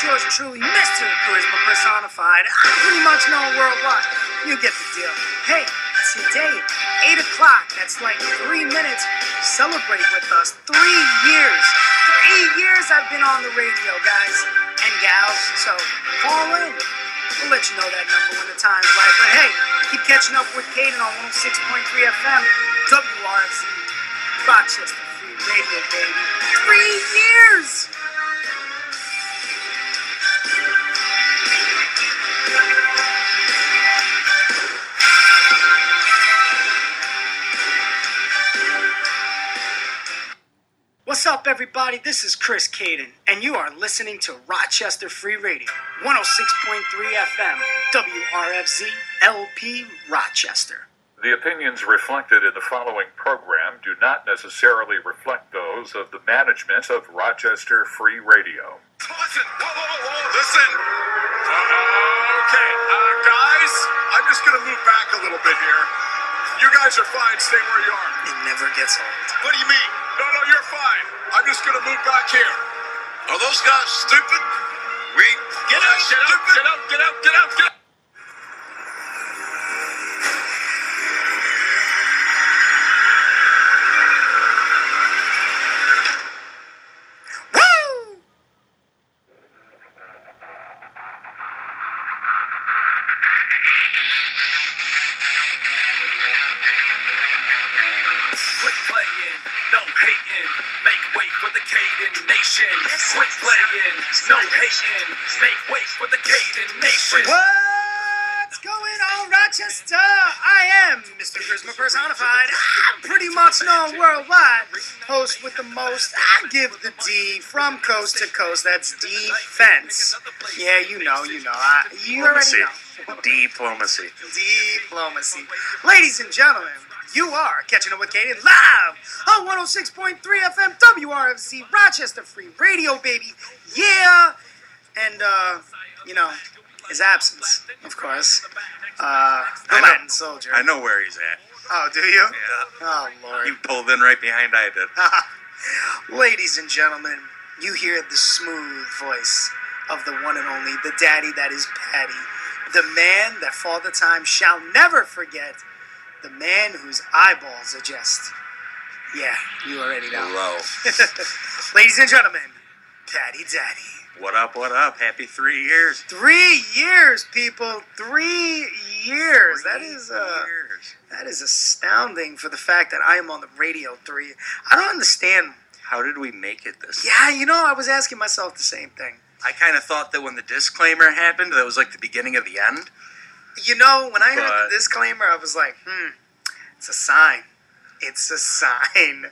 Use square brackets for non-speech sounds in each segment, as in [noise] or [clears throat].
Yours truly, Mr. Charisma Personified. I'm pretty much known worldwide. You get the deal. Hey, today, 8 o'clock, that's like three minutes, celebrate with us. Three years. Three years I've been on the radio, guys and gals. So call in. We'll let you know that number when the time's right. But hey, keep catching up with Caden on 106.3 FM, WRC, Rochester Free Radio, baby. Three years! What's up, everybody? This is Chris Caden, and you are listening to Rochester Free Radio, 106.3 FM, WRFZ, LP, Rochester. The opinions reflected in the following program do not necessarily reflect those of the management of Rochester Free Radio. Listen, whoa, whoa, whoa, whoa, listen. Uh, okay, uh, guys, I'm just gonna move back a little bit here. You guys are fine. Stay where you are. It never gets old. What do you mean? No, no, you're fine. I'm just gonna move back here. Are those guys stupid? We Get out, get out, get out, get out, get out, get out. Host with the most. I give the D from coast to coast. That's defense. Yeah, you know, you know. I, you already know. Diplomacy. Diplomacy. Ladies and gentlemen, you are catching up with Caden live on 106.3 FM WRFZ Rochester Free Radio, baby. Yeah. And, uh, you know, his absence, of course. Uh, the Latin soldier. I know where he's at. Oh, do you? Yeah. Oh, Lord. You pulled in right behind I did. [laughs] Ladies and gentlemen, you hear the smooth voice of the one and only, the daddy that is Patty, the man that Father Time shall never forget, the man whose eyeballs are just. Yeah, you already know. Hello. [laughs] Ladies and gentlemen, Patty Daddy. What up, what up? Happy three years. Three years, people. Three years. That is uh, years. that is astounding for the fact that I am on the radio three. I don't understand. How did we make it this Yeah, you know, I was asking myself the same thing. I kind of thought that when the disclaimer happened, that was like the beginning of the end. You know, when I heard the disclaimer, I was like, hmm, it's a sign. It's a [laughs] sign.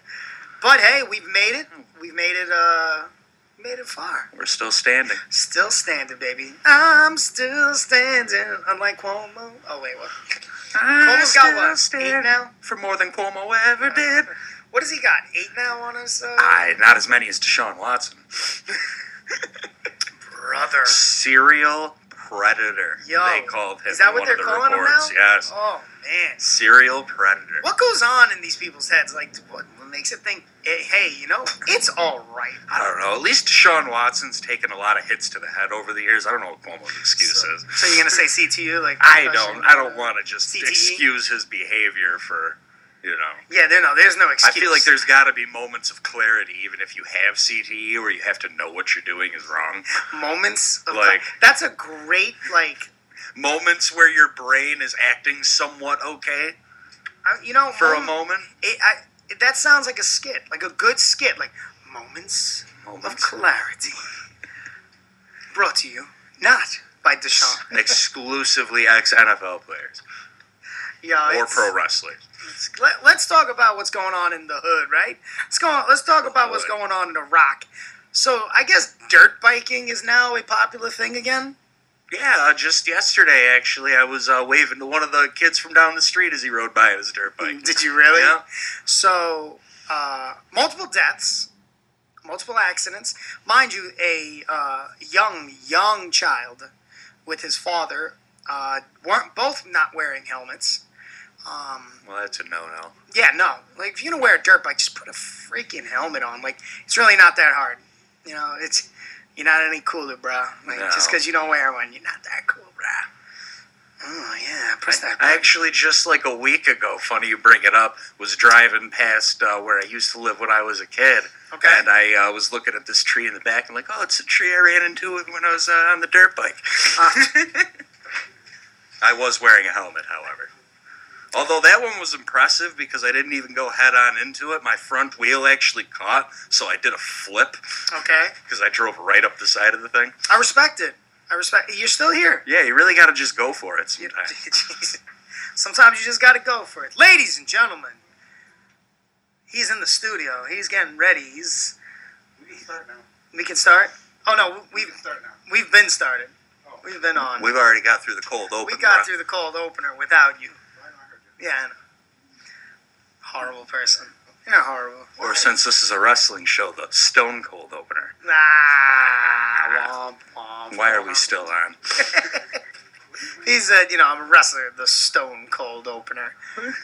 But hey, we've made it. We've made it, uh, made it far. We're still standing. Still standing, baby. I'm still standing, unlike Cuomo. Oh, wait, what? Cuomo's got what? Eight now? For more than Cuomo ever did. [laughs] What has he got? Eight now on his, uh, I, not as many as Deshaun Watson. [laughs] brother. Serial predator. Yo, they called him. Is that what they're the calling reports. him now? Yes. Oh, man. Serial predator. What goes on in these people's heads? Like, what, makes it think, eh, hey, you know, it's all right. I don't know. At least Deshaun Watson's taken a lot of hits to the head over the years. I don't know what Cuomo's excuse So, is. so you're gonna say CTU? Like I don't. I don't want to just CTE? excuse his behavior for, you know. Yeah, there no, there's no excuse. I feel like there's got to be moments of clarity, even if you have CTE, where you have to know what you're doing is wrong. moments of Like- that's a great like Moments where your brain is acting somewhat okay uh, you know for a moment. It, I, that sounds like a skit, like a good skit, like moments, moments. of clarity. Brought to you not by Deshaun. [laughs] Exclusively ex NFL players Yeah, or pro wrestlers. Let, let's talk about what's going on in the hood, right? Let's go. On, Let's talk about what's going on in the rock. So I guess dirt biking is now a popular thing again. Yeah, uh, just yesterday, actually, I was uh, waving to one of the kids from down the street as he rode by on his dirt bike. [laughs] Did you really? Yeah. So, uh, multiple deaths, multiple accidents. Mind you, a uh, young, young child with his father uh, weren't both not wearing helmets. Um, Well, that's a no-no. yeah, no. Like, if you're gonna wear a dirt bike, just put a freaking helmet on. Like, it's really not that hard. You know, it's You're not any cooler, bro. Like, No. Just because you don't wear one, you're not that cool, bro. Oh, yeah. Press that I button. actually just like a week ago, funny you bring it up, was driving past uh, where I used to live when I was a kid. Okay. And I uh, was looking at this tree in the back and like, oh, it's a tree I ran into when I was uh, on the dirt bike. [laughs] I was wearing a helmet, however. Although that one was impressive because I didn't even go head on into it. My front wheel actually caught, so I did a flip Okay. because I drove right up the side of the thing. I respect it. I respect You're still here. Yeah, you really got to just go for it sometimes. [laughs] Sometimes you just got to go for it. Ladies and gentlemen, he's in the studio. He's getting ready. He's. We can start? Oh, no. We've, we've been started. Oh. We've been on. We've already got through the cold open. We got through the cold opener without you. Yeah, I know. Horrible person. You're horrible. Or since this is a wrestling show, the Stone Cold opener. Ah, womp, womp, Why are we still on? [laughs] He said, you know, I'm a wrestler, the Stone Cold opener.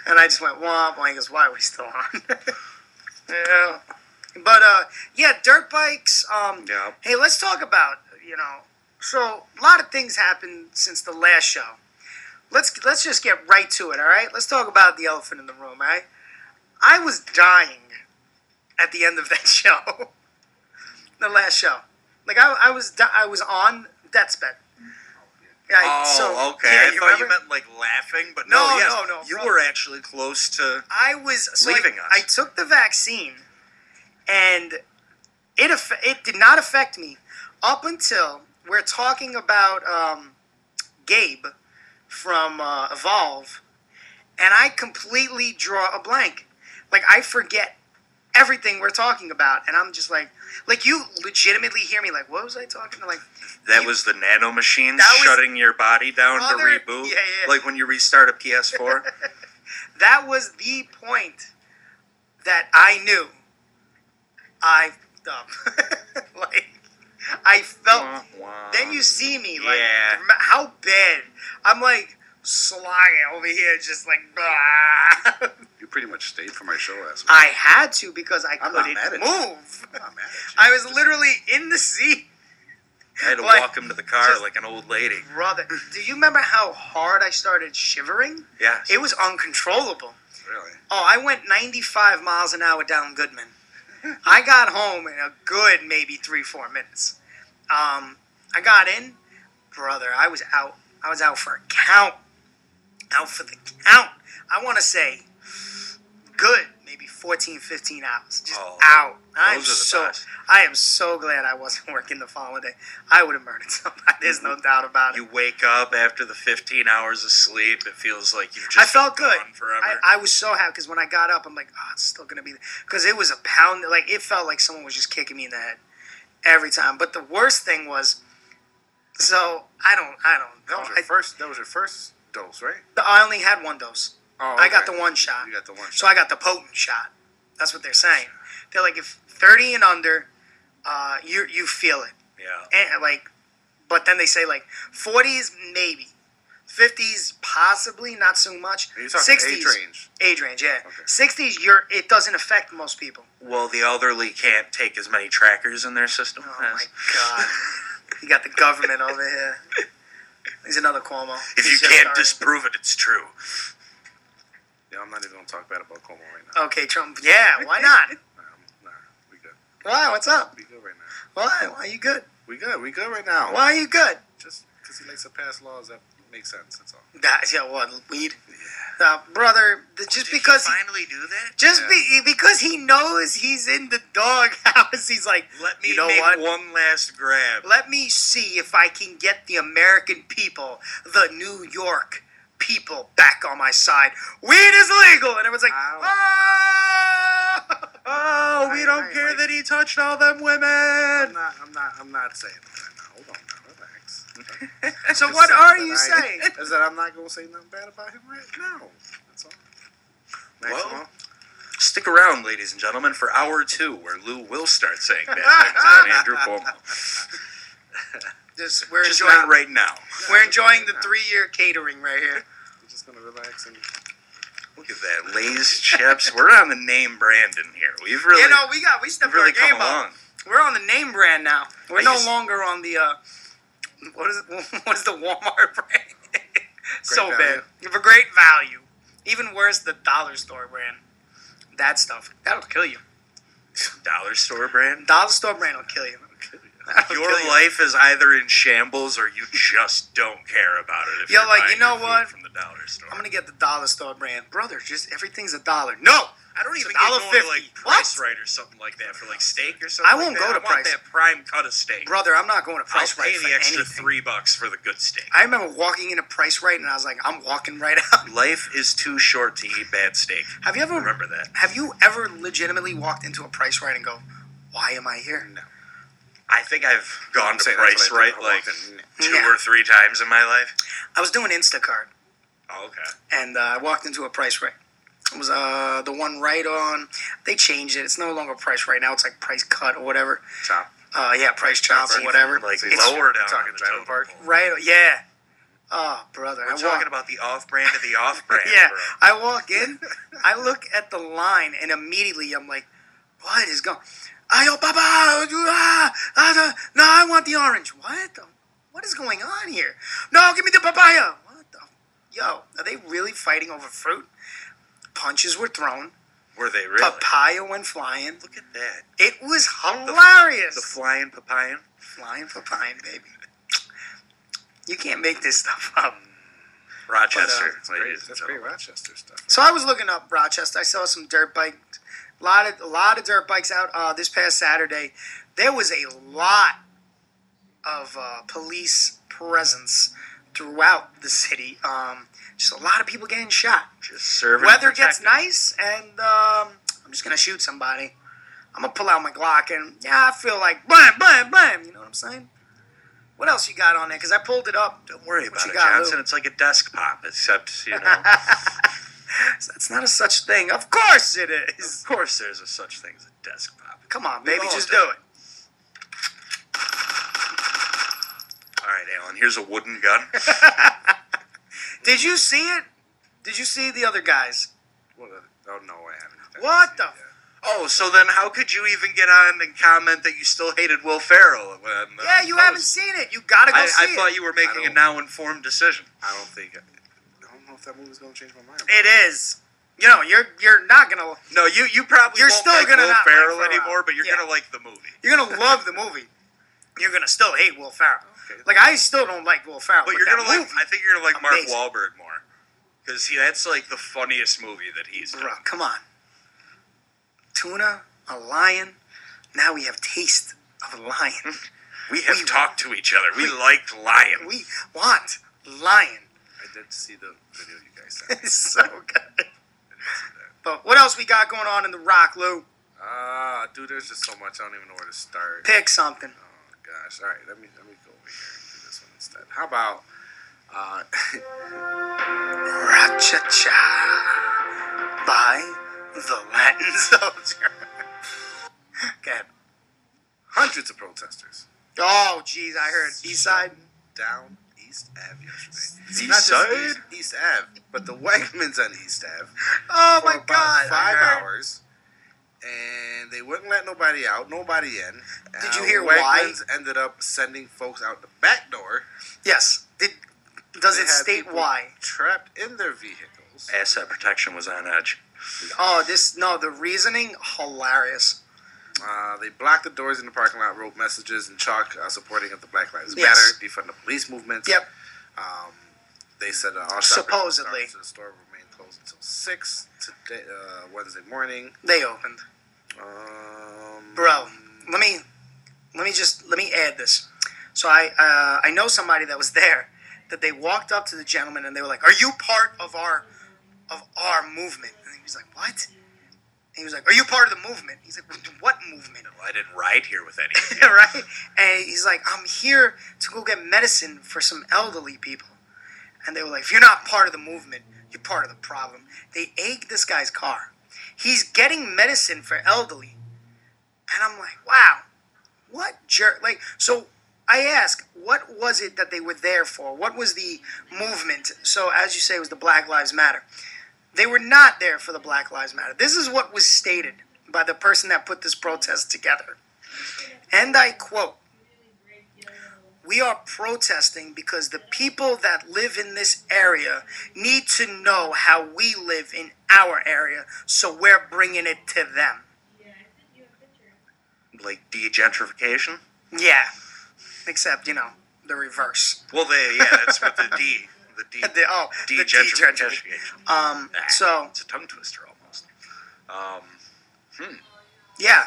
And I just went, womp, womp. He goes, why are we still on? [laughs] yeah. But, uh, yeah, dirt bikes. Um, Yeah. Hey, let's talk about, you know, so a lot of things happened since the last show. Let's let's just get right to it, all right? Let's talk about the elephant in the room, all right? I was dying at the end of that [laughs] show. the last show. Like I, I was I was on death's bed. Yeah, I- Oh, so- okay. yeah, I thought you meant like laughing, but No, no, yes, no, no, You bro. were actually close to. I was so I- leaving us. I took the vaccine, and it it did not affect me up until we're talking about um, Gabe from uh, Evolve, and I completely draw a blank. Like I forget everything we're talking about, and I'm just like, like you legitimately hear me like, what was I talking to? Like, That you- was the nano machines shutting your body down to reboot. yeah, yeah. Like when you restart a PS4. [laughs] that was the point that I knew I up. [laughs] like I felt. Wah, wah. Then you see me like Yeah. how bad I'm like slogging over here, just like. Blah. [laughs] You pretty much stayed for my show last week. I had to because I I'm not couldn't mad at you. move. I'm not mad at you. [laughs] I was literally in the seat, I had to like, walk him to the car like an old lady. brother. Do you remember how hard I started shivering? Yes. It was uncontrollable. Really? Oh, I went 95 miles an hour down Goodman. I got home in a good maybe three, four minutes. Um, I got in, brother. I was out. I was out for a count. Out for the count. I want to say good, 14, 15 hours. Just Oh, out. I'm those are the so. best. I am so glad I wasn't [laughs] working the following day. I would have murdered [laughs] somebody. There's no doubt about it. You wake up after the 15 hours of sleep. It feels like you've just I felt good. gone forever. I, I was so happy because when I got up, I'm like, oh, it's still gonna be because it was a pound. Like it felt like someone was just kicking me in the head every time. But the worst thing was, so I don't, I don't. That know. was your I, first. That was your first dose, right? I only had one dose. Oh, I got the one shot. You got the one. So I got the potent shot. That's what they're saying. They're like, if 30 and under, uh, you you feel it. yeah. and like but then they say like 40s maybe 50s possibly not so much You're talking age range. age range yeah Okay. 60s you're it doesn't affect most people Well, the elderly can't take as many trackers in their system. oh as- my god [laughs] you got the government over here he's another Cuomo If He's you can't disprove it, it's true. Yeah, I'm not even gonna talk bad about Cuomo right now. okay Trump yeah why not [laughs] Nah, nah, we good. why what's up We good right now. why why are you good We good. We good right now. why are you good Just because he likes to pass laws that make sense. That's all. that yeah what weed uh, brother the- just because he finally do that? just Yeah. be, because he knows he's in the doghouse [laughs] he's like Let me you know make what one last grab. Let me see if I can get the American people, the New York people, back on my side. Weed is legal, and everyone's like, Ow. "Ah!" Oh, we Right, don't right, care right. that he touched all them women. I'm women. not. I'm not. I'm not saying that now. Hold on now. Relax. [laughs] So what are you I- [laughs] saying? Is that I'm not gonna say nothing bad about him right now. That's all. Next Well, one. Stick around, ladies and gentlemen, for hour two, where Lou will start saying bad things on Andrew [laughs] Cuomo. Just we're Just enjoying not right now. we're enjoying the three-year catering right here. Just gonna relax and Look at that, Lay's chips. We're on the name brand in here. We've really, you know, we got we stepped really our game along. up. We're on the name brand now. We're I no used- longer on the uh, what is it? [laughs] What is the Walmart brand? so value. bad for great value. Even worse, the dollar store brand. That stuff that'll kill you. Dollar store brand. Dollar store brand will kill you. Your you. life is either in shambles or you just don't care about it. If You're you're like, you know what? From the dollar store. I'm gonna get the dollar store brand, brother. Just everything's a dollar. No, I don't It's even dollar get going to fifty. like What? Price Rite or something like that for like steak or something. I won't like go that. to I Price. that prime cut of steak. brother, I'm not going to I'll Price pay Right for the extra anything. three bucks for the good steak. I remember walking into Price Rite and I was like, I'm walking right out. [laughs] Life is too short to eat bad steak. Have you ever Remember that. Have you ever legitimately walked into a Price Rite and go, "Why am I here?" No. I think I've gone I'm to Price that's what I Right did when I like two Yeah. or three times in my life. I was doing Instacart Oh, okay. and uh, I walked into a Price Rite. It was uh, the one right on. They changed it. It's no longer Price Rite now. It's like Price Cut or whatever. Chop. Uh, yeah, Price Chop or whatever. Like It's- lower down. talking on the Driving totem Park? pole. Right. Yeah. Oh, brother. We're I talking walk, about the off-brand of the off-brand. [laughs] Yeah, bro. I walk in, I look at the line, and immediately I'm like, "What is going? Ayo, papa, ah, ah, no, I want the orange. What? The, what is going on here? No, give me the papaya. What the? Yo, are they really fighting over fruit? Punches were thrown. Were they really? Papaya went flying. Look at that. It was hilarious. The flying papaya. flying papaya, baby. You can't make this stuff up. Rochester. But, That's great. That's great. Rochester stuff. So I was looking up Rochester. I saw some dirt bikes. A lot of a lot of dirt bikes out uh, this past Saturday. There was a lot of uh, police presence throughout the city. Um, just a lot of people getting shot. Just serving. Weather gets nice, and um, I'm just gonna shoot somebody. I'm gonna pull out my Glock, and yeah, I feel like blam, blam, blam. You know what I'm saying? What else you got on there? Because I pulled it up. Don't worry What about you it, got, Lou? Johnson. It's like a desk pop, except you know. [laughs] [laughs] That's not a such thing. Of course it is. of course, there's a such thing as a desk pop. Come on, baby, just do. it. All right, Alan. Here's a wooden gun. [laughs] Did you see it? Did you see the other guys? What oh no, I haven't. What the? oh, so then how could you even get on and comment that you still hated Will Ferrell? When, uh, Yeah, you haven't seen it. You gotta go I, see I it. thought you were making a don't- now informed decision. I don't think. I don't know if that movie's gonna change my mind. It is. You know, you're you're not gonna [laughs] No, you you probably You're won't still like gonna Will not like Ferrell Ferrell. anymore, but you're Yeah. gonna like the movie. you're gonna love the movie. [laughs] You're gonna still hate Will Ferrell. Okay. Like I still don't like Will Ferrell. But but you're that gonna like. I think you're gonna like Mark amazing. Wahlberg more because he that's like the funniest movie that he's done. Bro, come on. Tuna, a lion. Now we have taste of a lion. [laughs] We have We- talked to each other. We liked Lion. we want lion. Did see the video you guys sent. It's [laughs] so good. But what else we got going on in the Rock, Lou? Ah, dude, there's just so much. I don't even know where to start. Pick something. Oh gosh. All right, let me let me go over here and do this one instead. How about uh, [laughs] Ra-cha-cha by the Latin Soldier. [laughs] Good. hundreds of protesters Oh, jeez, I heard East Side. down East Ave yesterday? East Not just Side? East, East Ave, but the Wegmans on East Ave. Oh for my about God! Five hours. And they wouldn't let nobody out, nobody in. Did you hear why? Wegmans ended up sending folks out the back door. Yes. Did does They it had state people why? Trapped in their vehicles. Asset protection was on edge. Oh, this no. The reasoning hilarious. Uh, they blocked the doors in the parking lot, wrote messages in chalk uh, supporting of the Black Lives Yes. Matter, defund the police movements. Yep. Um, they said uh, all Supposedly. the store remained closed until six today, uh, Wednesday morning. They opened. Um, Bro, let me let me just let me add this. So I uh, I know somebody that was there that they walked up to the gentleman and they were like, "Are you part of our of our movement?" And he was like, "What?" And he was like, "Are you part of the movement?" He's like, "What movement?" Oh, I didn't ride here with any [laughs] right? And he's like, I'm here to go get medicine for some elderly people. And they were like, if you're not part of the movement, you're part of the problem. They egged this guy's car. He's getting medicine for elderly. And I'm like, wow, what jerk. Like, so I ask, what was it that they were there for? What was the movement? So, as you say, it was the Black Lives Matter. They were not there for the Black Lives Matter. This is what was stated by the person that put this protest together. and I quote, we are protesting because the people that live in this area need to know how we live in our area, so we're bringing it to them. Like degentrification. Yeah, except, you know, the reverse. Well, they yeah, that's with the D. The D. [laughs] The- oh, the degentrification. Um, Ah, so, it's a tongue twister almost. Um, yeah.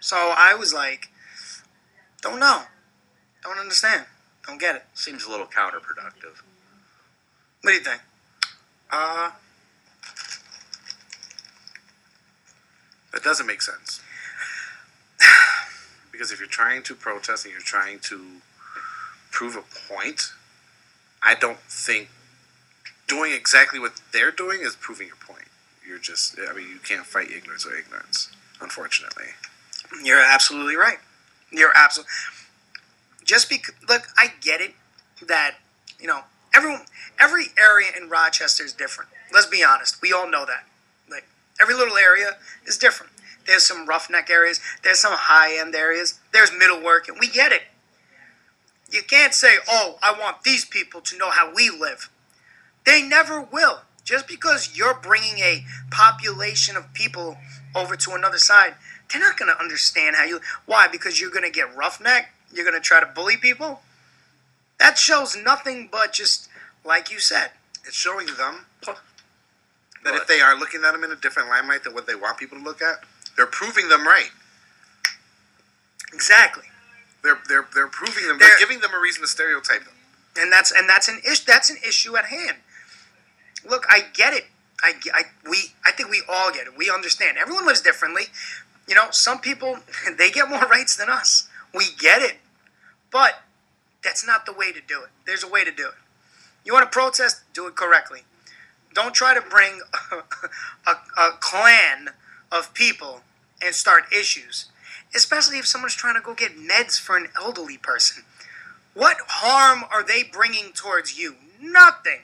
So I was like, don't know. Don't understand. Don't get it. seems a little counterproductive. What do you think? Uh, that doesn't make sense. [sighs] because if you're trying to protest and you're trying to prove a point, I don't think doing exactly what they're doing is proving your point. You're just, I mean, you can't fight ignorance or ignorance, unfortunately. You're absolutely right. You're absolutely. Just because, look, I get it that you know everyone, every area in Rochester is different. Let's be honest. We all know that. Like every little area is different. There's some roughneck areas. There's some high end areas. There's middle work, and we get it. You can't say, "Oh, I want these people to know how we live." They never will. Just because you're bringing a population of people over to another side, they're not going to understand how you. Why? Because you're going to get roughneck. You're going to try to bully people. That shows nothing but just like you said. It's showing them that if they are looking at them in a different limelight than what they want people to look at, they're proving them right. Exactly. They're they're they're proving them. They're- They're giving them a reason to stereotype them. and that's and that's an issue. That's an issue at hand. Look, I get it. I, I we I think we all get it. We understand. Everyone lives differently. You know, some people [laughs] they get more rights than us. We get it, but that's not the way to do it. There's a way to do it. You want to protest? Do it correctly. Don't try to bring a, [laughs] a, a clan of people and start issues, especially if someone's trying to go get meds for an elderly person. What harm are they bringing towards you? Nothing.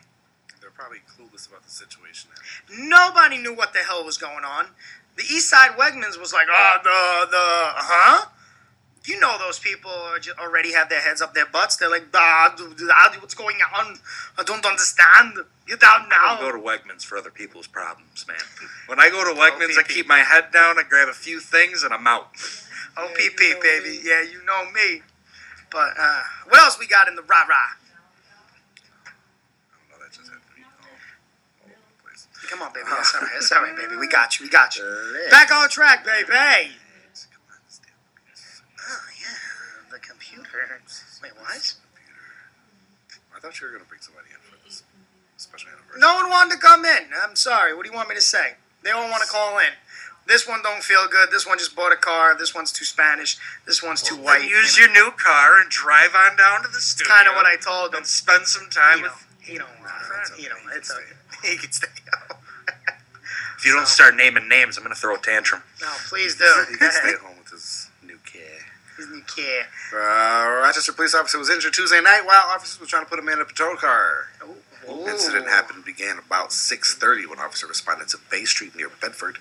They're probably clueless about the situation. Nobody knew what the hell was going on. The East Side Wegmans was like, oh, the, the, huh? You know those people already have their heads up their butts. They're like, ah, what's going on? I don't understand. Get down I now. don't go to Wegmans for other people's problems, man. When I go to Wegmans, I keep my head down, I grab a few things, and I'm out. OPP, baby. Yeah, you know me. But uh, what else we got in the rah rah? I don't know. That just had to be all, all over the place. Come on, baby. That's all right. That's all right, baby. We got you. We got you. Back on track, baby. Come on, this damn computer. Oh yeah, the computer. Wait, what? I thought you were gonna bring somebody in for this special anniversary. No one wanted to come in. I'm sorry. What do you want me to say? They all want to call in. This one don't feel good. This one just bought a car. This one's too Spanish. This one's too white. Then use your new car and drive on down to the studio. kind of what I told them. And spend some time He don't. with. He don't want it's it. He okay. don't. It's okay. He can stay [laughs] home. [laughs] If you don't start naming names, I'm gonna throw a tantrum. No, please do. He Go can stay home with his new kid. His new kid. Uh, Rochester police officer was injured Tuesday night while officers were trying to put him in a patrol car. Ooh. Incident happened began about 6:30 when officer responded to Bay Street near Bedford.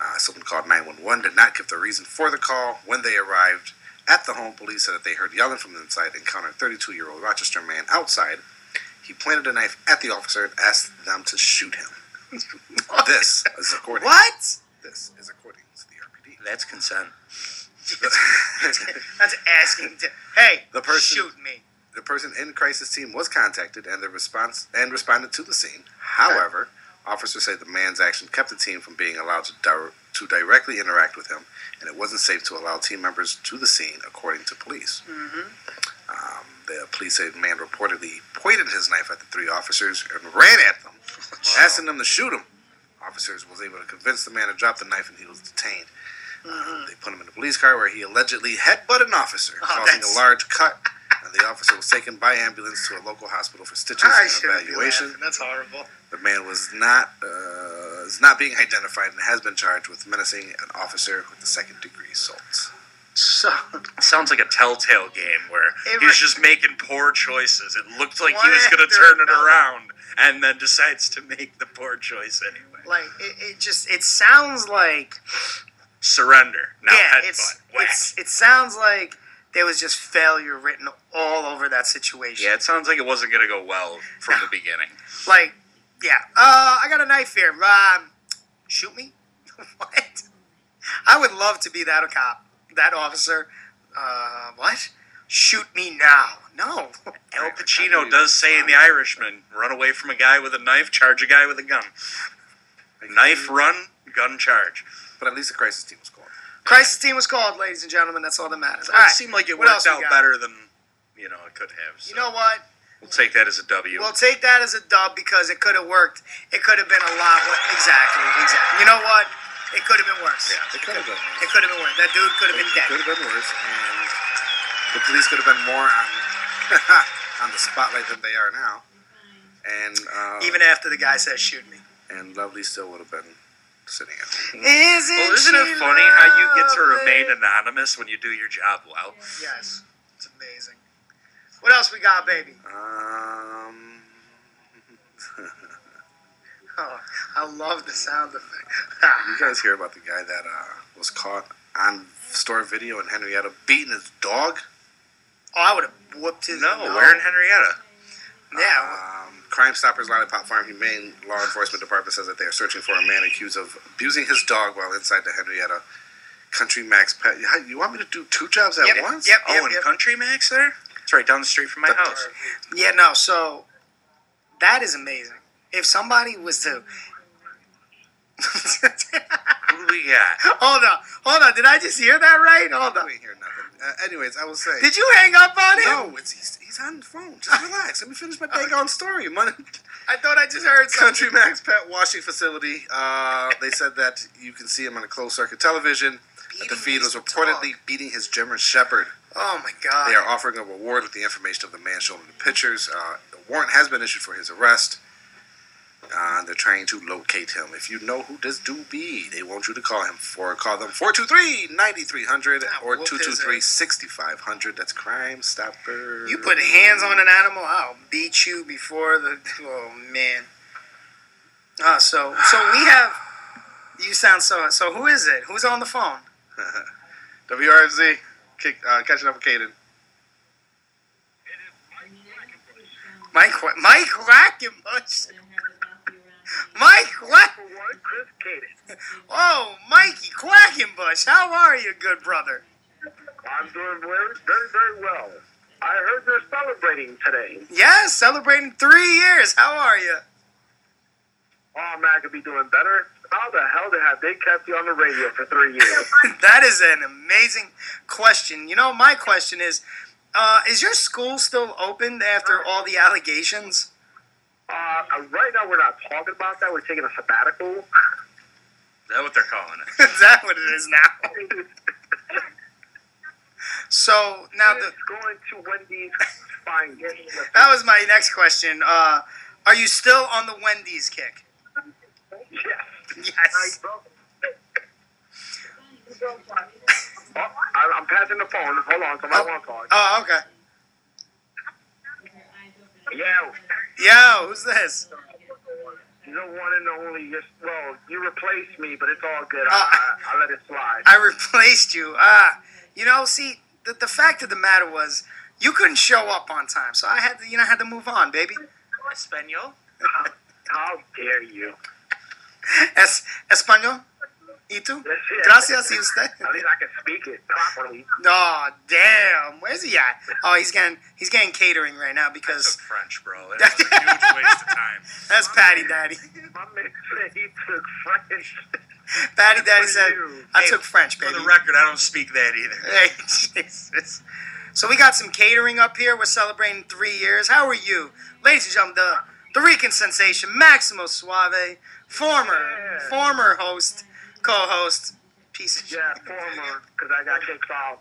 Uh, someone called 911. Did not give the reason for the call. When they arrived at the home, police said that they heard yelling from inside. Encountered 32-year-old Rochester man outside. He pointed a knife at the officer and asked them to shoot him. [laughs] This is according. What? This is according to the RPD. That's consent. [laughs] That's asking to. Hey, The person- shoot me. The person in crisis team was contacted and the response and responded to the scene. However, officers say the man's action kept the team from being allowed to dir- to directly interact with him, and it wasn't safe to allow team members to the scene, according to police. Um, the police say the man reportedly pointed his knife at the three officers and ran at them, [laughs] asking them to shoot him. Officers was able to convince the man to drop the knife, and he was detained. Um, they put him in a police car where he allegedly headbutted an officer, Oh, causing that's- a large cut. And the officer was taken by ambulance to a local hospital for stitches I and shouldn't be evaluation. That's horrible. The man was not uh, is not being identified and has been charged with menacing an officer with the second degree assault. So Sounds like a telltale game where It he's re- just making poor choices. It looked like he was going to after turn it another. around, and then decides to make the poor choice anyway. like it, it just it sounds like surrender. Now yeah, headbutt. it's, Whack. it's it sounds like there was just failure written all over that situation. yeah, it sounds like it wasn't gonna go well from the beginning. [sighs] Like, yeah. Uh, I got a knife here. Um, shoot me? [laughs] what? I would love to be that cop, that officer. Uh, what? Shoot me now? No. [laughs] Al Pacino does say in The Irishman, run away from a guy with a knife, charge a guy with a gun. Knife run, gun charge. But at least the crisis team was Crisis team was called, ladies and gentlemen. That's all that matters. All it right. seemed like it What worked out better than you know it could have. So You know what? we'll take that as a W. We'll take that as a dub because it could have worked. It could have been a lot. Exactly. Exactly. You know what? It could have been worse. Yeah. It could have been. Worse. It could have been worse. That dude could have been dead. Could have been worse, and the police could have been more on [laughs] on the spotlight than they are now. And uh, Even after the guy says shoot me. and Lovely still would have been sitting at home. Isn't, well, isn't it she funny how you get to remain anonymous when you do your job well? Yes. It's amazing. What else we got, baby? Um, [laughs] Oh, I love the sound effect. you guys hear about the guy that uh, was caught on store video in Henrietta beating his dog? oh, I would have whooped his. No, where in Henrietta? Yeah. Um, Crime Stoppers Lollipop Farm Humane Law Enforcement Department says that they are searching for a man accused of abusing his dog while inside the Henrietta Country Max Pet. You want me to do two jobs at Yep, once? yep. Oh, in Country Max there? It's right down the street from my house. Yeah, no. So that is amazing. If somebody was to. [laughs] Who do we got? hold on, hold on. Did I just hear that right? Hold I on. ain't hear nothing. Uh, anyways, I will say. Did you hang up on him? No, it's he's, he's on the phone. Just relax. Let me finish my daggone story. Mon- [laughs] I thought I just heard something. Country Max Pet Washing Facility. Uh, they said that you can see him on a closed circuit television. That the feed was reportedly dog. beating his German Shepherd. Oh my god. They are offering a reward with the information of the man shown in the pictures. Uh, a warrant has been issued for his arrest. Uh, they're trying to locate him. If you know who this dude be, they want you to call him. For call them 423-9300 or whoop 223-6500. That's Crime Stopper. You put hands on an animal, I'll beat you before the. Oh man. Ah, so so we [sighs] have. You sound so. So who is it? Who's on the phone? [laughs] WRFZ, kick, uh, catching up with Caden. Mike. Mike Quackenbush. [laughs] Mike Quack. [laughs] Oh, Mikey Quackenbush. How are you, good brother? I'm doing very, very, very well. I heard you're celebrating today. Yeah, celebrating three years. How are you? Oh, man, I could be doing better. How the hell did have they kept you on the radio for three years? [laughs] that is an amazing question. You know, my question is, uh, is your school still open after all the allegations? Uh, right now, we're not talking about that. We're taking a sabbatical. Is that what they're calling it? [laughs] is that what it is now? [laughs] So now the going to Wendy's Fine. that was my next question. Uh, are you still on the Wendy's kick? Yes. Yes. [laughs] Oh, I, I'm passing the phone. Hold on, somebody wants to call. Oh, okay. Yeah, Yo, who's this? you don't want to know only. Just well, you replaced me, but it's all good. Uh, I, I, I let it slide. I replaced you. Ah, you know, see, the, the fact of the matter was, you couldn't show up on time, so I had to, you know, I had to move on, baby. Espanol? How, how dare you? Es, español. ¿Y tú? Yes, yes. Gracias, ¿y usted? At least I can speak it properly. Oh, damn. Where's he at? Oh, he's getting he's getting catering right now Took because French, bro. [laughs] That was a huge waste of time. that's Patty Daddy. My man said he took French. Patty Daddy said, you. I Hey, took French, For the record, I don't speak that either. Hey, [laughs] Jesus. So we got some catering up here. We're celebrating three years. How are you? Ladies and gentlemen, the, the Rican sensation, Maximo Suave, former, Yeah. former host, co-host, piece of shit. Yeah, former, because I got kicked off.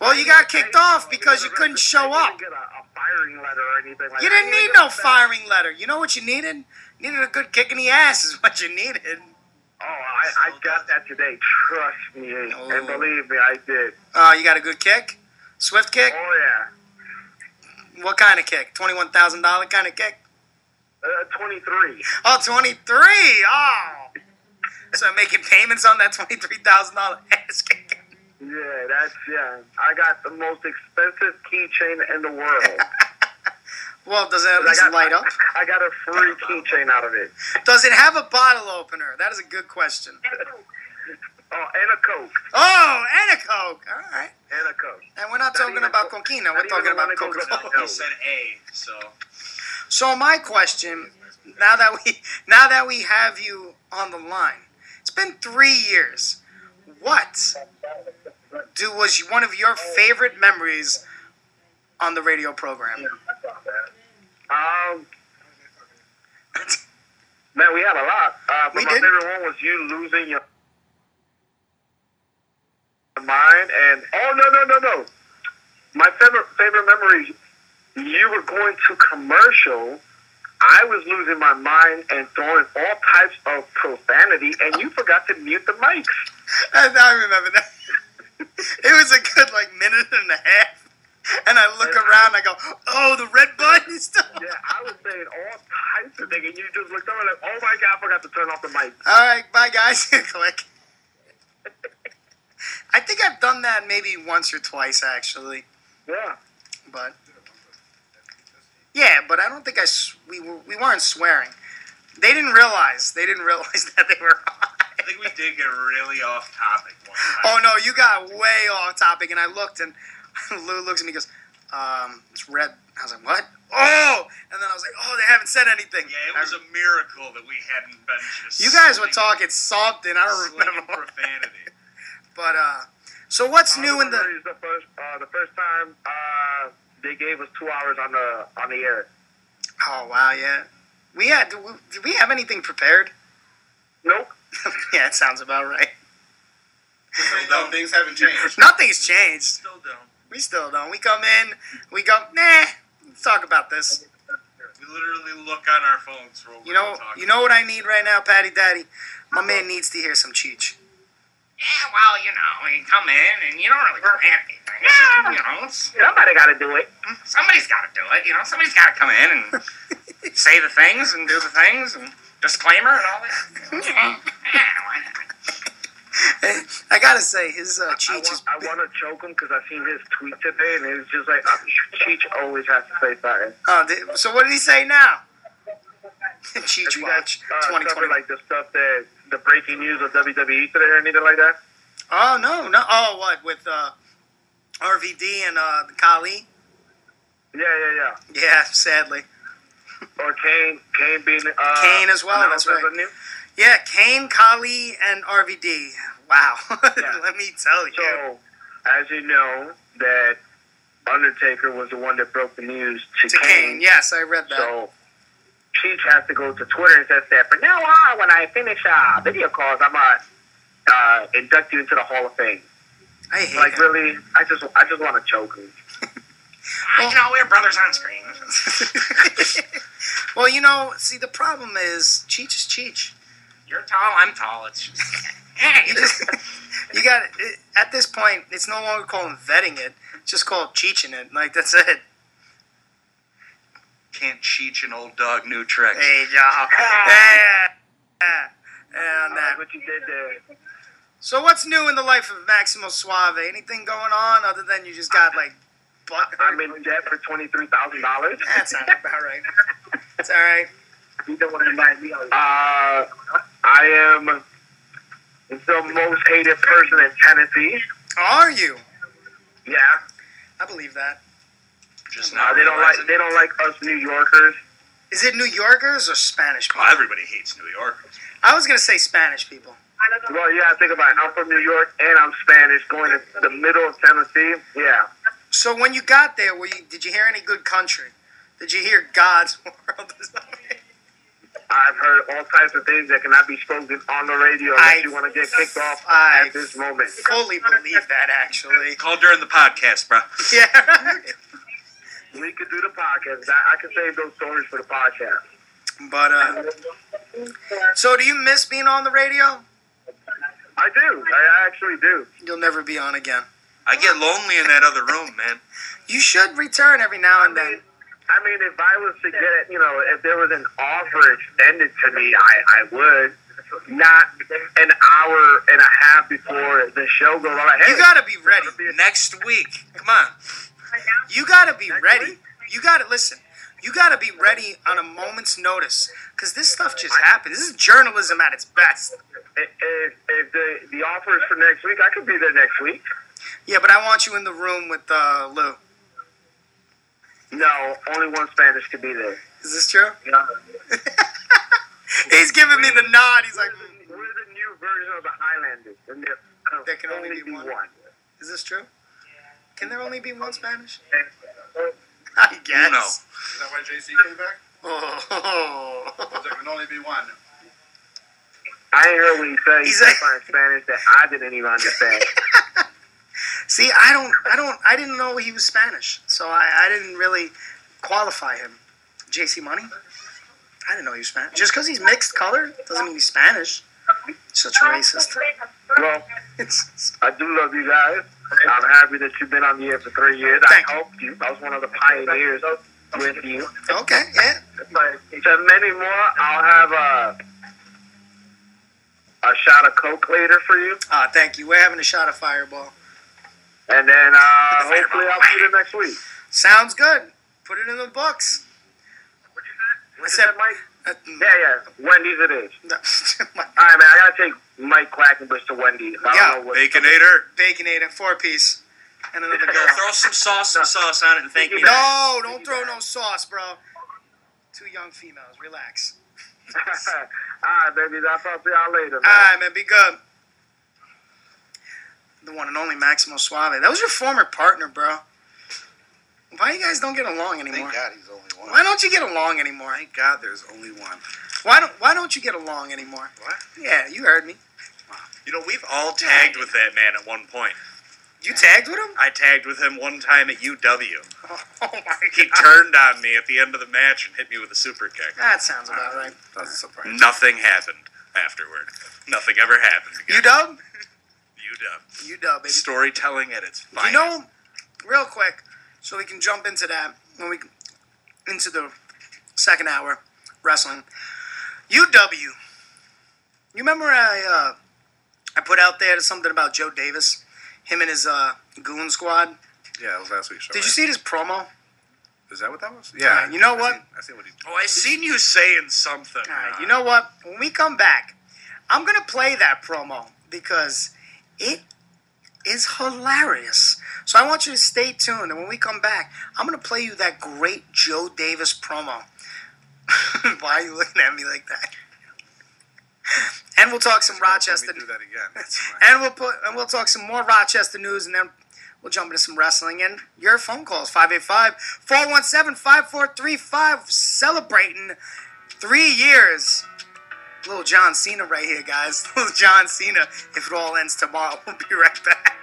Well, you got kicked off because you couldn't show up. didn't get a, a firing letter or anything like You didn't need no firing letter. You know what you needed? You needed a good kick in the ass is what you needed. Oh, I, I got that today. Trust me. Oh. And believe me, I did. Uh, you got a good kick? Swift kick? Oh, yeah. What kind of kick? $21,000 kind of kick? Uh, 23. Oh, 23. Oh. So I'm making payments on that twenty three thousand dollar ass kicker. Yeah, that's yeah. I got the most expensive keychain in the world. [laughs] Well, does it at I least got, light up? [laughs] I got a free keychain out of it. Does it have a bottle opener? That is a good question. [laughs] Oh, and a Coke. Oh, and a Coke. All right. And a Coke. And we're not Not talking about Co- coquina. We're talking about one that goes Coca with Cola. He said A, so So my question, now that we now that we have you on the line, it's been three years. What do was one of your favorite memories on the radio program? Um, [laughs] man, we had a lot. Uh, but We my did. favorite one was you losing your mind. And oh no no no no! My favorite favorite memory. You were going to commercial. I was losing my mind and throwing all types of profanity, and you forgot to mute the mics. I, I remember that. [laughs] it was a good like minute and a half, and I look around. And I go, "Oh, the red button is still." Yeah, I was saying all types of things, and you just looked over like, "Oh my god, I forgot to turn off the mic." All right, bye guys. [laughs] Click. I think I've done that maybe once or twice actually, Yeah. but yeah, but I don't think I s- we were, we weren't swearing. They didn't realize. They didn't [laughs] realize that they were. [laughs] I think we did get really off topic one oh time. Oh no, you got way off topic, and I looked, and [laughs] Lou looks at me, and goes, "Um, it's red." I was like, "What?" Oh, and then I was like, "Oh, they haven't said anything." Yeah, it was a miracle that we hadn't been just. You guys were slinging- talking something. I don't slinging remember. profanity. But uh, so what's new in the? The first uh, the first time uh, they gave us two hours on the on the air. Oh wow, yeah. We had. Do we, did we have anything prepared? Nope. [laughs] yeah, it sounds about right. Still don't. Things haven't changed. Nothing's changed. Still don't. We still don't. We come in. We go. Nah. Let's talk about this. We literally look on our phones for what You we're know. talking You know what I need right now, Patty Daddy. My man needs to hear some Cheech. Yeah, well, you know, you come in and you don't really plan anything. Just, you know, Somebody got to do it. somebody's got to do it. You know, somebody's got to come in and [laughs] say the things and do the things and disclaimer and all that. [laughs] Yeah? I gotta say, his uh, I Cheech is. want, I want to choke him because I seen his tweet today, and it's just like uh, Cheech always has to say something. Oh, did- so what did he say now? [laughs] Cheech Watch uh, 2020. covered like the stuff that the breaking news of WWE today or anything like that? Oh no, no. Oh, what with uh, RVD and uh, Khali? Yeah, yeah, yeah. Yeah, sadly. Or Kane, Kane being uh, Kane as well, that's right. new- Yeah, Kane, Khali, and RVD. Wow. [laughs] Yeah. Let me tell you. So, as you know, that Undertaker was the one that broke the news to, to Kane, yes, I read that. So, Cheech has to go to Twitter and says that from now on, when I finish uh, video calls, I'm gonna uh, induct you into the Hall of Fame. I hate Like, him. really, I just, I just want to choke him. [laughs] You know, we're brothers on screen. [laughs] well, you know, see, the problem is Cheech is Cheech. You're tall, I'm tall. It's just, yeah, you You just, just, you got it, at this point, it's no longer called vetting it; it's just called cheeching it. Like that's it. Can't cheat an old dog new tricks. Hey, y'all. [laughs] yeah, yeah, yeah, on that. like what you did there. So, what's new in the life of Maximo Suave? Anything going on other than you just got like butt? I'm in debt for twenty three thousand dollars. That's sounds about right. It's all right. You don't want to invite me on. Uh, I am the most hated person in Tennessee. Are you? Yeah, I believe that. Just now they don't like realizing- they don't like us New Yorkers. Is it New Yorkers or Spanish people? Well, everybody hates New Yorkers. I was gonna say Spanish people. Well, yeah, think about it. I'm from New York and I'm Spanish, going to the middle of Tennessee. Yeah, So when you got there, were you, did you hear any good country? Did you hear God's [laughs] world? I've heard all types of things that cannot be spoken on the radio unless I- you want to get kicked off I at this moment. Fully believe that, actually. Call during the podcast, bro. [laughs] Yeah. right. We could do the podcast. I, I can save those stories for the podcast. But uh, so do you miss being on the radio? I do. I actually do. You'll never be on again. I get lonely in that other room, man. You should return every now and then. I mean, if I was to get, it, you know, if there was an offer extended to me, I, I would. not an hour and a half before the show goes. I'm hey, You gotta be ready. Next week. Come on. You gotta be ready. You gotta listen. You gotta be ready on a moment's notice, cause this stuff just happens. This is journalism at its best. if, if, the the offer is for next week, I could be there next week. Yeah, but I want you in the room with uh, Lou. No, only one Spanish could be there. Is this true? Yeah. [laughs] He's giving me the nod. He's like, mm, We're the new version of the Highlanders, and there can, There can only be one. "Is this true? Can there only be one Spanish?" [laughs] I guess. Uno. Is that why JC came back? Oh. There can only be one. I ain't heard what he said. He He's said like- in Spanish that I didn't even understand. [laughs] See, I don't, I don't, I didn't know he was Spanish, so I, I didn't really qualify him. JC Money? I didn't know he was Spanish. Just because he's mixed color doesn't mean he's Spanish. Such a racist. well, [laughs] It's, I do love you guys. I'm happy that you've been on the air for three years. Thank I helped you. I was one of the pioneers with you. okay, yeah. To many more, I'll have a a shot of Coke later for you, Ah, thank you. We're having a shot of Fireball. and then uh, hopefully I'll see you next week. Sounds good. Put it in the books. What you said? What said- you said, Mike? Uh, Yeah, yeah. Wendy's it is. No. [laughs] All right, man. I gotta take Mike Quackenbush to Wendy's. I Yeah. don't know what. Baconator. Baconator, four piece, and another girl. Throw some sauce, some sauce on it, and thank me. No, don't throw no sauce, bro. Two young females. Relax. [laughs] All right, baby. I'll talk to y'all later, man. All right, man. Be good. The one and only Maximo Suave. That was your former partner, bro. Why you guys don't get along anymore? Thank God he's only one. Why don't you get along anymore? Thank God there's only one. Why don't Why don't you get along anymore? What? Yeah, you heard me. You know, we've all tagged with that man at one point. You tagged with him? I tagged with him one time at UW. Oh, oh my god. He turned on me at the end of the match and hit me with a super kick. That sounds about um, right. Doesn't surprise me. Nothing happened afterward. Nothing ever happened. You dub? UW. You dub, baby. Storytelling at its finest. You know, real quick, so we can jump into that when we into the second hour wrestling. UW. You remember I uh, I put out there something about Joe Davis, him and his uh, goon squad. Yeah, it was last week's show. Did you see his promo? Is that what that was? Yeah. you know I what? Seen, I see what he. Oh, I seen you saying something. All right, you know what? When we come back, I'm gonna play that promo because it is hilarious. So I want you to stay tuned, and when we come back, I'm gonna play you that great Joe Davis promo. [laughs] Why are you looking at me like that? And we'll talk some Rochester, do that again. And we'll put and we'll talk some more Rochester news, and then we'll jump into some wrestling and your phone calls 585-417-5435 celebrating three years. Little John Cena right here, guys. [laughs] Little John Cena. If it all ends tomorrow, [laughs] we'll be right back.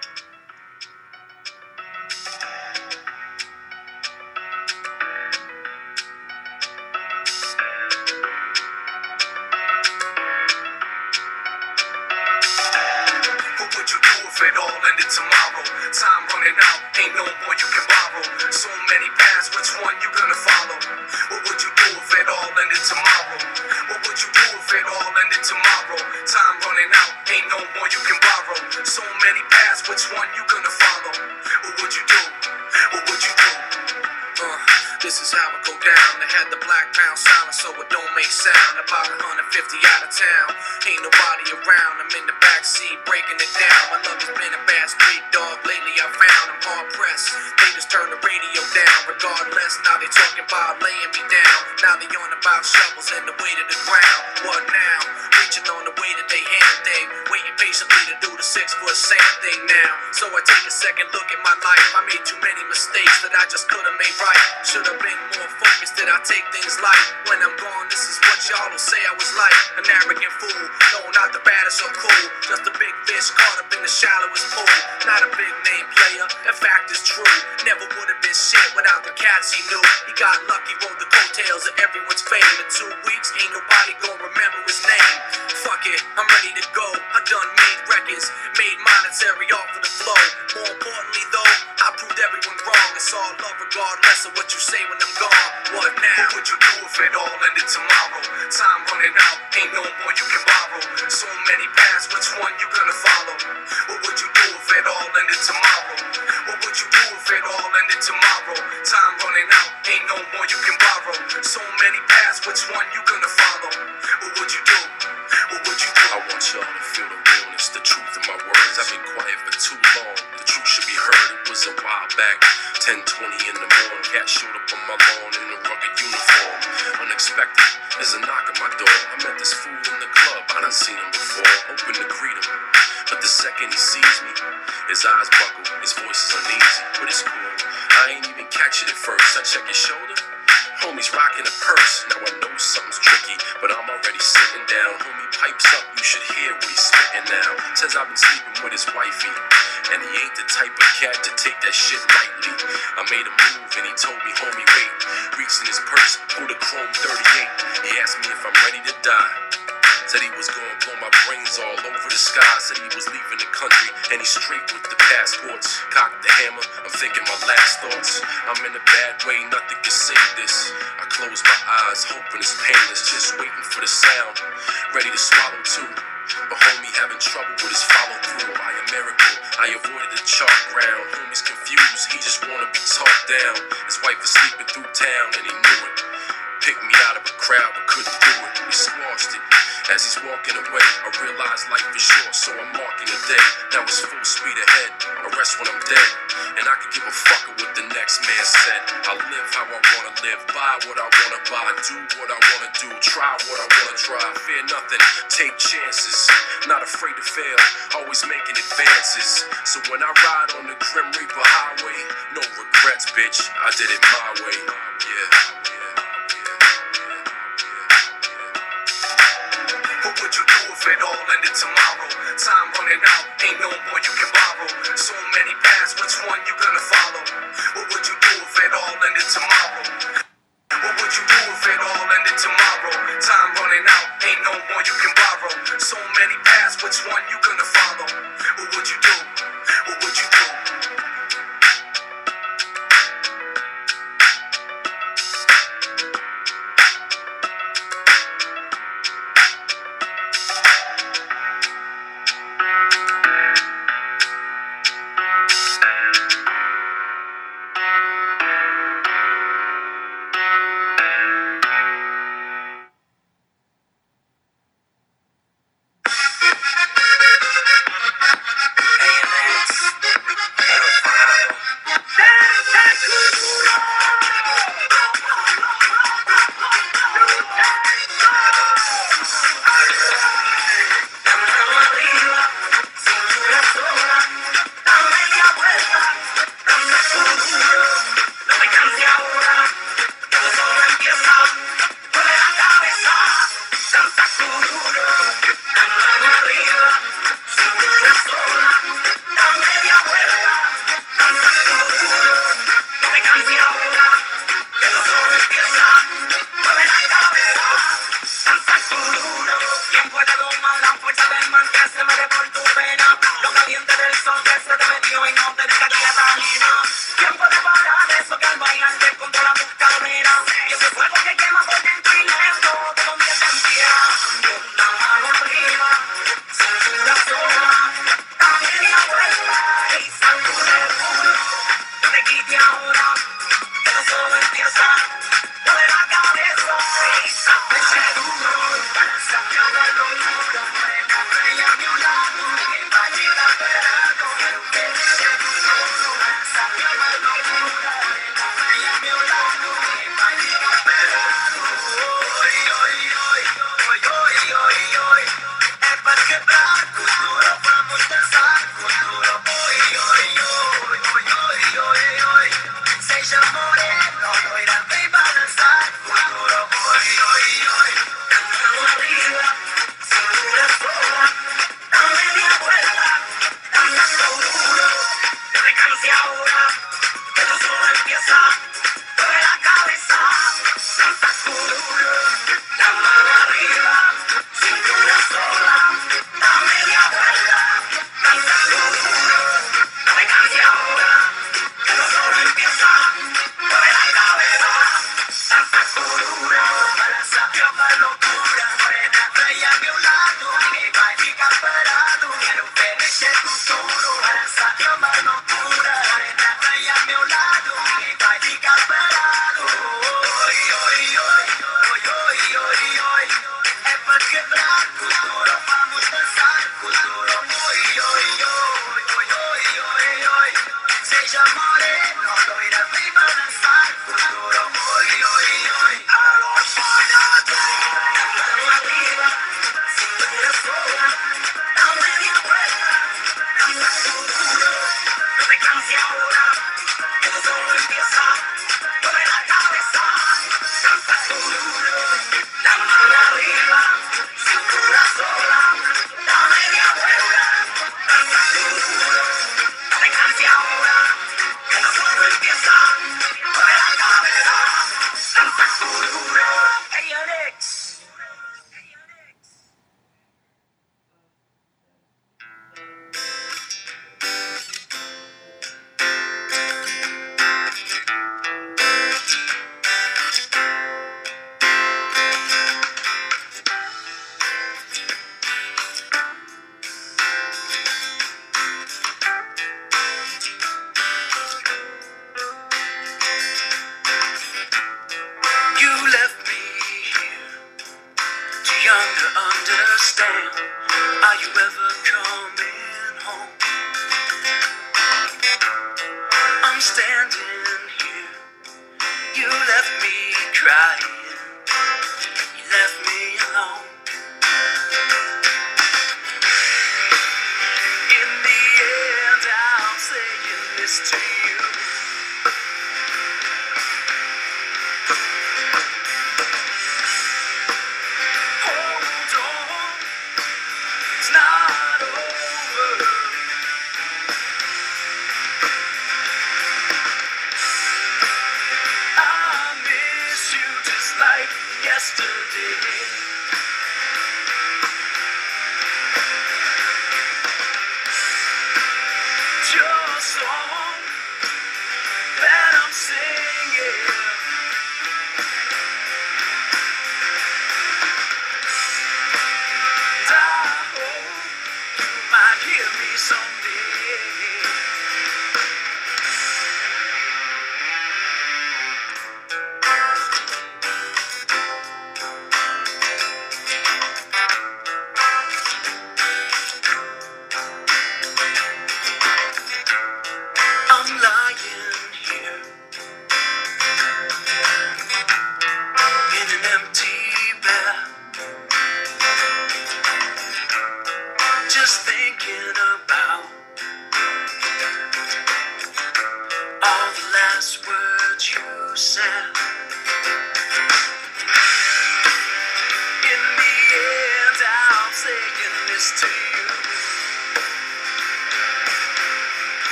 It all ended tomorrow? Time running out, ain't no more you can borrow. So many paths, which one you gonna follow?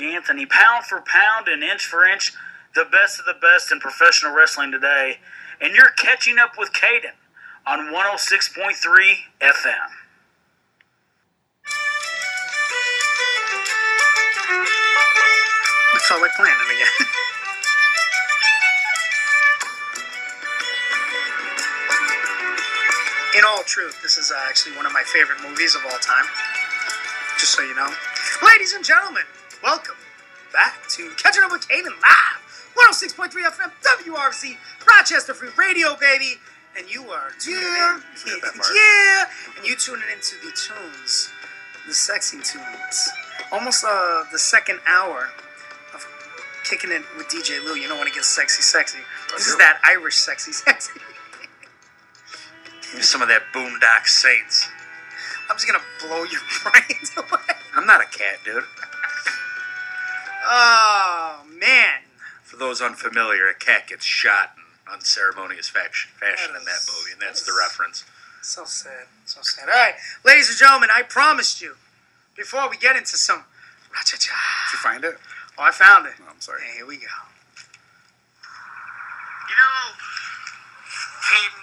Anthony, pound for pound and inch for inch, the best of the best in professional wrestling today. And you're catching up with Caden on 106.3 FM. I felt like playing it again. [laughs] In all truth, this is uh, actually one of my favorite movies of all time. Just so you know. Ladies and gentlemen, welcome back to Catching Up with Caden Live. 106.3 FM, WRFZ, Rochester Free Radio, baby. And you are tuning Yeah. in. Yeah. And you tuning into the tunes, the sexy tunes. Almost uh, the second hour of kicking it with DJ Lou. You know when it gets sexy, sexy. This is that Irish sexy, [laughs] sexy. Give some of that Boondock Saints. I'm just gonna blow your [laughs] brains away. I'm not a cat, dude. Oh man. For those unfamiliar, a cat gets shot in unceremonious fashion, fashion That in that is- movie, and that's that the reference. So sad. So sad. All right, ladies and gentlemen, I promised you before we get into some ra-cha-cha. Did you find it? Oh, I found it. Oh, I'm sorry. Hey, here we go. You know, Caden,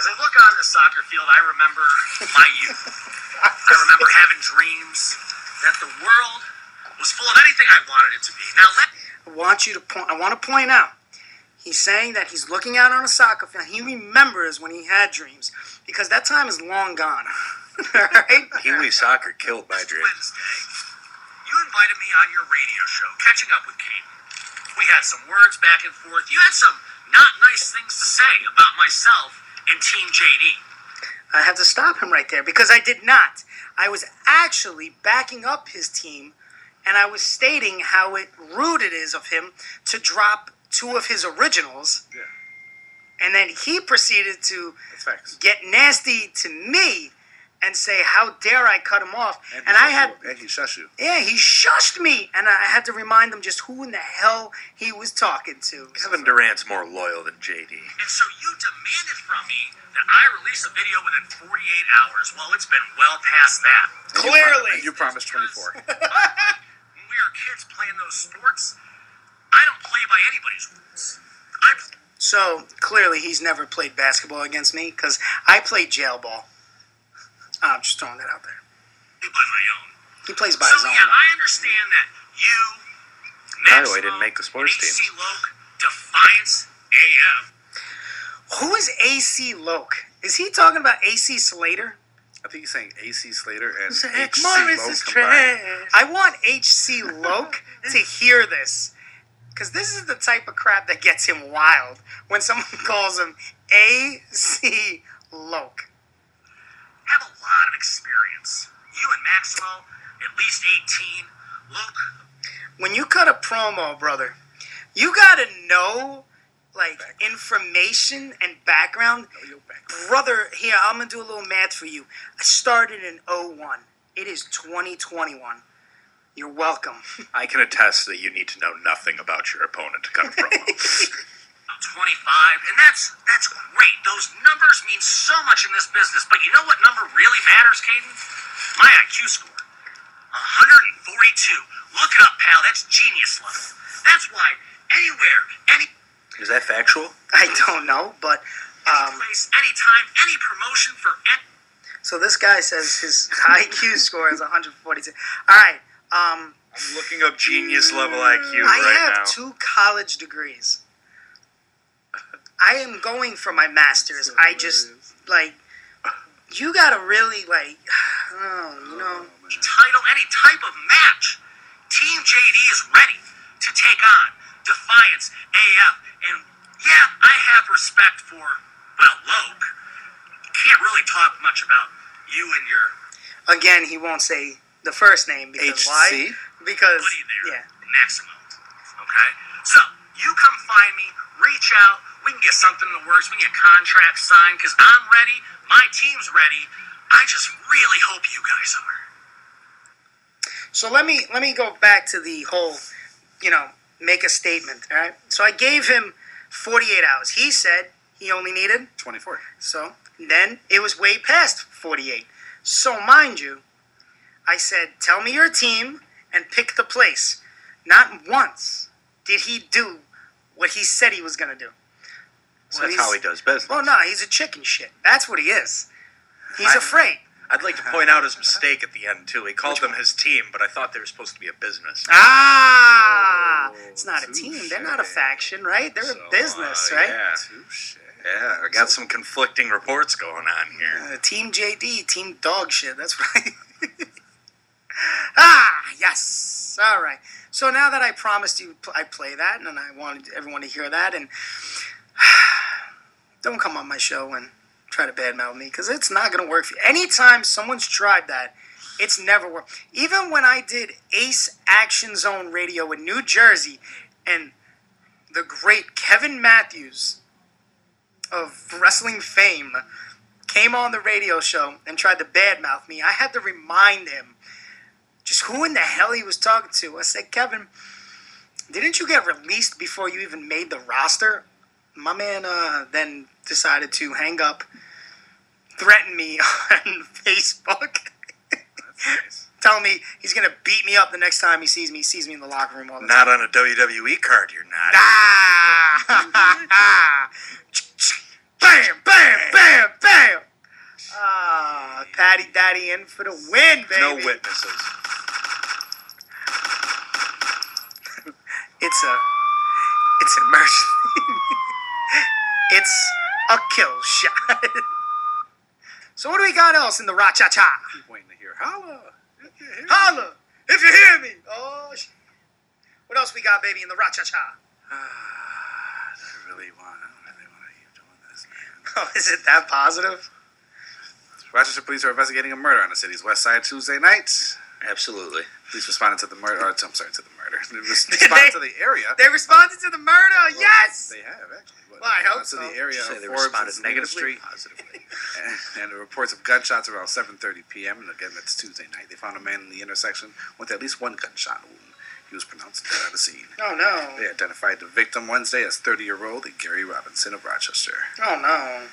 as I look on the soccer field, I remember my youth. [laughs] I remember having dreams that the world was full of anything I wanted it to be. Now, let I want you to point. I want to point out. He's saying that he's looking out on a soccer field. He remembers when he had dreams because that time is long gone. All [laughs] right. Pee Wee Soccer killed my dreams. Wednesday, you invited me on your radio show, Catching Up with Kate. We had some words back and forth. You had some not nice things to say about myself and Team JD. I have to stop him right there because I did not. I was actually backing up his team and I was stating how it rude it is of him to drop two of his originals. Yeah. And then he proceeded to get nasty to me and say, How dare I cut him off? he And I had, you. and he shush you. yeah, he shushed me. And I had to remind him just who in the hell he was talking to. Kevin Durant's more loyal than JD. And so you demanded from me that I release a video within 48 hours. Well, it's been well past that. And you pro- Clearly. and you promised 24. [laughs] when we were kids playing those sports, I don't play by anybody's rules. I So clearly, he's never played basketball against me because I played jail ball. Ah, I'm just throwing that out there. by my own. He plays by so his own. yeah. I understand that you, By the way, Maximo, didn't make the sports and AC teams. Loke, Defiance, AF. Who is AC Loke? Is he talking about AC Slater? I think he's saying AC Slater and Zach HC Morris is trash. I want HC Loke to hear this. Because this is the type of crap that gets him wild when someone [laughs] calls him AC Loke. Have a lot of experience. You and Maximo, at least 18. Luke, When you cut a promo, brother, you gotta know like information and background. Know your back. Brother, here, I'm gonna do a little math for you. I started in 01. It is 2021. You're welcome. [laughs] I can attest that you need to know nothing about your opponent to cut a promo. 25, and that's that's great. Those numbers mean so much in this business. But you know what number really matters, Caden? My IQ score. 142. Look it up, pal. That's genius level. That's why anywhere, any Is that factual? [laughs] I don't know, but um, place, anytime, any promotion for any. so this guy says his [laughs] IQ score is 142. All right. Um, I'm looking up genius level IQ I right have now. two college degrees. I am going for my master's. I just like you gotta really like, [sighs] oh, you know. title, any type of match. Team JD is ready to take on Defiance AF, and yeah, I have respect for, well, Loke. Can't really talk much about you and your Again, he won't say the first name because why? HC? Because buddy there, yeah. Maximo. Okay? So, you come find me, reach out, we can get something in the works, we can get contracts signed, because I'm ready, my team's ready. I just really hope you guys are. So let me let me go back to the whole, you know, make a statement. All right. So I gave him 48 hours. He said he only needed 24. So then it was way past 48. So mind you, I said, tell me your team and pick the place. Not once did he do what he said he was gonna do. So That's how he does business. Well, no, he's a chicken shit. That's what he is. He's I- afraid. I'd like to point out his mistake at the end too. He called them his team, but I thought they were supposed to be a business. Ah, Oh, it's not a team. They're not a faction, right? They're So, a business, uh, right? Yeah. Touche. Yeah, I got some conflicting reports going on here. Uh, team JD, team dog shit. That's [laughs] right. ah, yes. All right. So now that I promised you I play that, and I wanted everyone to hear that, and [sighs] don't come on my show and try to badmouth me because it's not gonna work for you. Anytime someone's tried that, it's never worked. Even when I did Ace Action Zone Radio in New Jersey, and the great Kevin Matthews of wrestling fame came on the radio show and tried to badmouth me, I had to remind him just who in the hell he was talking to. I said, Kevin, didn't you get released before you even made the roster? My man uh, then decided to hang up, threaten me [laughs] on Facebook, Nice. tell me he's gonna beat me up the next time he sees me. He sees me in the locker room all the Not on a WWE card, you're not. Ah! [laughs] bam, bam, bam, bam. Ah, Patty Daddy in for the win, baby. No witnesses. It's a, it's an emergency. [laughs] it's a kill shot. So what do we got else in the ra cha cha? Keep waiting to hear. Holla. If you hear me. Holla if you hear me. Oh shit. What else we got, baby, in the ra cha cha? Ah, I really want. I really want to keep doing this, man. Oh, [laughs] is it that positive? Rochester police are investigating a murder on the city's west side Tuesday night. Absolutely. Police responded to the murder. Or, I'm sorry, to the murder. [laughs] They [laughs] responded they? to the area. They responded to the murder. Well, yes. They have actually. But Well, I hope so. The area Say of they Forbes responded and Salina negatively, Street, positively. and, [laughs] and the reports of gunshots around 7:30 p.m. And again, that's Tuesday night. They found a man in the intersection with at least one gunshot wound. He was pronounced dead at the scene. Oh no. They identified the victim Wednesday as 30-year-old Gary Robinson of Rochester. Oh no.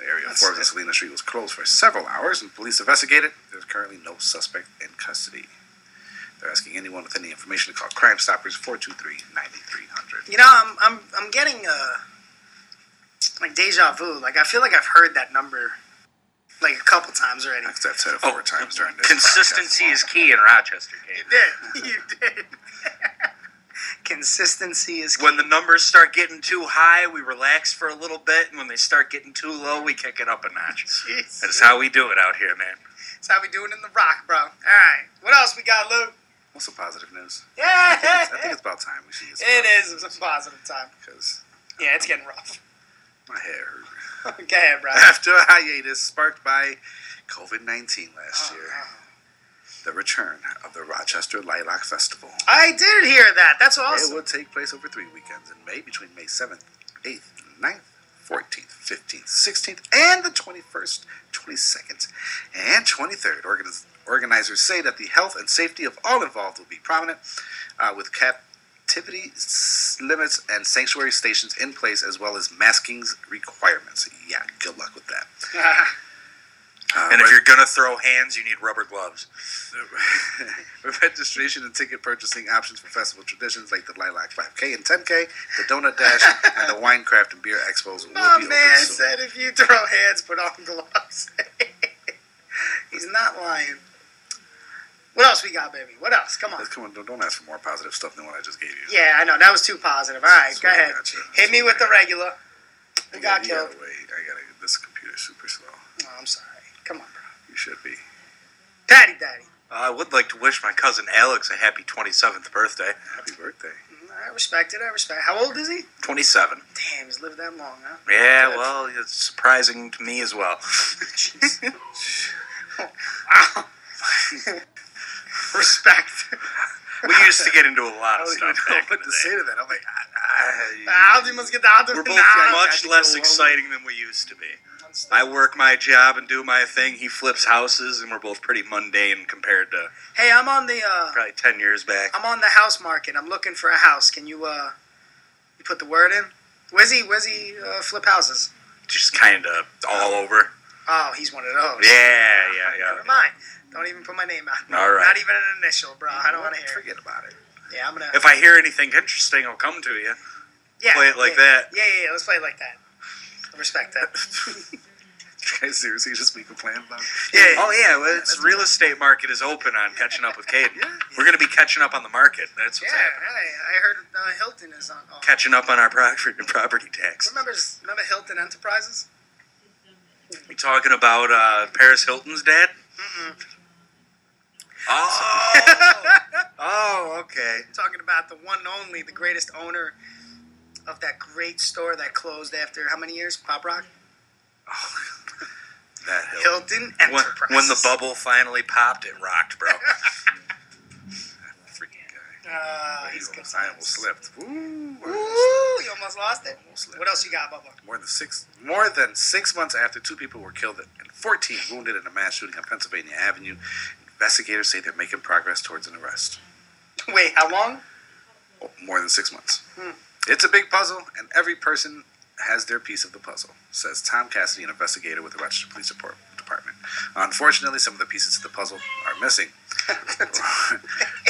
The area of That's Forbes and. Salina Street was closed for several hours, and police investigated. There's currently no suspect in custody. They're asking anyone with any information to call Crime Stoppers 423-9300. You know, I'm I'm I'm getting uh like deja vu. Like I feel like I've heard that number like a couple times already. I've said it four Oh, times during this. Consistency podcast. is key in Rochester, You did. [laughs] You did. [laughs] Consistency is key. When the numbers start getting too high, we relax for a little bit, and when they start getting too low, we kick it up a notch. Jeez. That's how we do it out here, man. That's how we do it in the rock, bro. All right. What else we got, Lou? What's some positive news? Yeah. I think it's about time we should get some It is a positive time. because Yeah, it's getting rough. My hair hurt. [laughs] Go bro. After a hiatus sparked by COVID 19 last Oh, year, the return of the Rochester Lilac Festival. I did hear that. That's awesome. It will take place over three weekends in May between May 7th, 8th, 9th, 14th, 15th, 16th, and the 21st, 22nd, and 23rd. Organiz- organizers say that the health and safety of all involved will be prominent, uh, with captivity s- limits and sanctuary stations in place, as well as masking requirements. Yeah, good luck with that. [laughs] Uh, And if you're gonna throw hands, you need rubber gloves. [laughs] registration and ticket purchasing options for festival traditions like the Lilac 5K and 10K, the Donut Dash, [laughs] and the Winecraft and Beer Expos will My be man open soon. said if you throw hands, put on gloves. He's not lying. What else we got, baby? What else? Come on. Come on, don't, don't ask for more positive stuff than what I just gave you. Yeah, I know. That was too positive. All right, That's go I ahead. got you. Hit me with the regular. I We got you killed. gotta wait. I gotta. This computer's super slow. Oh, I'm sorry. Come on, bro. You should be. Daddy, Daddy. I would like to wish my cousin Alex a happy 27th birthday. Happy birthday. Mm, I respect it. I respect. How old is he? 27. Damn, he's lived that long, huh? Yeah, well, it's surprising to me as well. [laughs] [laughs] [laughs] Respect. we used to get into a lot of stuff. I don't know what to day. say to that. I'm like, I, Aldi must get the Aldi. We're both much less exciting than we used to be. I work my job and do my thing. He flips houses, and we're both pretty mundane compared to Hey, I'm on the uh, probably ten years back. I'm on the house market. I'm looking for a house. Can you uh, you put the word in? Where's he? Where's he uh, flip houses? Just kind of all over. Oh, he's one of those. Yeah, yeah, yeah. Never mind. Don't even put my name out. All right. Not even an initial, bro. I don't want to hear. it. forget about it. Yeah, I'm gonna. If I hear anything interesting, I'll come to you. yeah, play it like yeah, that. Yeah, yeah, yeah. Let's play it like that. I respect that. [laughs] You guys seriously just make a plan about it? Yeah. Oh yeah, well, it's real estate market is open on catching up with Caden. [laughs] We're gonna be catching up on the market. That's Yeah, what's happening. hey, I heard uh, Hilton is on. Oh. Catching up on our property [laughs] property tax. Remember, remember Hilton Enterprises? You talking about uh, Paris Hilton's dad? Oh, [laughs] oh, okay. Talking about the one and only, the greatest owner of that great store that closed after how many years? Pop Rock? [laughs] That Hilton. Hilton When, when the bubble finally popped, it rocked, bro. [laughs] Freaking guy. Uh, he's good. I almost slipped. Ooh, Ooh, you almost lost it. slipped. What else you got, Bubba? More than six more than six months after two people were killed and 14 wounded in a mass shooting on Pennsylvania Avenue, investigators say they're making progress towards an arrest. [laughs] Wait, how long? Oh, more than six months. It's a big puzzle, and every person has their piece of the puzzle, says Tom Cassidy, an investigator with the Rochester Police Depart- Department. Unfortunately, some of the pieces of the puzzle are missing. [laughs]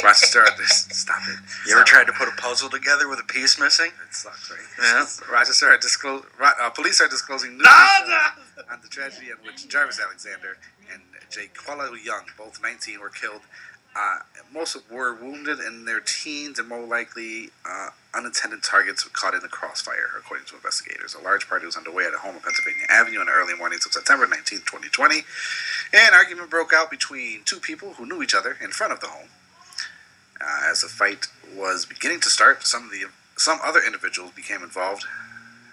Rochester, stop it. You ever tried to put a puzzle together with a piece missing? It sucks, right? Yeah. [laughs] Rochester are disclose, uh, police are disclosing news No, uh, on the tragedy in which Jarvis Alexander Quella Young, both 19, were killed. Uh, most were wounded in their teens and more likely uh, unintended targets caught in the crossfire, according to investigators. A large party was underway at a home on Pennsylvania Avenue in the early mornings of September 19, 2020. An argument broke out between two people who knew each other in front of the home. Uh, as the fight was beginning to start, some of the some other individuals became involved.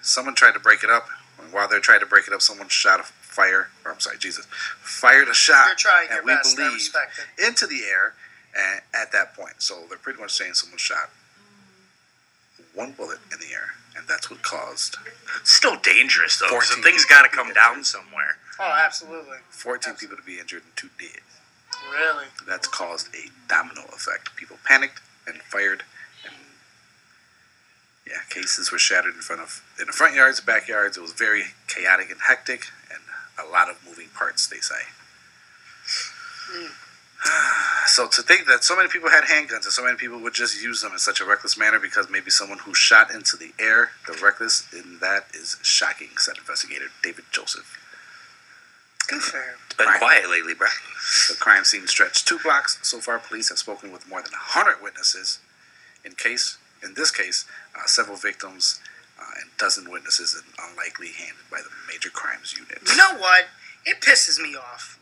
Someone tried to break it up. And while they tried to break it up, someone shot a fire. Or I'm sorry, Jesus, fired a shot. You're trying and your we best. I believe respect it. into the air at, at that point. So they're pretty much saying someone shot one bullet in the air, and that's what caused Still dangerous though, because the 14 thing's got to come down somewhere. Oh, absolutely. 14 people to be injured and two dead. Really? That's caused a domino effect. People panicked and fired, and yeah, cases were shattered in front of in the front yards, backyards. It was very chaotic and hectic, and a lot of moving parts. They say. [sighs] So to think that so many people had handguns and so many people would just use them in such a reckless manner because maybe someone who shot into the air, the reckless in that is shocking, said investigator David Joseph. Good for him. Been Right. quiet lately, bro. The crime scene stretched two blocks. So far, police have spoken with more than 100 witnesses. In case, in this case, uh, several victims uh, and dozen witnesses and unlikely handed by the major crimes unit. You know what? It pisses me off.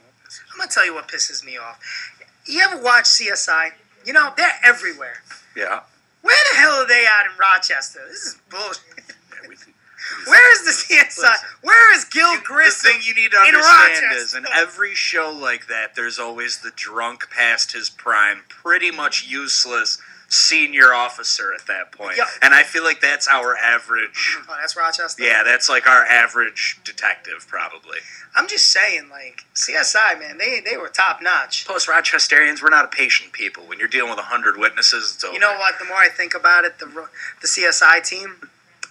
I'm gonna tell you what pisses me off. You ever watch CSI? You know they're everywhere. Yeah. Where the hell are they out in Rochester? This is bullshit. Yeah, we- [laughs] Where is the CSI? Where is Gil The Grissom? thing you need to understand is, in every show like that, there's always the drunk past his prime, pretty much useless senior officer at that point. Yeah. And I feel like that's our average. [clears throat] Oh, that's Rochester. Yeah, that's like our average detective, probably. I'm just saying, like CSI, man, they they were top notch. Plus, Rochesterians, we're not a patient people. When you're dealing with 100 witnesses, it's over. You know what? The more I think about it, the the CSI team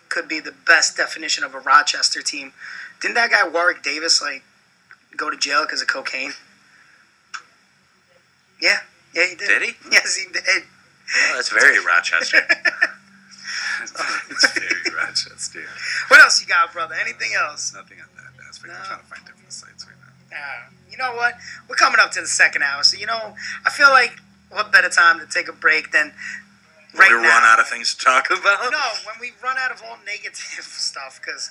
could be the best definition of a Rochester team. Didn't that guy Warwick Davis like go to jail because of cocaine? Yeah, yeah, he did. Did he? [laughs] Yes, he did. Oh, that's very Rochester. [laughs] it's very Rochester. What else you got, brother? Anything else? Nothing on that aspect. No. I'm trying to find different sites right now. Uh, you know what? We're coming up to the second hour, so you know I feel like what better time to take a break than right we now? run out of things to talk about. No, when we run out of all negative [laughs] stuff, because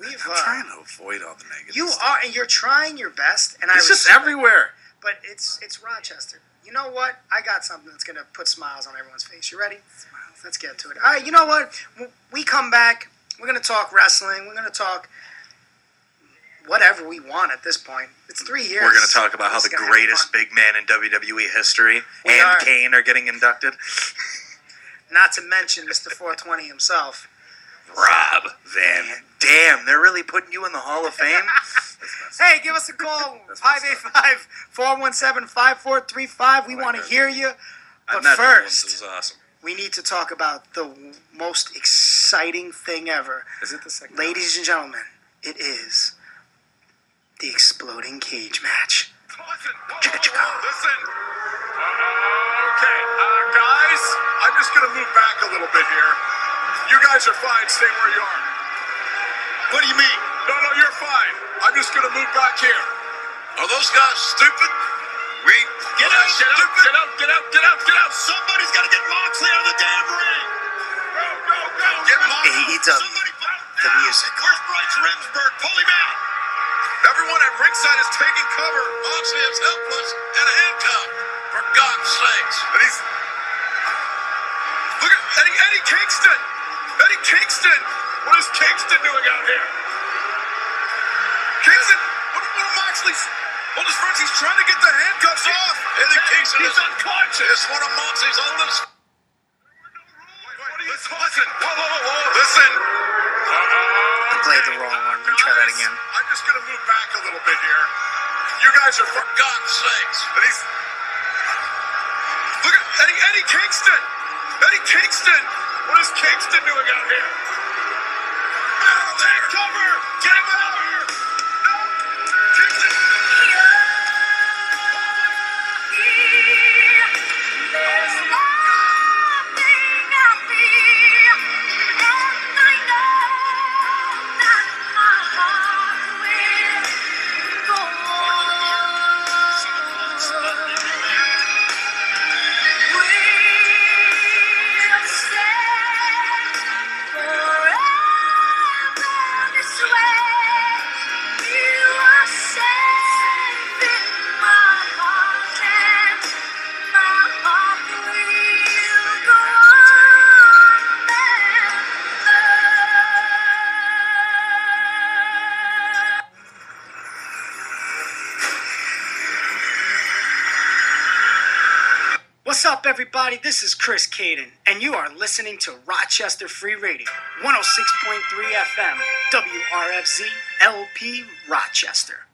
we've. I'm uh, trying to avoid all the negative You stuff. are, and you're trying your best, and I. It's just everywhere. But it's it's Rochester. You know what? I got something that's gonna put smiles on everyone's face. You ready? Smiles. let's get to it. All right, you know what? When we come back. We're gonna talk wrestling. We're gonna talk whatever we want at this point. It's three years. We're going to talk about how the greatest big man in WWE history We and are. Kane are getting inducted. [laughs] Not to mention Mr. 420 himself. Rob Van Dam. They're really putting you in the Hall of [laughs] Fame? Hey, give us a call 585 417 5435. We want to hear you. But met him once. first, It was awesome. we need to talk about the most exciting thing ever. Is it the second? Ladies and gentlemen, it is the exploding cage match. Listen, whoa, whoa, whoa, listen. Uh, okay, uh, guys, I'm just gonna move back a little bit here. You guys are fine. Stay where you are. What do you mean? No, no, you're fine. I'm just gonna move back here. Are those guys stupid? We get out, get out, get out, get out, get out, get out. Somebody's got to get Moxley out of the damn ring. Go, go, go. Get Moxley. AEW, Somebody the music. Where's Bryce Remsburg? Pull him out. Everyone at ringside is taking cover. Moxley is helpless and handcuffed. For God's sakes. And he's. Look at Eddie, Eddie Kingston. Eddie Kingston. What is Kingston doing out here? Kingston. What, what are Moxley's? Well, his friends, he's trying to get the handcuffs off. Eddie Kingston is unconscious. It's one of Moxley's oldest. Listen, listen, whoa, whoa, whoa, whoa, listen. Uh-huh. I played the wrong one. Let me try that again. I'm just gonna move back a little bit here. You guys are for God's sakes. And he's look at Eddie, Eddie Kingston. Eddie Kingston. What is Kingston doing out here? Everybody? This is Chris Caden, and you are listening to Rochester Free Radio, 106.3 FM, WRFZ LP Rochester.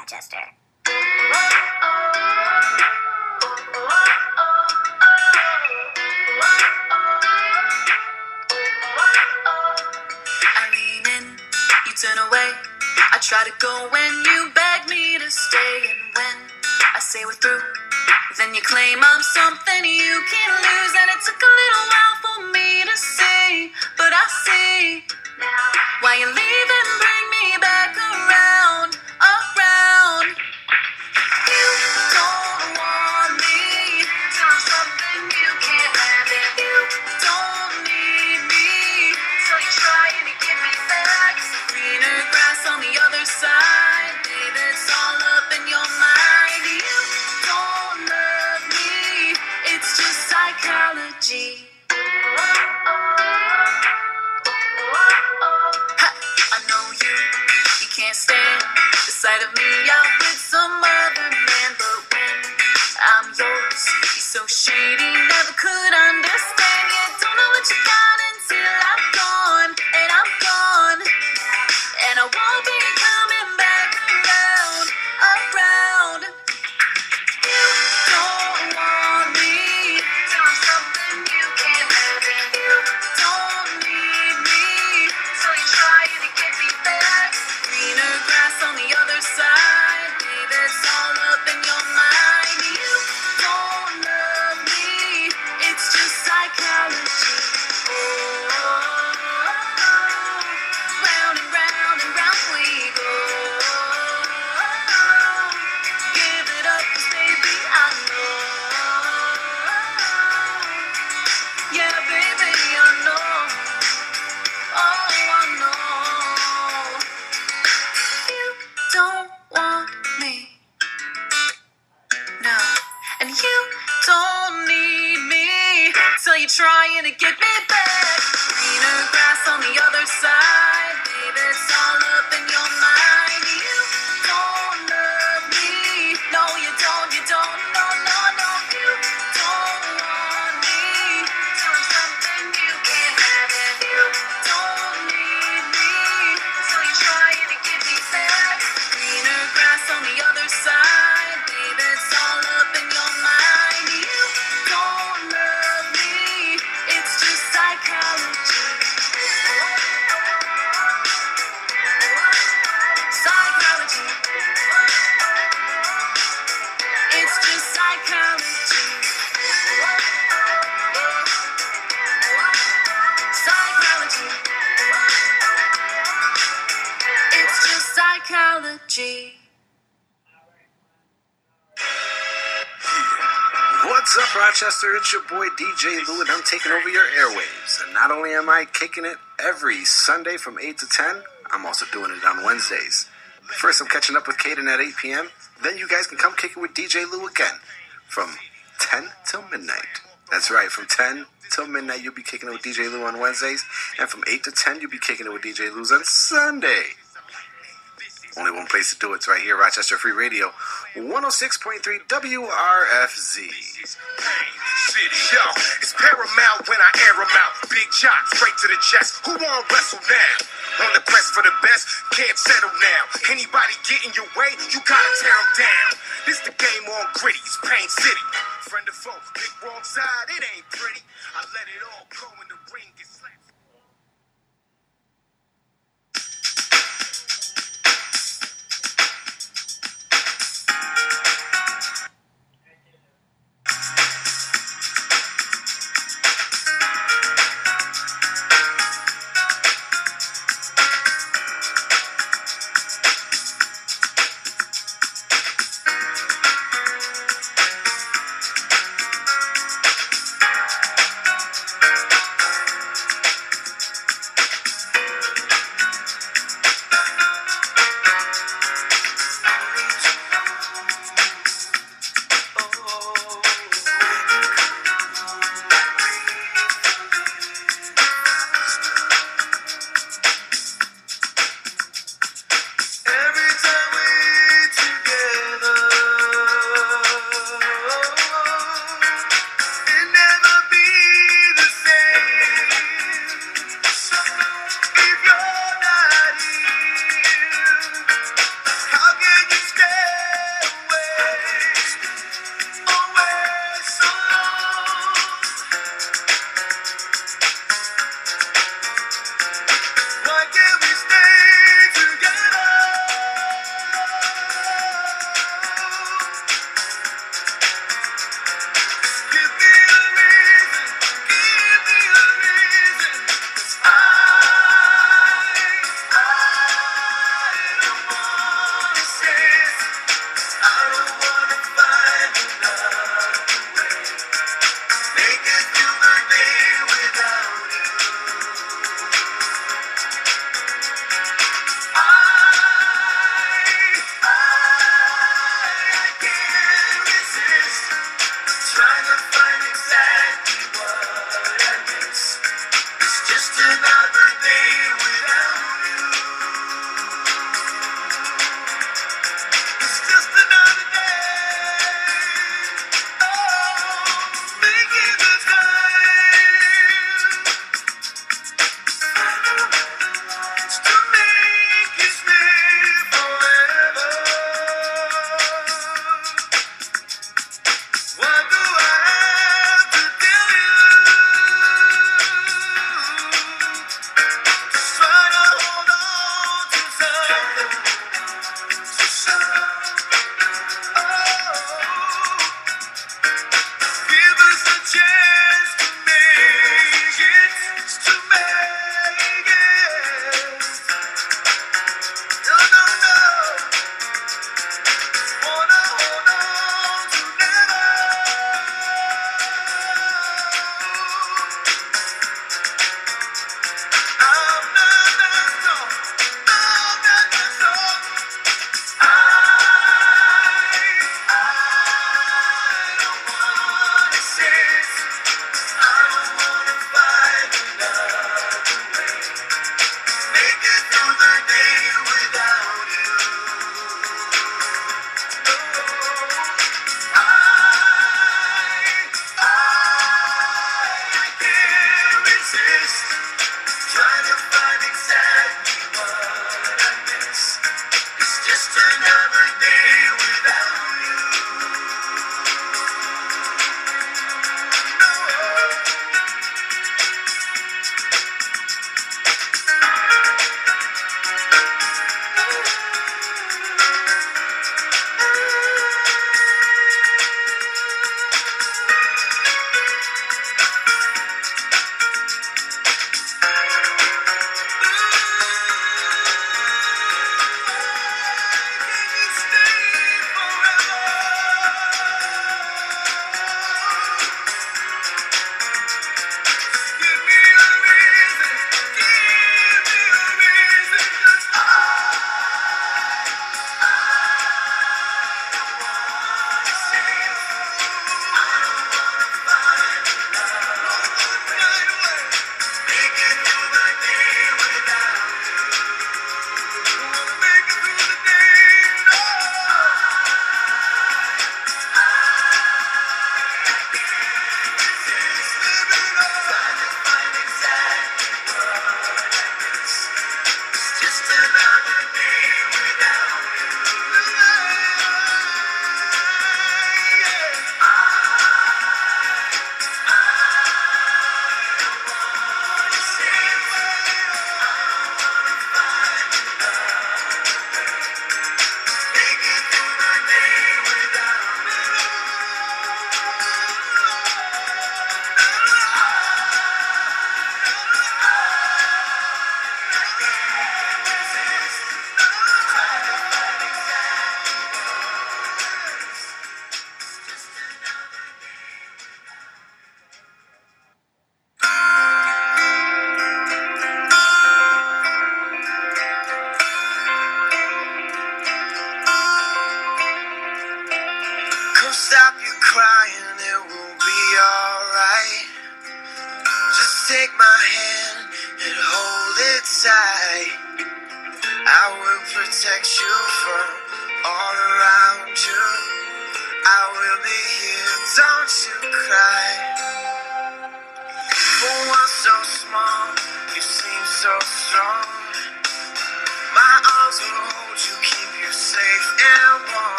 Rochester. Manchester. It's your boy DJ Lou, and I'm taking over your airwaves. And not only am I kicking it every Sunday from 8 to 10, I'm also doing it on Wednesdays. First, I'm catching up with Caden at 8 p.m. Then you guys can come kick it with DJ Lou again from 10 till midnight. That's right, from 10 till midnight, you'll be kicking it with DJ Lou on Wednesdays. And from 8 to 10, you'll be kicking it with DJ Lou on Sunday. Only one place to do it. It's right here, Rochester Free Radio, 106.3 WRFZ. Yo, it's paramount when I air them out. Big shot straight to the chest. Who won't wrestle now? On the quest for the best, can't settle now. Anybody get in your way, you gotta tear them down. This the game on gritty, it's Pain City. Friend of foe, big wrong side, it ain't pretty. I let it all go in the ring. It's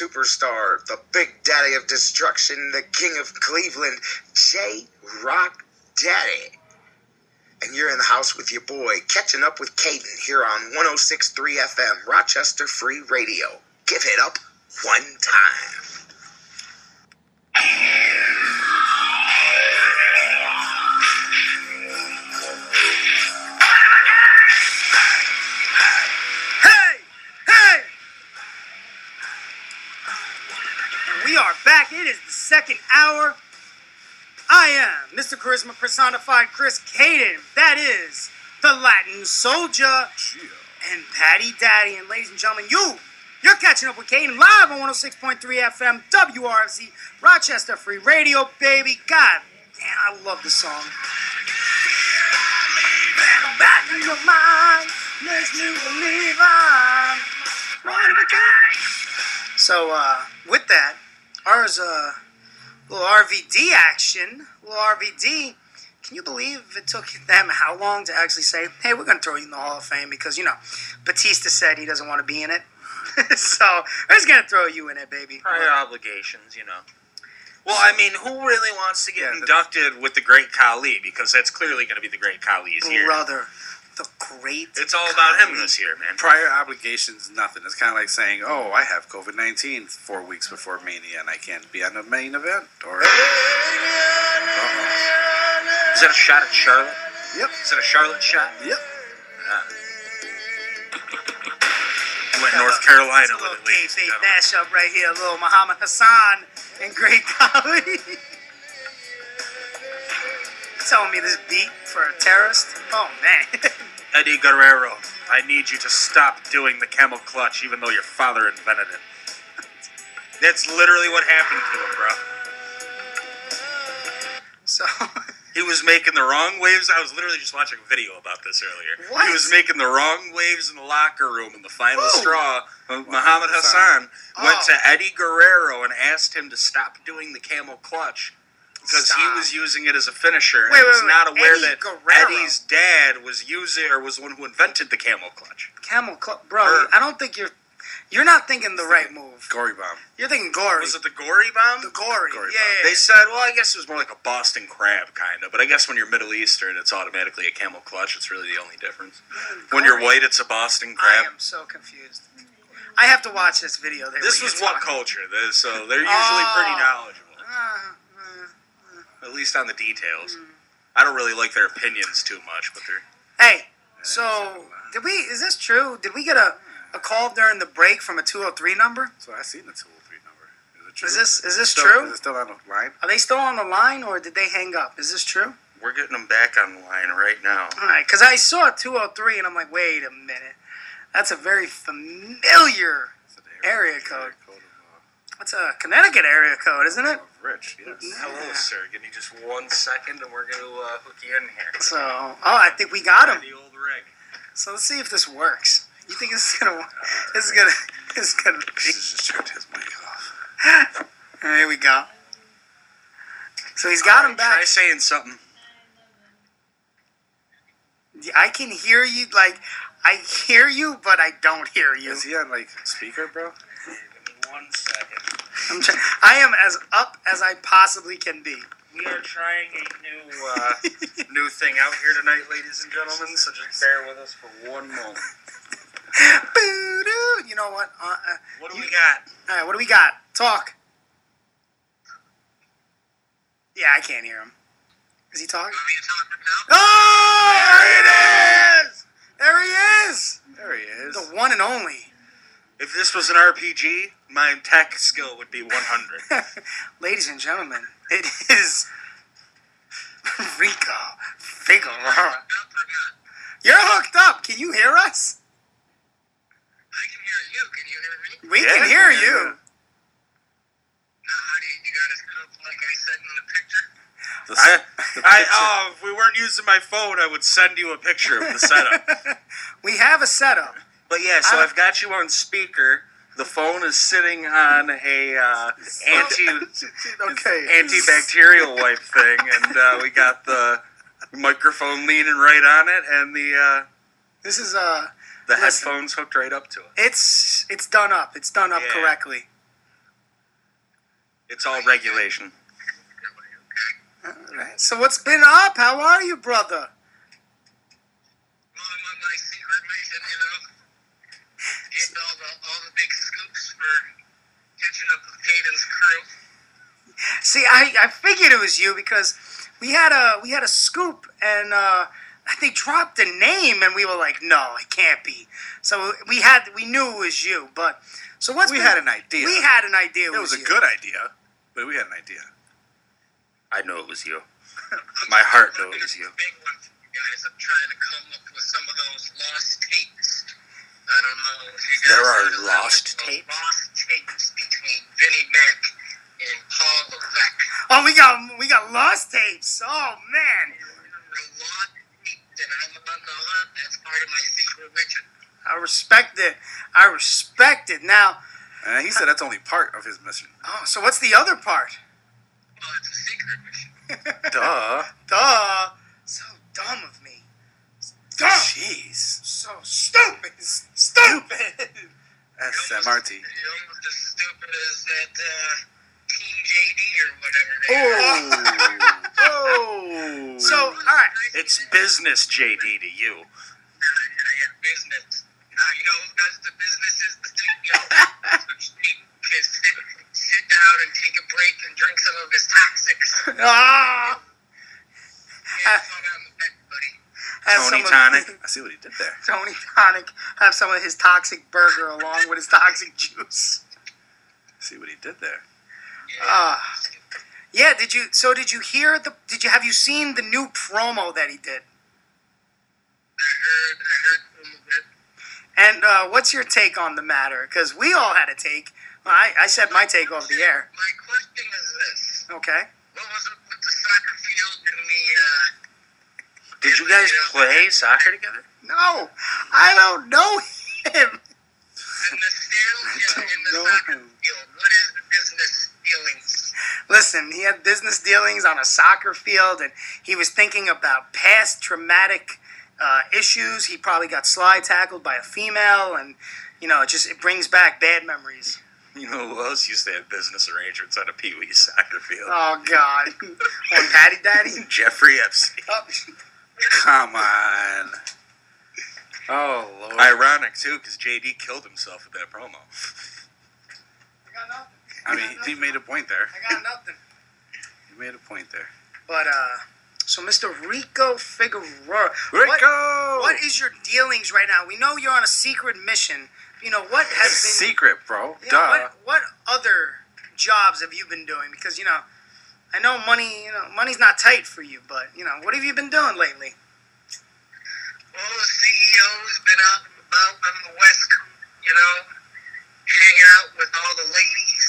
superstar, the big daddy of destruction, the king of Cleveland, J Rock Daddy. And you're in the house with your boy, catching up with Caden here on 1063 FM, Rochester Free Radio. Give it up one time. We are back. It is the second hour. I am Mr. Charisma personified Chris Caden. That is the Latin Soldier and Patty Daddy. And ladies and gentlemen, you, you're catching up with Caden live on 106.3 FM WRFZ Rochester Free Radio, baby. God, man, I love the song. Back in your mind makes me believe I'm one of a kind. So, uh, with that, ours, uh, little RVD action, little RVD. Can you believe it took [laughs] them how long to actually say, hey, we're going to throw you in the Hall of Fame? Because, you know, Batista said he doesn't want to be in it. [laughs] so, we're just going to throw you in it, baby. Prior obligations, you know. Well, I mean, who really wants to get inducted with the Great Khali? Because that's clearly going to be the Great Khali's year. Brother, the great. It's all about him this year, man. Prior obligations, nothing. It's kind of like saying, "Oh, I have COVID nineteen four weeks before Mania, and I can't be on the main event." Or Uh-oh. Is that a shot at Charlotte? Yep. Is that a Charlotte shot? Yep. Ah. Went North Carolina with little it, kayfabe gentlemen. mashup right here. A little Muhammad Hassan and Great Khali. [laughs] Telling me this beat for a terrorist? Oh man. [laughs] Eddie Guerrero, I need you to stop doing the camel clutch, even though your father invented it. That's literally what happened to him, bro. So [laughs] he was making the wrong waves. I was literally just watching a video about this earlier. What? He was making the wrong waves in the locker room in the final straw. Uh, when Muhammad Hassan went Oh. to Eddie Guerrero and asked him to stop doing the camel clutch because he was using it as a finisher Wait, and was wait, not aware Eddie that Guerrero. Eddie's dad was using or was the one who invented the camel clutch. Camel Club, bro. I don't think you're. You're not thinking the right move. Gory bomb. You're thinking gory. Was it the gory bomb? The gory. Gory yeah, bomb. yeah. They said, well, I guess it was more like a Boston crab kind of, but I guess when you're Middle Eastern, it's automatically a camel clutch. It's really the only difference. When you're white, it's a Boston crab. I am so confused. I have to watch this video. This was what talking. culture? This, so they're usually pretty Oh. knowledgeable, Uh, at least on the details. Mm. I don't really like their opinions too much, but they're. Hey, so did we? Is this true? Did we get a, a call during the break from a 203 number? So I seen the two hundred three number. Is it true? Is this is this Still- true? Is it still on the line? Are they still on the line or did they hang up? Is this true? We're getting them back online right now. All right, because I saw 203 and I'm like, wait a minute, that's a very familiar area code. That's a Connecticut area code, isn't it? Rich, yes. Hello, sir. Give me just one second, and we're gonna uh, hook you in here. So, oh, I think we got him. The old rig. So let's see if this works. You think this is gonna? [laughs] This is gonna? This is gonna be? just turned his mic off. [laughs] There we go. So he's got him back. Try saying something. I can hear you. Like I hear you, but I don't hear you. Is he on like speaker, bro? One second. I'm trying. I am as up as I possibly can be. We are trying a new uh, [laughs] new thing out here tonight, ladies and gentlemen. So just bear with us for one moment. Boo-doo. You know what? Uh, uh, What do we got? all right, what do we got? Talk. Yeah, I can't hear him. Is he talking? Oh, there it is! There he is! There he is. The one and only. If this was an RPG, my tech skill would be 100. [laughs] Ladies and gentlemen, it is [laughs] Rico Figueroa. You're hooked up. Can you hear us? I can hear you. Can you hear me? We Yeah, can hear yeah. you. Now, how do you, you got us set up like I said in the picture? I, I, oh, if we weren't using my phone, I would send you a picture of the setup. [laughs] We have a setup. But yeah, so I- I've got you on speaker. The phone is sitting on a uh, [laughs] anti okay. antibacterial wipe thing, and uh, we got the microphone leaning right on it, and the uh, This is uh the Listen. headphones hooked right up to it. it's it's done up. It's done up Yeah. correctly. It's all regulation. Alright. So what's been up? How are you, brother? Well, I'm on my secret mission, you know. Getting all the, all the big scoops catching up with Caden's crew. See, I, I figured it was you because we had a we had a scoop and uh, they dropped a name and we were like, no, it can't be. So we had we knew it was you, but so what's We been- had an idea. We had an idea. It was a you. good idea, but we had an idea. I know it was you. [laughs] My heart knew it was you. Big one for you guys. I'm trying to come up with some of those lost tapes. I don't know if you guys There are heard of that, lost tapes? Lost tapes between Vinnie Mac and Paul Levesque. Oh, we got we got lost tapes. Oh man, They're lost tapes, and I'm on the hunt. That's part of my secret mission. I respect it. I respect it. Now, And he said that's only part of his mission. oh, so what's the other part? Well, it's a secret mission. Duh. [laughs] Duh. So dumb of me. Dumb. Jeez. So stupid. Stupid. SMRT. You're almost as stupid as that uh, Team JD or whatever they are. Oh. oh. So all right. It's business, JD, to you. [laughs] business. Now you know who does the business is the CEO. [laughs] so can sit, sit down and take a break and drink some of his toxics. [laughs] Ah! Have Tony Tonic. I see what he did there. Tony Tonic have some of his toxic burger along with his toxic juice. See what he did there. Ah, yeah. Did you? So did you hear the? Did you have you seen the new promo that he did? I heard, I heard and uh, what's your take on the matter? Because we all had a take. Well, I, I said my take over the air. My question is this: Okay. What was up with the soccer field and the? Uh, Did you guys play soccer together? No, I don't know him. and the sales in the soccer field? What is the business dealings? Listen, he had business dealings on a soccer field, and he was thinking about past traumatic uh, issues. He probably got slide tackled by a female, and you know, it just it brings back bad memories. [laughs] You know who else used to have business arrangements on a Pee Wee soccer field? Oh God, [laughs] on Patty Daddy. Jeffrey Epstein. Come on. Oh lord. Ironic too, because JD killed himself with that promo. I mean, he made a point there. I got nothing. He made a point there. But uh, so Mr. Rico Figueroa, Rico! what, what is your dealings right now? We know you're on a secret mission. You know what has [laughs] been Secret, bro. Yeah, Duh. What, what other jobs have you been doing? Because you know, I know money. You know, money's not tight for you, but you know, what have you been doing lately? Well, the CEO's been out and about on the West Coast, you know, hanging out with all the ladies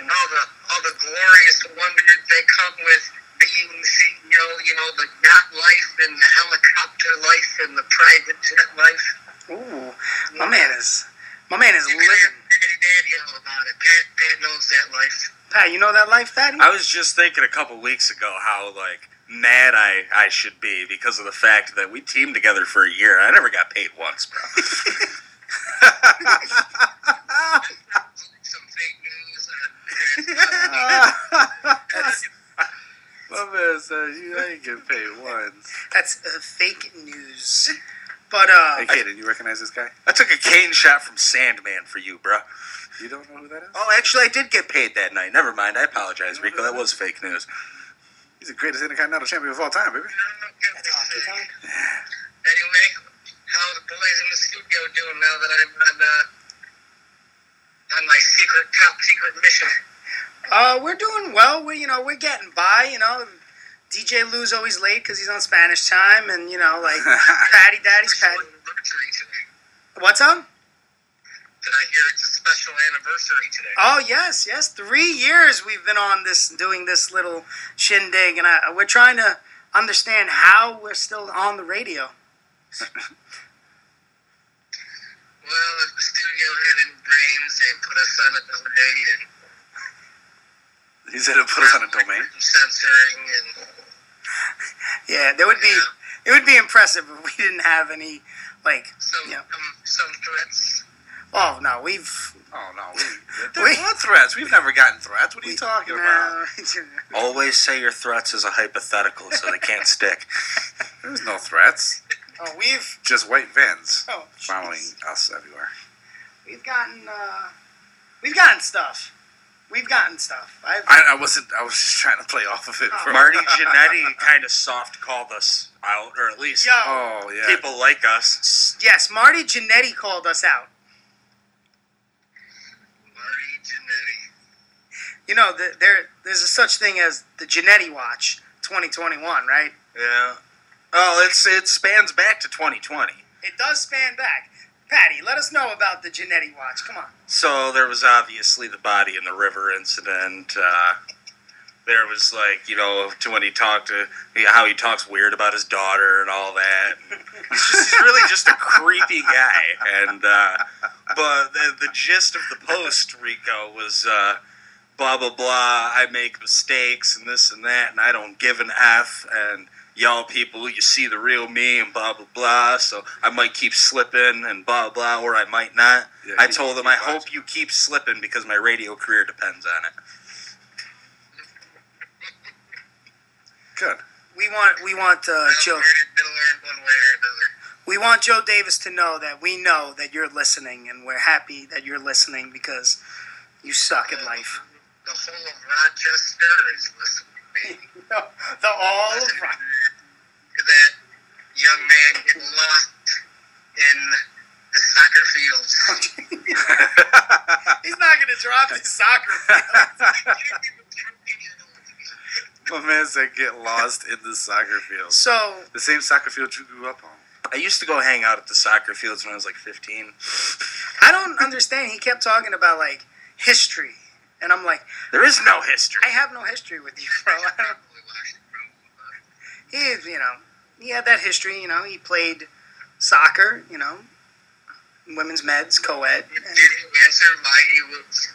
and all the all the glorious wonders that come with being the CEO. You know, the yacht life and the helicopter life and the private jet life. Ooh, my man is my man is living. Daddy, daddy, all about it. Pat, Pat knows that life. Pat, you know that life, Patty? I was just thinking a couple weeks ago how like mad I I should be because of the fact that we teamed together for a year. I never got paid once, bro. Some fake news. My man says you ain't getting paid once. That's uh, fake news. But uh, Hey, Caden, you recognize this guy? I took a cane shot from Sandman for you, bro. You don't know who that is? Oh, actually, I did get paid that night. Never mind. I apologize, Rico. That was fake news. He's the greatest Intercontinental champion of all time, baby. Anyway, how are the boys in the studio doing now that I'm on, uh, on my secret, top secret mission? uh, we're doing well. We you know we're getting by. You know, DJ Lou's always late because he's on Spanish time, and you know like [laughs] Patty Daddy's Patty. What's up? Did I hear it's a special anniversary today? Oh yes, yes. Three years we've been on this, doing this little shindig, and I, we're trying to understand how we're still on the radio. Well, if the studio had any brains, they'd put us on a delay and He said it put us on a domain. [laughs] censoring and Yeah, there would be. It would be impressive if we didn't have any, like, some you know. um, some threats. Oh no, we've. Oh no, we, there's not threats. We've never gotten threats. What are you talking about? [laughs] Always say your threats as a hypothetical so they can't stick. [laughs] There's no threats. Oh, we've Just white vans Oh, following us everywhere. we've gotten uh, we've gotten stuff. We've gotten stuff. I've, I, I wasn't. I was just trying to play off of it. For, Marty Jannetty kind of soft called us out, or at least Yo. Oh yeah. people like us. yes, Marty Jannetty called us out. Marty Jannetty. You know, the, there there's a such thing as the Jannetty Watch 2021, right? Yeah. Oh, it's it spans back to 2020. It does span back. Patty, let us know about the Jannetty Watch. Come on. So there was obviously the body in the river incident. Uh, there was like you know to when he talked to you know, how he talks weird about his daughter and all that. He's just he's really just a creepy guy. And uh, but the the gist of the post Rico was. Uh, Blah blah blah. I make mistakes and this and that, and I don't give an f. And y'all people, you see the real me, and blah blah blah. So I might keep slipping and blah blah, or I might not. Yeah, I keep- told them keep I hope you keep slipping because my radio career depends on it. Good. We want we want uh, Joe. Better learn one way or another. We want Joe Davis to know that we know that you're listening, and we're happy that you're listening because you suck at life. The whole of Rochester is listening to me. [laughs] the all of that young man getting lost in the soccer fields. [laughs] He's not going to drop his soccer field. [laughs] My man said get lost in the soccer field. So the same soccer field you grew up on. I used to go hang out at the soccer fields when I was like 15. I don't understand. He kept talking about like history, and I'm like, There is no history. I have no history with you, bro. I don't. He, you know, he had that history. You know, he played soccer. You know, women's meds, co-ed. Did he answer why he was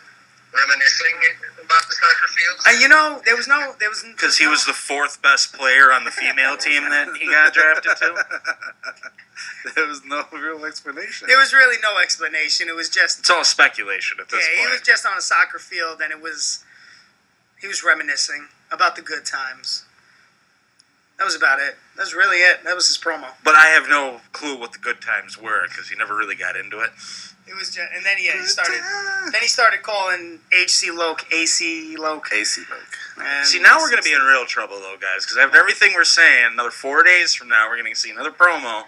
reminiscing about the soccer fields? And uh, you know, there was no, there was Because he was the fourth best player on the female team that he got drafted to. [laughs] There was no real explanation. There was really no explanation. It was just It's all speculation at this yeah, this he was just on a soccer field, and it was he was reminiscing about the good times. That was about it. That was really it. That was his promo. But I have no clue what the good times were because he never really got into it. It was just, and then yeah, he started. Then he started calling HC Loke AC Loke. AC Loke. See, now we're going to be in real trouble, though, guys, because after everything we're saying, another four days from now, we're going to see another promo.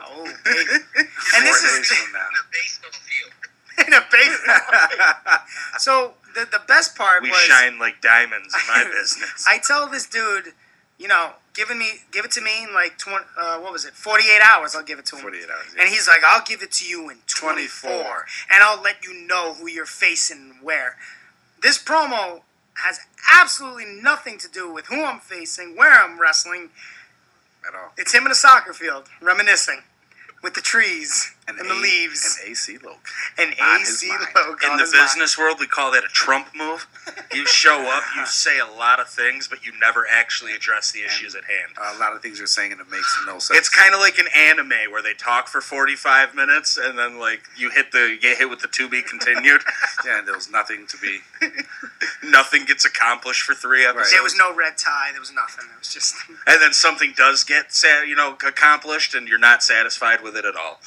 Oh, [laughs] baby. and this Four is from now. in a baseball. Field. [laughs] in a baseball. so the the best part We was shine like diamonds in my [laughs] business. I tell this dude, you know, giving me, give it to me in like twenty. Uh, what was it? Forty eight hours. I'll give it to him. 48 hours. And he's like, I'll give it to you in 24, 24. and I'll let you know who you're facing where. This promo has absolutely nothing to do with who I'm facing, where I'm wrestling. At all. It's him in a soccer field, reminiscing with the trees and, the A- leaves. An AC Loke. An AC mind. logo In the his mind. business world, we call that a Trump move. You [laughs] show up, you say a lot of things, but you never actually address the issues at hand. A lot of things you're saying and it makes no sense. It's kind of like an anime where they talk for 45 minutes and then like you hit the get hit with the to be continued. [laughs] yeah, and there was nothing to be. [laughs] Nothing gets accomplished for three episodes. There was no red tie. There was nothing. It was just. and then something does get you know accomplished and you're not satisfied with it at all.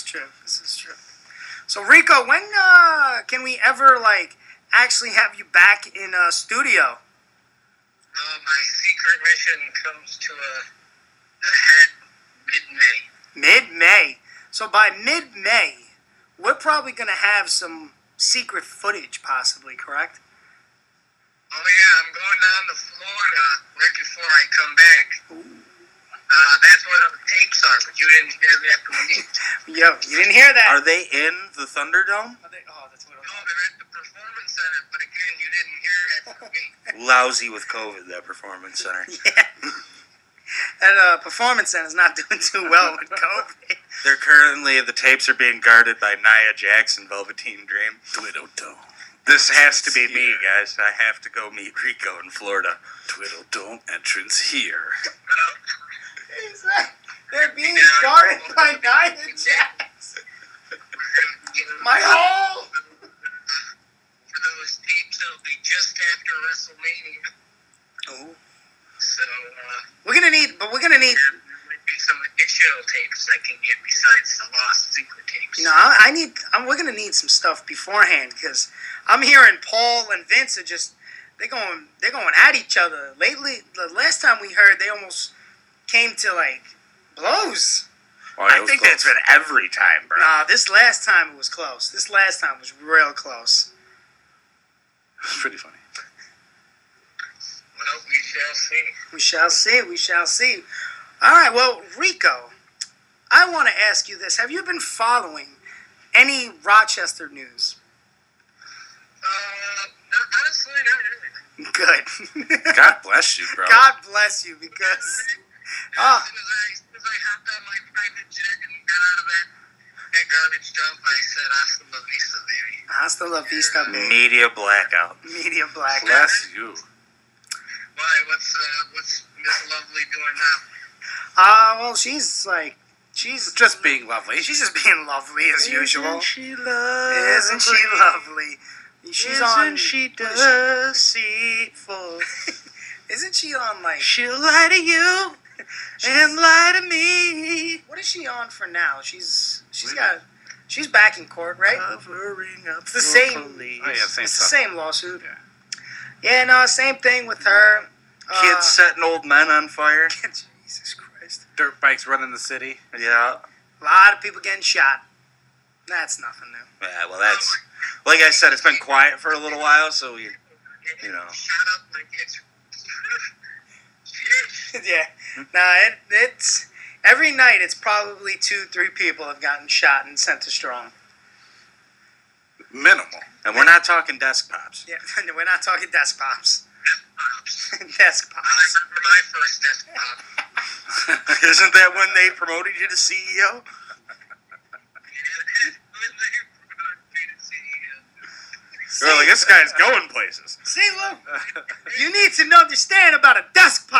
This is true. This is true. So Rico, when uh, can we ever like actually have you back in a studio? Uh, my secret mission comes to a, a head mid-May. Mid May. So by mid May, we're probably gonna have some secret footage, possibly. Correct? Oh yeah, I'm going down to Florida right before I come back. Uh, that's where the tapes are, but you didn't hear that from me. Yo, you didn't hear that? Are they in the Thunderdome? oh, that's what No, they're at the Performance Center, but again, you didn't hear that from me. [laughs] Lousy with COVID, that performance center. [laughs] yeah. That uh, performance center is not doing too well with [laughs] COVID. They're currently the tapes are being guarded by Nia Jackson, Velveteen Dream. Tweedledum. This has to be me, guys. I have to go meet Rico in Florida. Twiddle don't entrance here. They're being guarded by Nia Jax. My hole. For those tapes, it'll be just after WrestleMania. Ooh. So, uh, We're gonna need, but we're gonna need. there might be some additional tapes I can get besides the lost secret tapes. You know, I, I need. I'm, we're gonna need some stuff beforehand because I'm hearing Paul and Vince are just they're going they're going at each other. Lately, the last time we heard, they almost came to like blows. Yeah, it I think close. that's been every time, bro. Nah, this last time it was close. This last time was real close. It was pretty funny. Well, we shall see. We shall see. We shall see. All right. Well, Rico, I want to ask you this: Have you been following any Rochester news? Uh, no, honestly, not really. Good. God bless you, bro. God bless you, because oh, As soon as I, as soon as I hopped on my private jet and got out of that, that garbage dump, I said, hasta la vista, baby. hasta la vista, baby. Media blackout. Media black. Bless you. Why? What's uh, what's Miss Lovely doing now? Uh, well, she's like, she's Just being lovely. she's just being lovely as usual. she lovely? Isn't she lovely? She's Isn't on. she what is she- deceitful? [laughs] Isn't she on like? She'll lie to you and lie to me. What is she on for now? She's she's got she's back in court, right? Covering up It's the same. police. Oh, yeah, same it's the same lawsuit. Yeah, yeah, no, same thing with her. Uh, Kids setting old men on fire. [laughs] Jesus Christ. Dirt bikes running the city. Yeah. A lot of people getting shot. That's nothing new. Yeah, well, that's like I said. It's been quiet for a little while, so we, you know. [laughs] yeah. Nah, it, it's every night. It's probably two, three people have gotten shot and sent to strong. Minimal. And we're not talking desk pops. Yeah, [laughs] we're not talking desk pops. desk pops. I remember my first desktop. [laughs] Isn't that when they promoted you to CEO? They're like, this guy's going places. See, look, you need to understand about a desk pop, bro.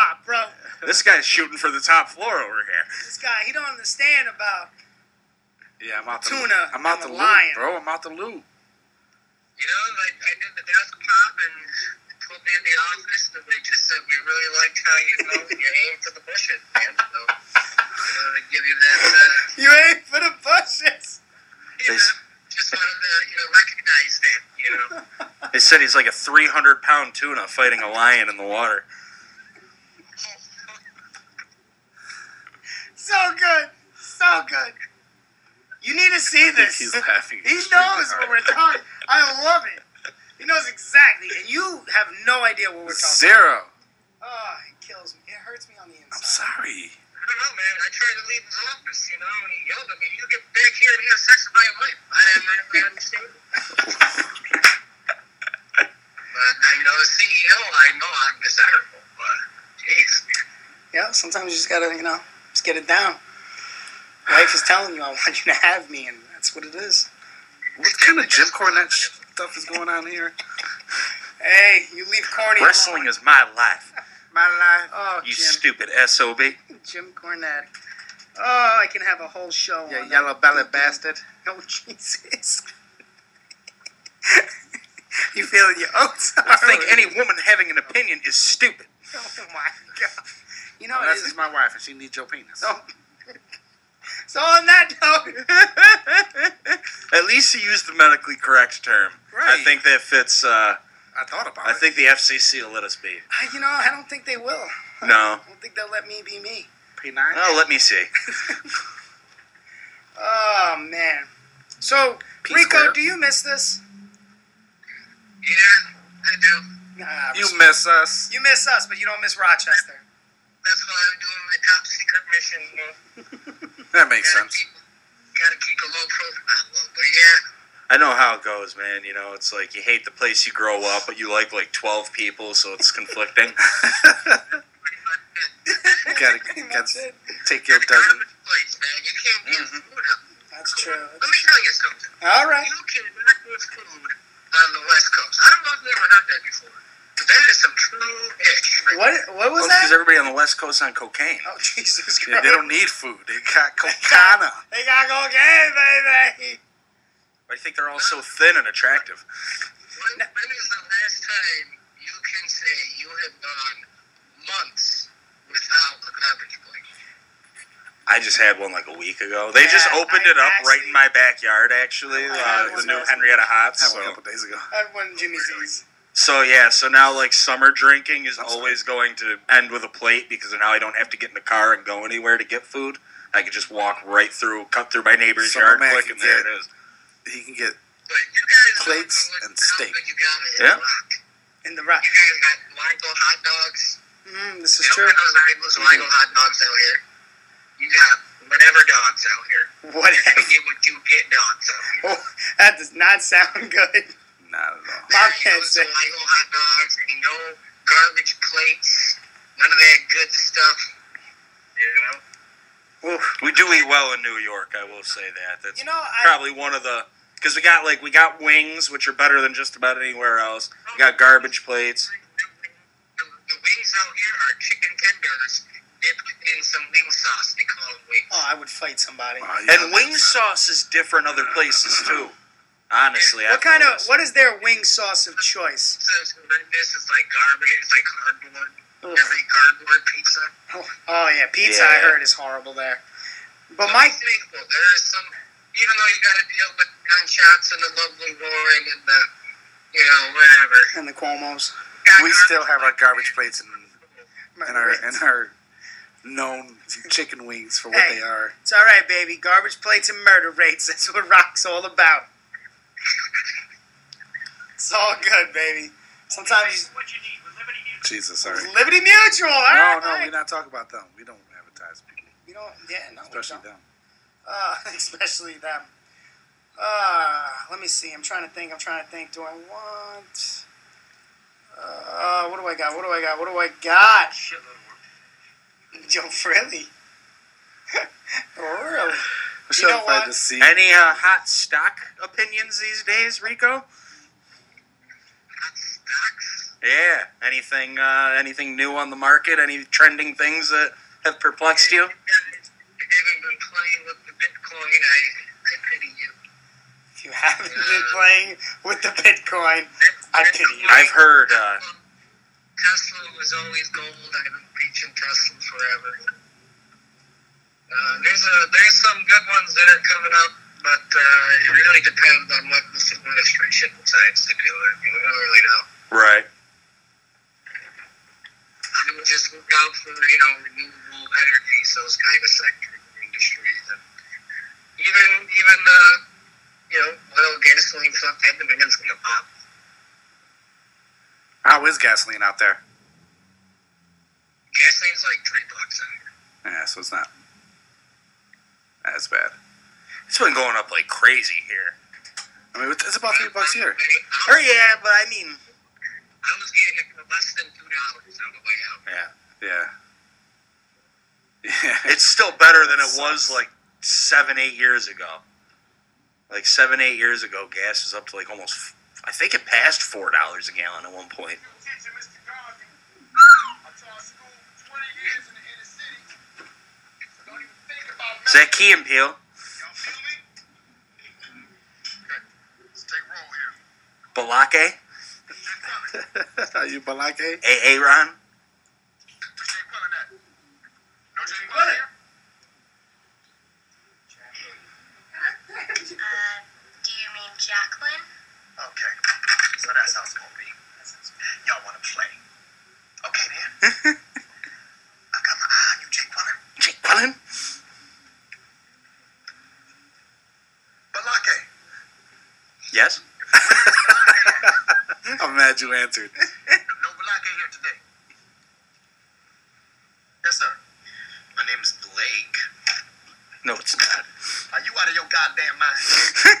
This guy's shooting for the top floor over here. This guy, he don't understand about Yeah, I'm out the Tuna I'm out and the the loot, lion. bro. I'm out the loot. You know, like I did the desktop and they told me in the office that they just said we really liked how you know you aim for the bushes, man. So you know, they give you that. Uh, you aim for the bushes. you know, just wanted to you know recognize that. You know. They said he's like a 300 pound tuna fighting a lion in the water. So good, so good. You need to see this. He's laughing. [laughs] He knows hard. what we're talking. I love it. He knows exactly, and you have no idea what we're talking. Zero. about. Oh, it kills me. It hurts me on the inside. I'm sorry. I don't know, man. I tried to leave his office, you know, and he yelled at me, "You get back here and you have sex with my wife." I didn't really understand. but you know, the CEO, I know I'm desirable, but jeez, Yeah, sometimes you just gotta, you know, just get it down. Wife is telling you, I want you to have me, and that's what it is. What kind of Jim Cornette stuff is going on here? Hey, you leave corny. Wrestling is my life. My life. Oh, You Jim, stupid SOB. Jim Cornette. Oh, I can have a whole show. Yeah, yellow belly bastard. Oh, Jesus. [laughs] you feeling your oats? I think any woman having an opinion is stupid. Oh my god. You know, Unless it's- it's my wife and she needs your penis. Oh. [laughs] So on that note, [laughs] At least he used the medically correct term. Right. I think that fits. Uh, I thought about I it. I think the FCC will let us be. I- you know, I don't think they will. [laughs] No. I don't think they'll let me be me. P9. Oh, let me see. Oh man. So P Rico, square. do you miss this? yeah, I do. Nah, You miss us. you miss us, but you don't miss Rochester. That's why I'm doing my top secret mission. You know, [laughs] That makes gotta sense. keep, gotta keep a low profile, though. But yeah, I know how it goes, man. You know, it's like you hate the place you grow up, but you like like 12 people, so it's [laughs] conflicting. You [laughs] gotta, gotta That's it. take your the dozen. place, man. You can't get food out. That's true. Let me tell you something. All right. You cannot get food on the West Coast. I don't know if you ever heard that before. But that is some true ish. What? What was Because that? everybody on the West Coast on cocaine. Oh [laughs] Jesus Yeah, Christ! they don't need food. They got cocaine. [laughs] They got cocaine, baby. I think they're all so thin and attractive. When, when is the last time you can say you have gone months without a garbage plate? I just had one like a week ago. They just opened I it up right in my backyard, actually. Uh, the new Henrietta Hots. That one a So. couple days ago. I had one Jimmy Z's. So yeah, so now like summer drinking is always going to end with a plate because now I don't have to get in the car and go anywhere to get food. I can just walk right through, cut through my neighbor's Summer yard, man click, can and there get- it is. He can get But you guys Plates don't know what and steak. You got in Yeah. the. In the rock. You guys got Zweigle hot dogs. Mm, this You is don't true. got those Zweigle's Zweigle hot dogs out here. You got whatever dogs out here. You're [laughs] Whatever. gonna get what you get dogs out here. Oh, [laughs] that does not sound good. Not at all. My There man ain't said. no Zweigle hot dogs. Ain't no garbage plates. None of that good stuff. You know. We do eat well in New York, I will say that. That's You know, I, probably one of the because we got like we got wings, which are better than just about anywhere else. We got garbage plates. The, the wings out here are chicken tenders dipped in some wing sauce. They call them wings. oh, I would fight somebody. Wow, yeah, And that wing makes sense. sauce is different other places too. Honestly, What I've kind of? What is their wing sauce of choice? So it's horrendous. It's like garbage. It's like cardboard. Ugh. Every cardboard pizza. Oh, oh yeah, pizza. I heard is horrible there. But So Mike, be thankful. There is some, even though you got to deal with gunshots and the lovely Warren and the, you know, whatever. and the Cuomo's. We still have our garbage plates and, and our and our known chicken wings for what Hey. they are. It's all right, baby. Garbage plates and murder rates. That's what rock's all about. It's all good, baby. Sometimes you. Jesus, sorry. Liberty Mutual. All No, right, no, Mike. we're not talking about them. We don't advertise people, You don't. Yeah, no. we especially don't. them. Uh, [laughs] especially them. Uh, let me see. I'm trying to think. I'm trying to think. Do I want? Uh, what do I got? What do I got? What do I got? [laughs] Yo, really? [laughs] really? I'm You know what? to see. Any uh, hot stock opinions these days, Rico? Yeah. Anything? Uh, anything new on the market? Any trending things that have perplexed you? If you haven't been playing with the Bitcoin, I, I pity you. If you haven't been playing with the Bitcoin, I pity you. I've heard. Uh, Tesla was always gold. I've been preaching Tesla forever. Uh, there's a there's some good ones that are coming up, but uh, it really depends on what this administration decides to do. I mean, we don't really know. right. I would just look out for you know renewable energies, those kind of sectors, industries, and even even uh, you know oil, gasoline stuff. That demand's gonna pop. How is gasoline out there? Gasoline's like three bucks out here. Yeah, so it's not as bad. It's been going up like crazy here. I mean, it's about three bucks here. Or yeah, but I mean, I was getting it for less than two dollars on the way out. yeah. Yeah. Yeah. [laughs] It's still better than it was like seven, eight years ago. Like seven, eight years ago, gas was up to like almost. I think it passed four dollars a gallon at one point. Is that Key and Peele? Balake? Are you Balake? A. Aaron? Uh, do you mean Jacqueline? Okay, so that's how it's gonna be. Y'all wanna play? Okay then. [laughs] I got my eye on you, Jake Quillen. Jake Quillen? Balake. Yes? [laughs] I'm mad you answered. No Balake here today. Yes, sir. My name is Blake. No, it's not. Are you out of your goddamn mind? [laughs]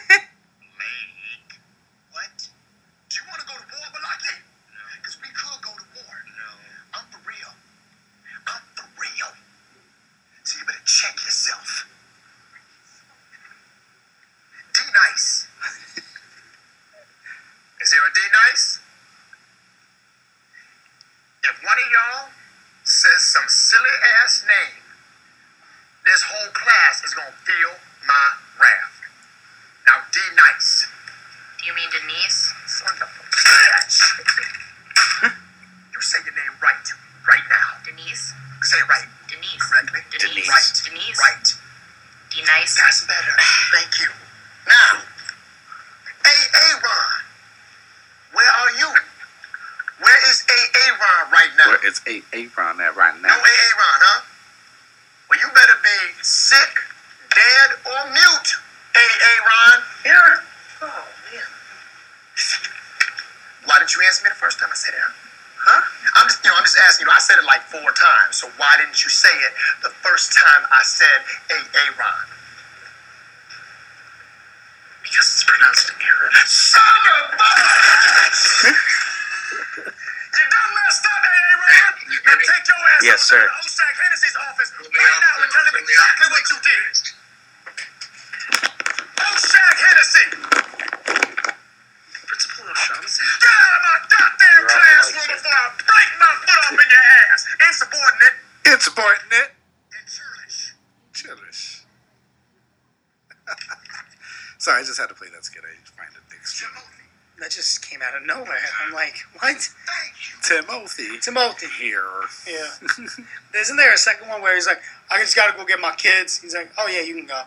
Timothy. Timothy. Here. Yeah. [laughs] Isn't there a second one where he's like, I just gotta go get my kids? He's like, oh yeah, you can go.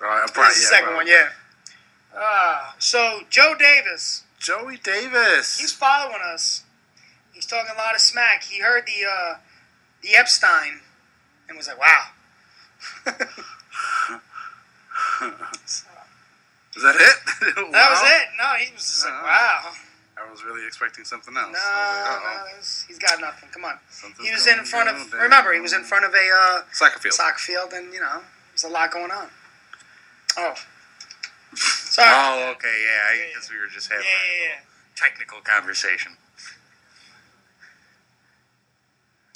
Right, That's the second one, yeah. Ah, so Joe Davis. Joey Davis. He's following us. He's talking a lot of smack. He heard the uh, the Epstein and was like, wow. Is that it? That was it. No, he was just like, wow. I was really expecting something else. No, like, no, he's- got nothing. Come on. Something's He was in front of. down. Remember, he was in front of a uh, Soccer field. soccer field, and you know, there's a lot going on. Oh, [laughs] sorry. Oh, okay, yeah. I guess we were just having Yeah, yeah, a technical conversation.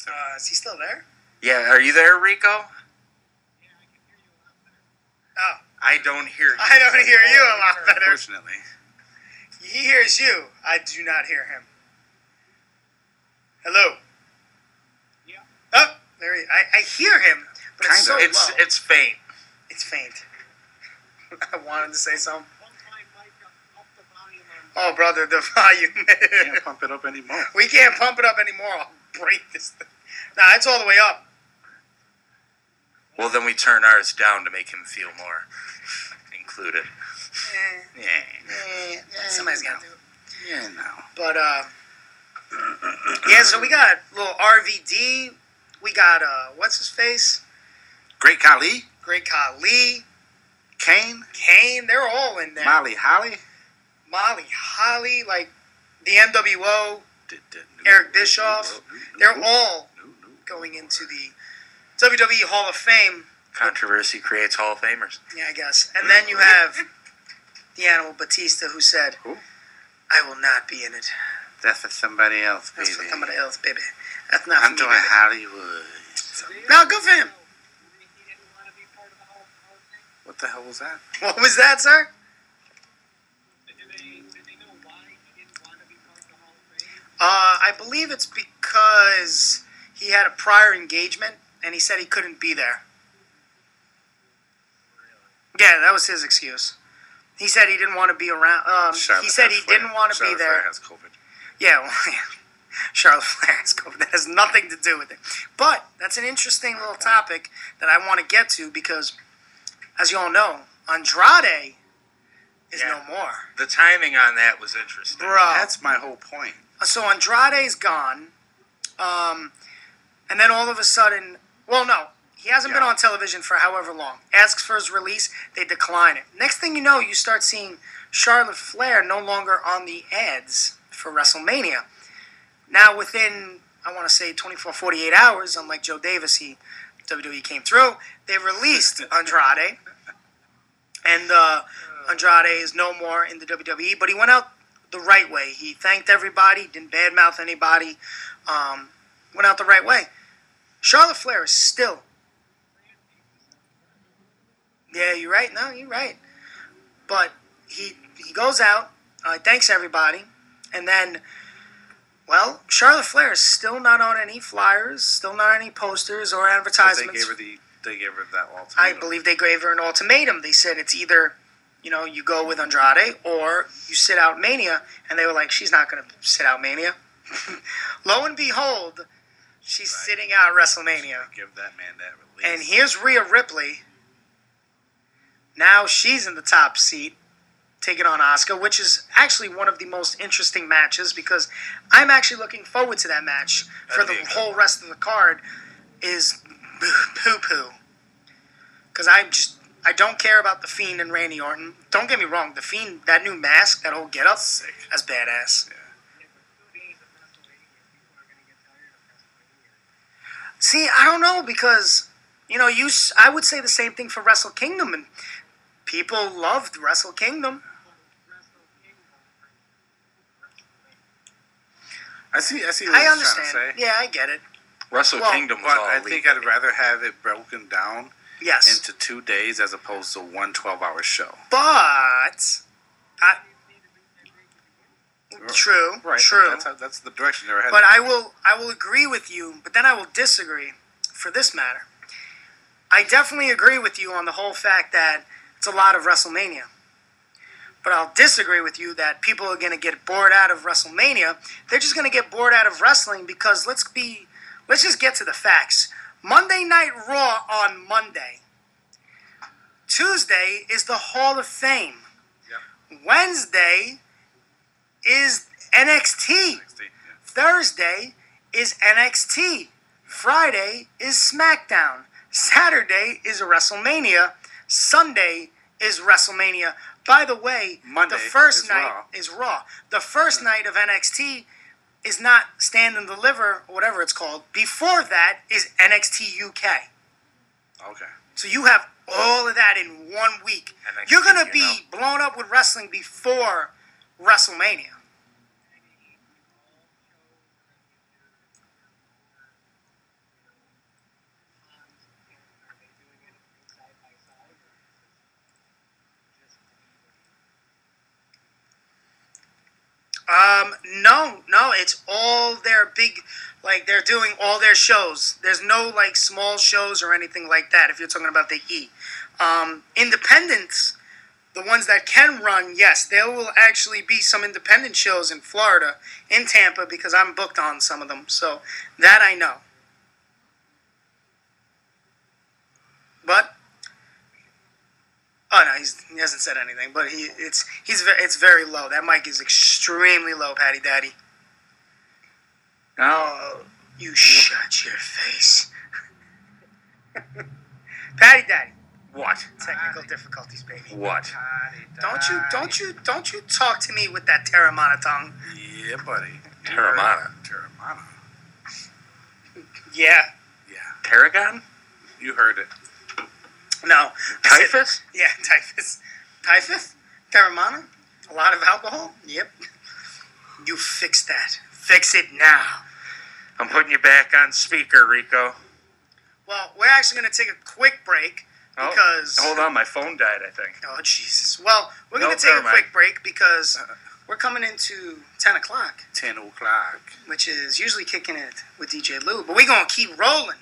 Uh, is he still there? Yeah, are you there, Rico? Oh, I don't hear you. I don't hear you a lot better. Unfortunately. He hears you. I do not hear him. Hello. Yeah. Oh, there he. I, I hear him, but it's so it's low. it's faint. It's faint. [laughs] I wanted to say something. Oh, brother, the [laughs] volume. Can't pump it up anymore. we can't pump it up anymore. I'll break this thing. Nah, it's all the way up. Well, then we turn ours down to make him feel more included. Yeah. eh, somebody's got to do it. Yeah, no. But uh, [clears throat] yeah. So we got little RVD. We got uh, what's his face? Great Khali. Great Khali. Kane. Kane. They're all in there. Molly Holly. Molly Holly, like the NWO, Eric Bischoff. They're all going into the WWE Hall of Fame. Controversy creates Hall of Famers. Yeah, I guess. And then you have [laughs] the Animal Batista, who said, "I will not be in it. That's for somebody else, baby. That's for somebody else, baby. That's not I'm for doing me." baby." Hollywood. No, good for him. What the hell was that? [laughs] What was that, sir? Uh, I believe it's because he had a prior engagement and he said he couldn't be there. Yeah, that was his excuse. He said he didn't want to be around. Um, he said he Flair. didn't want to be Charlotte there. Flair has COVID. Yeah, well, [laughs] yeah. Charlotte Flair has COVID. That has nothing to do with it. But that's an interesting little topic that I want to get to because, as you all know, Andrade is no more. The timing on that was interesting. Bro. That's my whole point. So Andrade's gone, um, and then all of a sudden, well, no, he hasn't been on television for however long. Asks for his release, they decline it. Next thing you know, you start seeing Charlotte Flair no longer on the ads for WrestleMania. Now, within I want to say 24, 48 hours, unlike Joe Davis, he WWE came through. They released [laughs] Andrade, and uh, Andrade is no more in the WWE. But he went out the right way. He thanked everybody, didn't badmouth anybody, um, went out the right way. Charlotte Flair is still. Yeah, you're right. No, you're right. But he he goes out, uh, thanks everybody, and then, well, Charlotte Flair is still not on any flyers, still not on any posters or advertisements. They gave her the. They gave her that ultimatum. I believe they gave her an ultimatum. They said it's either, you know, you go with Andrade or you sit out Mania. And they were like, she's not going to sit out Mania. [laughs] Lo and behold, she's sitting out WrestleMania. Give that man that release. And here's Rhea Ripley. Now she's in the top seat, taking on Asuka, which is actually one of the most interesting matches because I'm actually looking forward to that match for the whole rest of the card. Is poo poo because I just I don't care about the Fiend and Randy Orton. Don't get me wrong, the Fiend that new mask, that whole get up, that's badass. See, I don't know because you know you. I would say the same thing for Wrestle Kingdom, and people loved Wrestle Kingdom. I see. I see. What I understand. Trying to say. Yeah, I get it. Wrestle Well, Kingdom was But all I elite. think I'd rather have it broken down Yes. into two days as opposed to one 12 hour show. But I, true, Right. true. That's, how, that's the direction they're heading. But I will I will agree with you, but then I will disagree for this matter. I definitely agree with you on the whole fact that it's a lot of WrestleMania. But I'll disagree with you that people are going to get bored out of WrestleMania. They're just going to get bored out of wrestling because let's be, let's just get to the facts. Monday Night Raw on Monday. Tuesday is the Hall of Fame. Wednesday is NXT. Thursday is NXT. Friday is SmackDown. Saturday is WrestleMania. Sunday is WrestleMania. By the way, Monday the first is night Raw. is Raw. The first mm-hmm. night of NXT is not Stand and Deliver, or whatever it's called. Before that is NXT UK. Okay. So you have all of that in one week. NXT, You're gonna you be blown up with wrestling before WrestleMania. Um, no, no, it's all their big, like they're doing all their shows. There's no like small shows or anything like that. If you're talking about the E, um, independents, the ones that can run, yes, there will actually be some independent shows in Florida, in Tampa, because I'm booked on some of them. So that I know. But oh no, he's, he hasn't said anything. But he it's he's it's very low. That mic is extremely low, Patty Daddy. Oh, you shut your face, [laughs] Patty Daddy. What? Technical difficulties, baby. What? Don't you don't you don't you talk to me with that Terramana tongue? Yeah, buddy. Terramana. Terramana. [laughs] Yeah. Yeah. Tarragon? You heard it. No. Typhus? Yeah, [laughs] typhus. Typhus? Terramana? A lot of alcohol? Yep. You fix that. Fix it now. I'm putting you back on speaker, Rico. Well, we're actually going to take a quick break Oh, because. hold on, my phone died. I think. Oh, Jesus. Well, we're going to take a mind. quick break because uh-uh. we're coming into 10 o'clock, 10 o'clock. which is usually kicking it with DJ Lou. But we're going to keep rolling.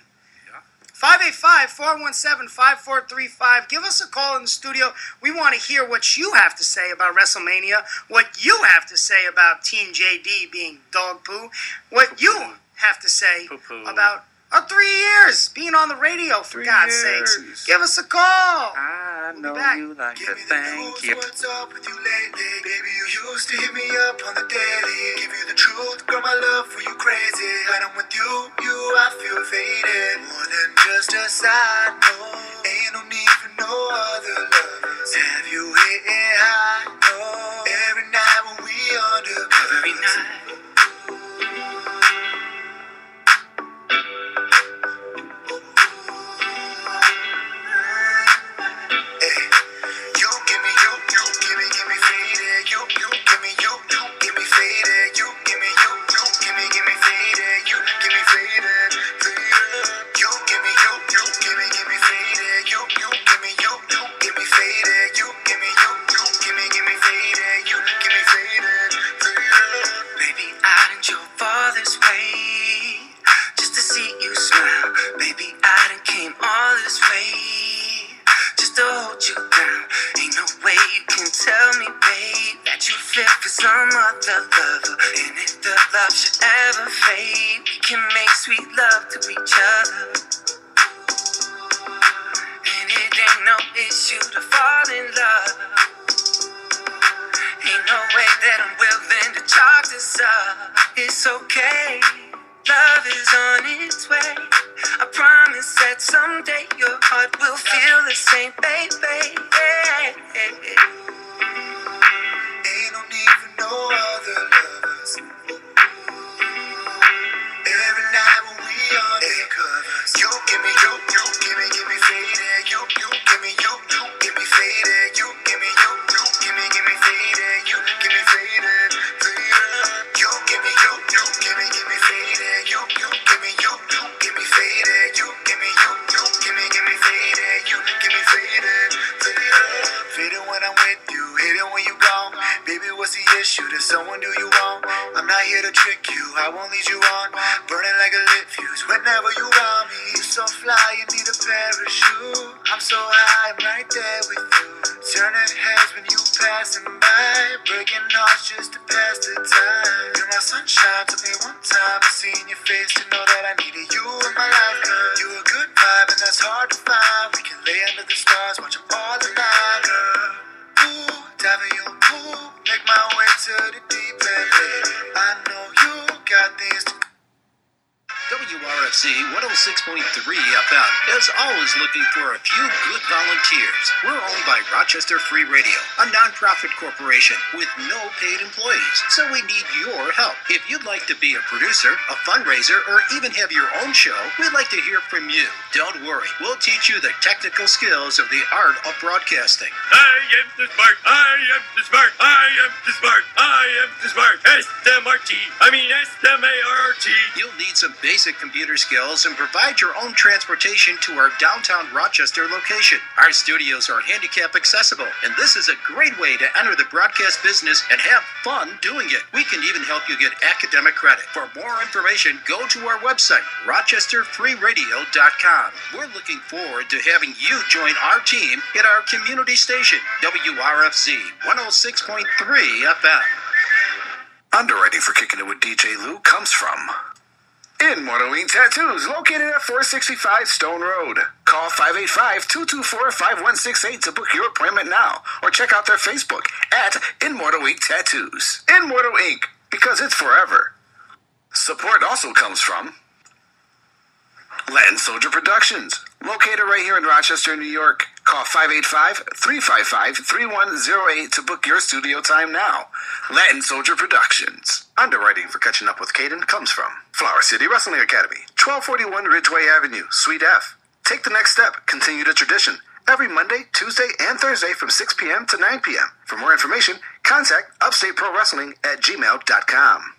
585 417 5435. Give us a call in the studio. We want to hear what you have to say about WrestleMania, what you have to say about Team JD being dog poo, what you have to say about our three years being on the radio, for God's sakes. Give us a call. I know you like to thank you. What's up with you lately? Baby, you used to hit me up on the daily. Give you the truth, girl, my love for you crazy. When I'm with you, you, I feel faded. More than just a side note. Ain't no need for no Radio, a nonprofit corporation with no paid employees, so we need your help. If you'd like to be a producer, a fundraiser, or even have your own show, we'd like to hear from you. Don't worry, we'll teach you the technical skills of the art of broadcasting. I am the smart. I am the smart. I am the smart. I am the smart. S-M-R-T. Basic computer skills and provide your own transportation to our downtown Rochester location. Our studios are handicap accessible, and this is a great way to enter the broadcast business and have fun doing it. We can even help you get academic credit. For more information, go to our website, rochesterfreeradio.com. We're looking forward to having you join our team at our community station, WRFZ 106.3 FM. Underwriting for Kicking It with DJ Lou comes from Immortal Ink Tattoos, located at 465 Stone Road. Call 585-224-5168 to book your appointment now, or check out their Facebook at Immortal Ink Tattoos. Immortal Ink, Because it's forever. Support also comes from Latin Soldier Productions, located right here in Rochester, New York. Call 585-355-3108 to book your studio time now. Latin Soldier Productions. Underwriting for Catching Up with Caden comes from Flower City Wrestling Academy, 1241 Ridgeway Avenue, Suite F. Take the next step, continue the tradition. Every Monday, Tuesday, and Thursday from 6 p.m. to 9 p.m. For more information, contact Upstate Pro Wrestling at gmail.com.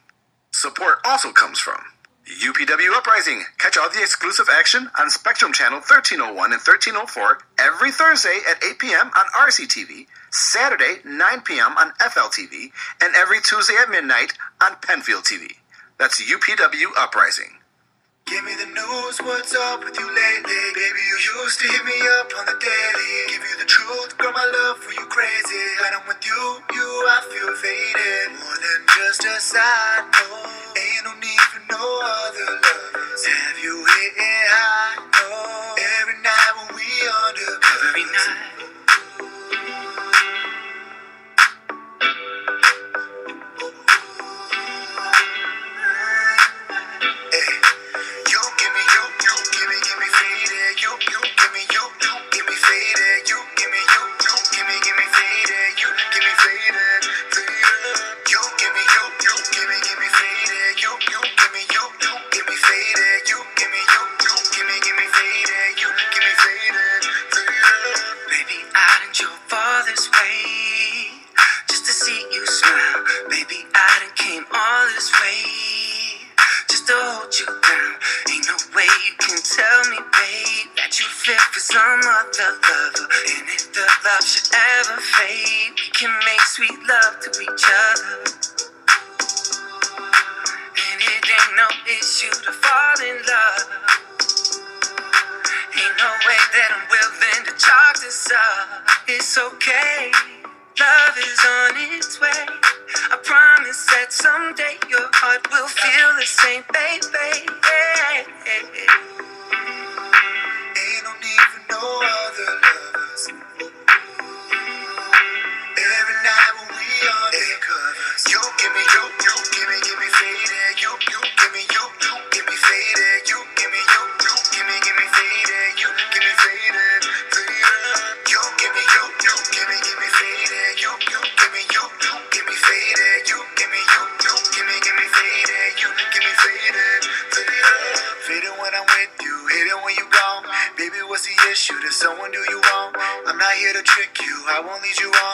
Support also comes from UPW Uprising. Catch all the exclusive action on Spectrum Channel 1301 and 1304 every Thursday at 8 p.m. on RCTV, Saturday 9 p.m. on FLTV, and every Tuesday at midnight on Penfield TV. That's UPW Uprising. Give me the news, what's up with you lately? Baby, you used to hit me up on the daily. Give you the truth, girl, my love for you crazy. When I'm with you, you, I feel faded. More than just a side note. Ain't no need for no other lovers. Have you hitting high? No. Every night when we undercover. Every night. Some other lover. And if the love should ever fade, we can make sweet love to each other. And it ain't no issue to fall in love. Ain't no way that I'm willing to chalk this up. It's okay. Love is on its way. I promise that someday your heart will feel the same, baby. No need I won't lead you on.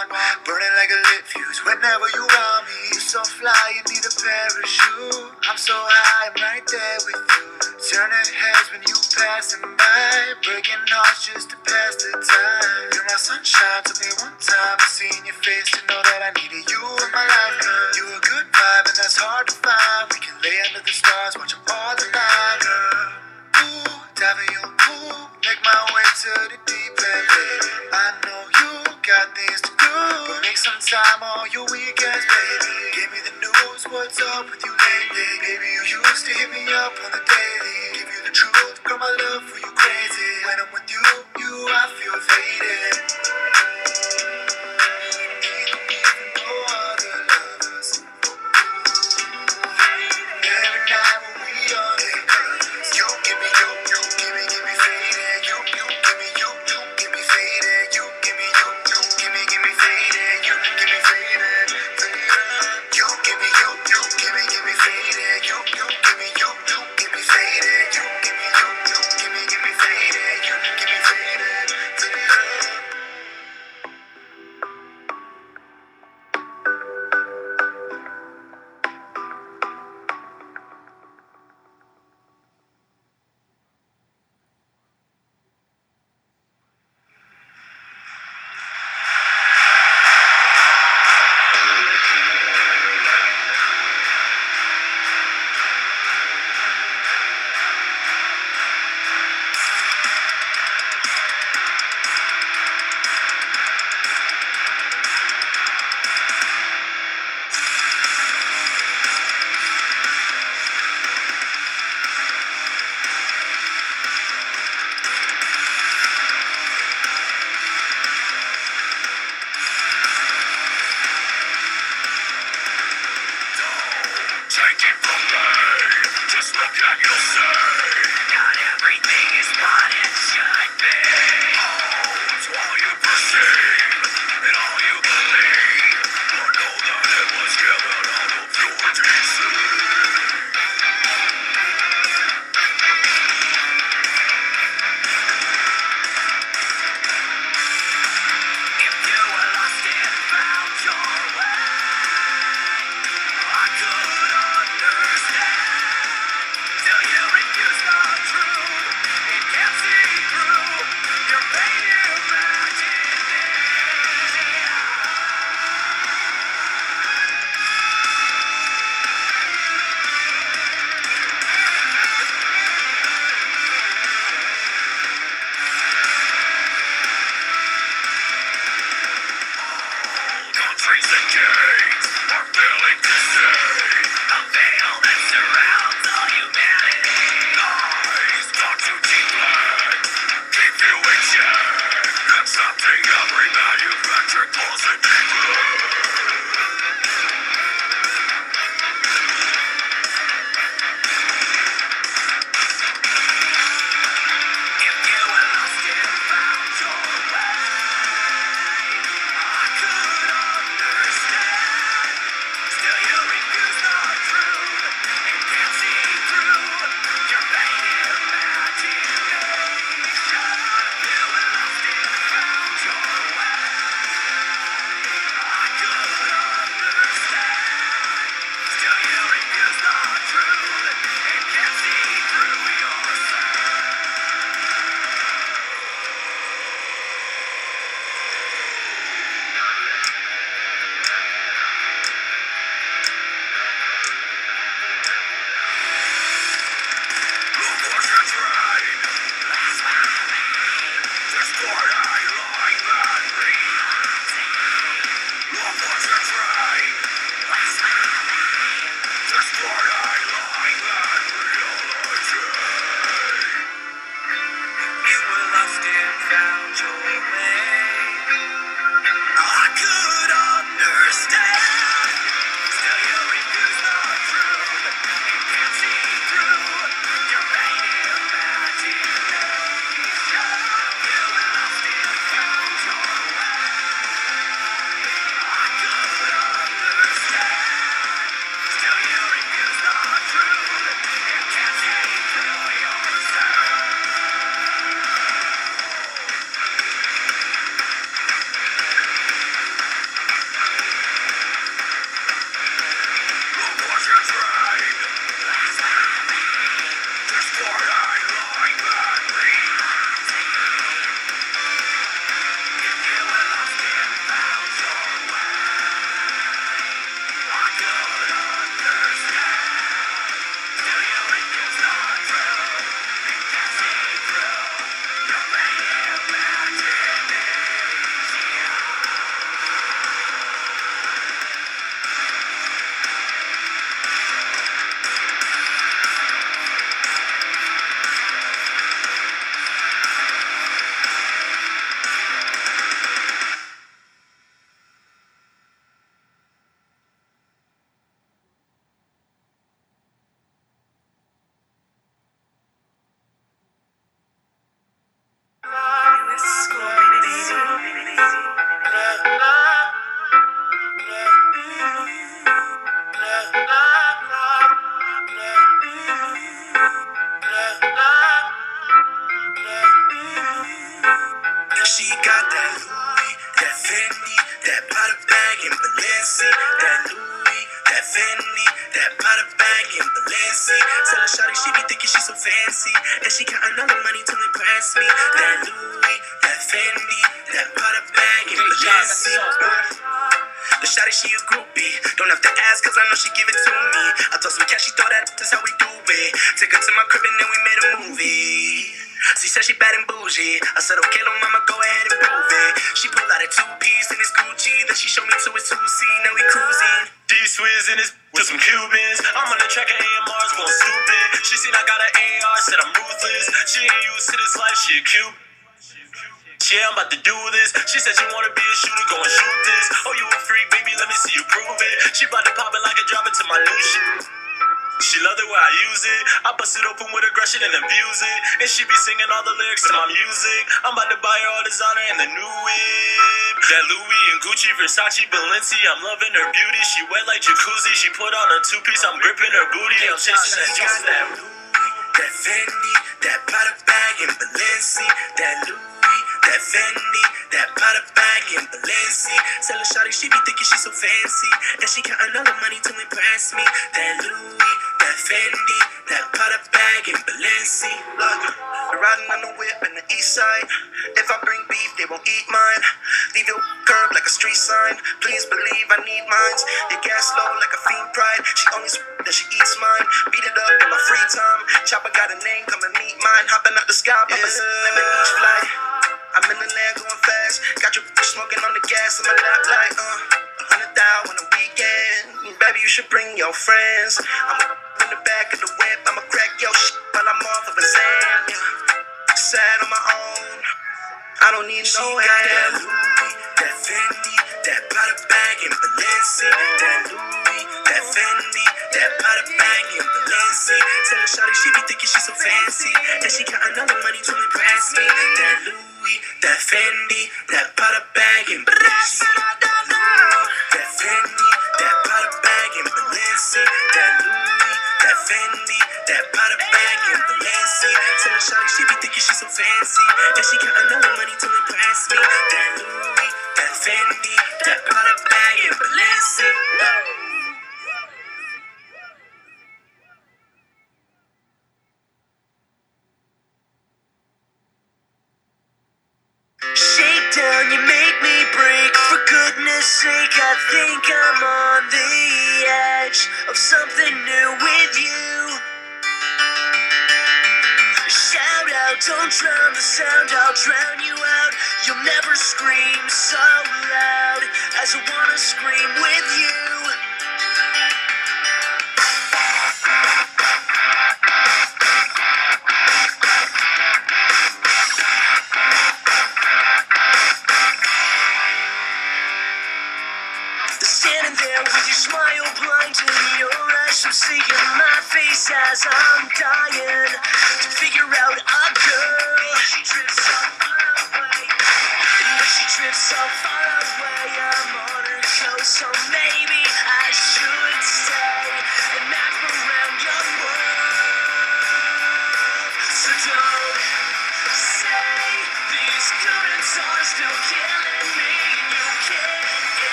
Versace, Balenci. I'm loving her beauty. She wet like jacuzzi. She put on a two piece. I'm gripping her booty. I'm chasing that juice. That Fendi, that Prada bag in Balenci.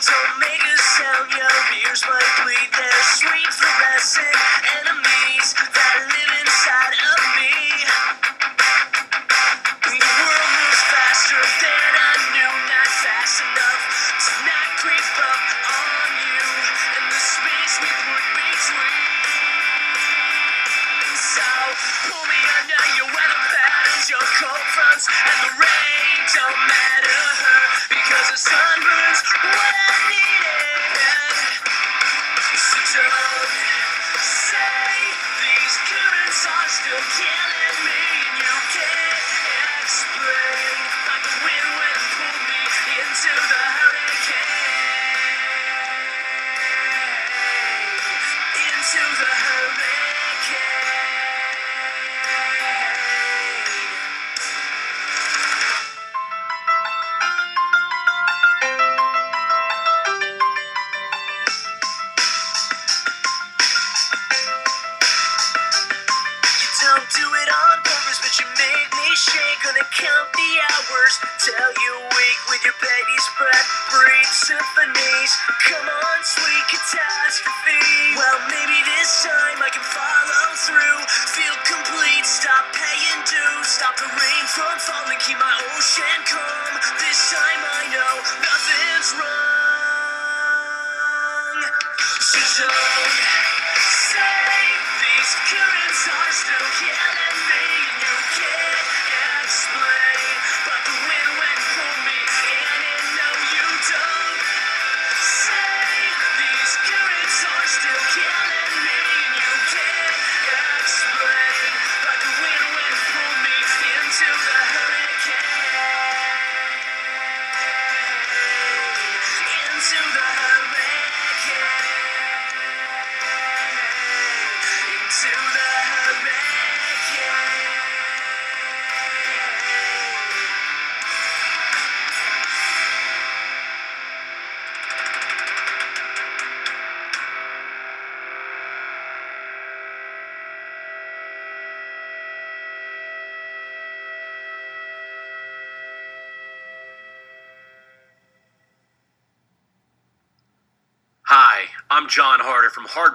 Jamaica sell your beers, but plead their sweet for lesson.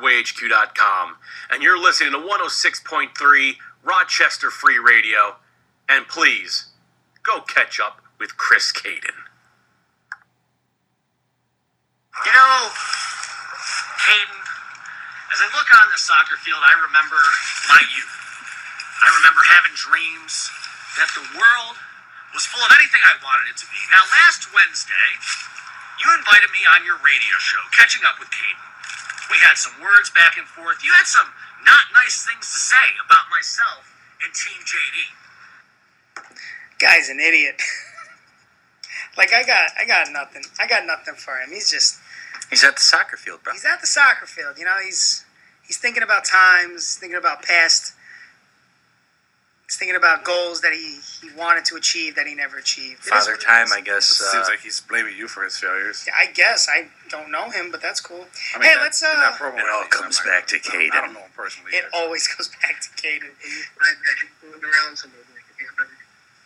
Harder and you're listening to 106.3 Rochester Free Radio. And please, go catch up with Chris Caden. You know, Hayden, as I look on the soccer field, I remember my youth. I remember having dreams that the world was full of anything I wanted it to be. Now, last Wednesday, you invited me on your radio show, Catching Up with Caden. We had some words back and forth. You had some not nice things to say about myself and Team JD. Guy's an idiot. [laughs] like I got, I got nothing. I got nothing for him. He's just, He's at the soccer field, bro. he's at the soccer field. You know, he's he's thinking about times, thinking about past. He's thinking about goals that he, he wanted to achieve that he never achieved. It is Father time. I guess. It Uh, seems like he's blaming you for his failures. I guess I don't know him, but that's cool. I mean, hey, that- let's uh. that promo, It all at comes I'm not- back to I Caden. I don't know him personally. It always goes back to Caden. [laughs]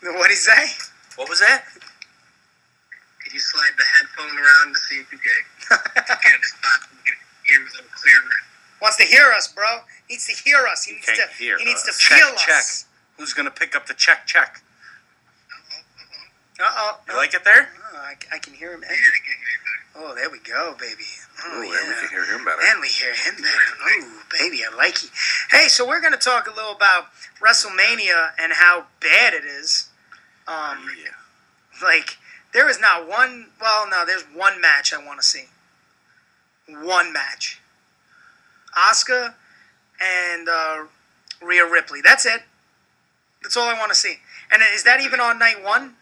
What'd he say? What was that? Could you slide the headphone around to see if you can get a spot and hear them clearer? Wants to hear us, bro. Needs to hear us. He needs to. hear he needs to us. feel check, check. us. Who's gonna pick up the check? Check. Uh oh. You like it there? Oh, I, I can hear him. Oh, there we go, baby. Oh, Ooh, yeah. and we can hear him better. And we hear him better. Ooh, baby, I like you. Hey, so we're going to talk a little about WrestleMania and how bad it is. Um, Like, there is not one, well, no, there's one match I want to see. One match. Asuka and uh, Rhea Ripley. That's it. That's all I want to see. And is that even on night one?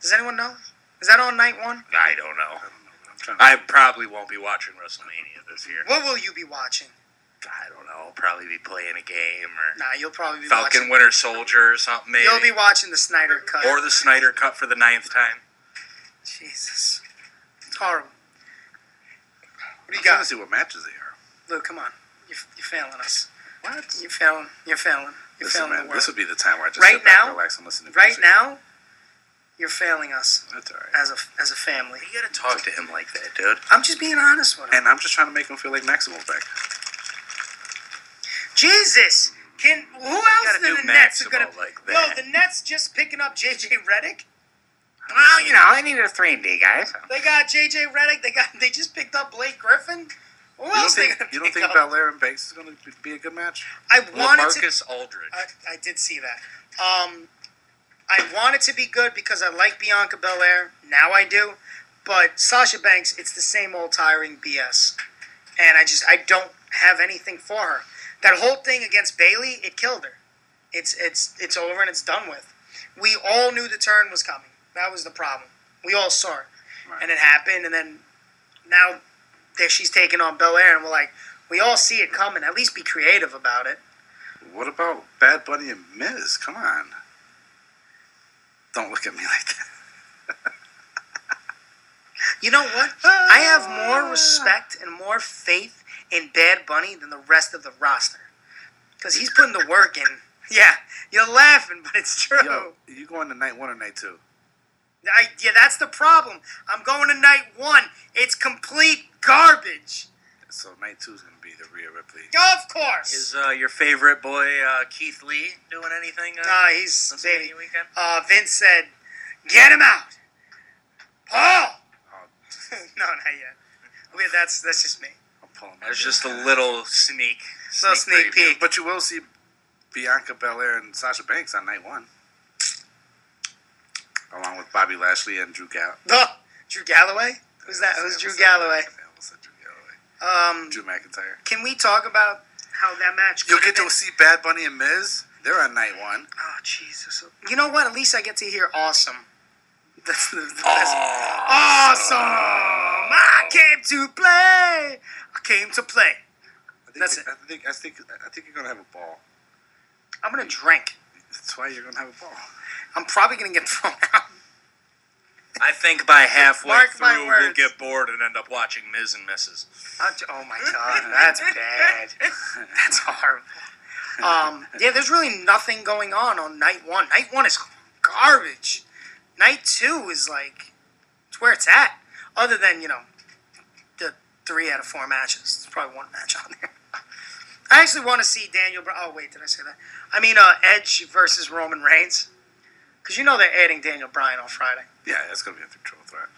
Does anyone know? Is that on night one? I don't know. I probably won't be watching WrestleMania this year. What will you be watching? I don't know. I'll probably be playing a game or Nah, you'll probably be Falcon watching. Winter Soldier or something maybe. You'll be watching the Snyder cut. or the Snyder Cut for the ninth time. Jesus, it's horrible. What do you I'm trying got? to see what matches they are. Luke, come on. You're, you're failing us. What? You're failing. You're failing. You're Listen, failing man, the world. this would be the time where I just Right sit back, now? relax, and listen to right music. now, you're failing us That's all right. as a as a family. You gotta talk to him like that, dude. I'm just being honest with him. And I'm just trying to make him feel like Maximo's back. Jesus, can who else gotta than the Nets are gonna? like Yo, that? the Nets just picking up JJ Redick. Well, you know, they needed a 3 and D, guys. They got JJ Redick. They got they just picked up Blake Griffin. You don't think, you don't think? Belair and Banks is going to be a good match? I wanted to. Marcus Aldridge. I, I did see that. Um, I want it to be good because I like Bianca Belair. Now I do. But Sasha Banks, it's the same old tiring BS. And I just, I don't have anything for her. That whole thing against Bayley, it killed her. It's, it's, it's over and it's done with. We all knew the turn was coming. That was the problem. We all saw it. And it happened, and then now there she's taking on Belair, and we're like, we all see it coming. At least be creative about it. What about Bad Bunny and Miz? Come on. Don't look at me like that. [laughs] You know what? I have more respect and more faith in Bad Bunny than the rest of the roster. Because he's putting the work in. [laughs] Yeah, you're laughing, but it's true. Yo, you going to night one or night two? I, yeah, that's the problem. I'm going to night one. It's complete garbage. So night two is going to be the Rhea Ripley. Of course. Is uh, your favorite boy uh, Keith Lee doing anything? Uh, Nah, he's this baby. weekend? Uh, Vince said, "Get him out, Paul." Oh, [laughs] no, not yet. Wait, that's that's just me. There's just a little sneak, Little sneak preview. peek. But you will see Bianca Belair and Sasha Banks on night one, along with Bobby Lashley and Drew Gall. Oh, [laughs] Drew Galloway. Who's that? Who's Drew Galloway? Um, Drew McIntyre. can we talk about how that match? You'll get to see Bad Bunny and Miz. They're on night one. Oh Jesus! You know what? At least I get to hear awesome. [laughs] That's the, the best. Awesome! I came to play. I came to play. I think, That's it. I think I think I think you're gonna have a ball. I'm gonna drink. That's why you're gonna have a ball. I'm probably gonna get [laughs] thrown out. I think by halfway Mark my through we'll words. get bored and end up watching Ms. and Mrs. I'll j- Oh my god, that's bad. [laughs] That's horrible. Um, yeah, there's really nothing going on on night one. Night one is garbage. Night two is like it's where it's at. Other than you know the three out of four matches. There's probably one match on there. I actually want to see Daniel. Br- oh wait, did I say that? I mean, uh, Edge versus Roman Reigns. Because you know they're adding Daniel Bryan on Friday. Yeah, that's gonna be a triple threat.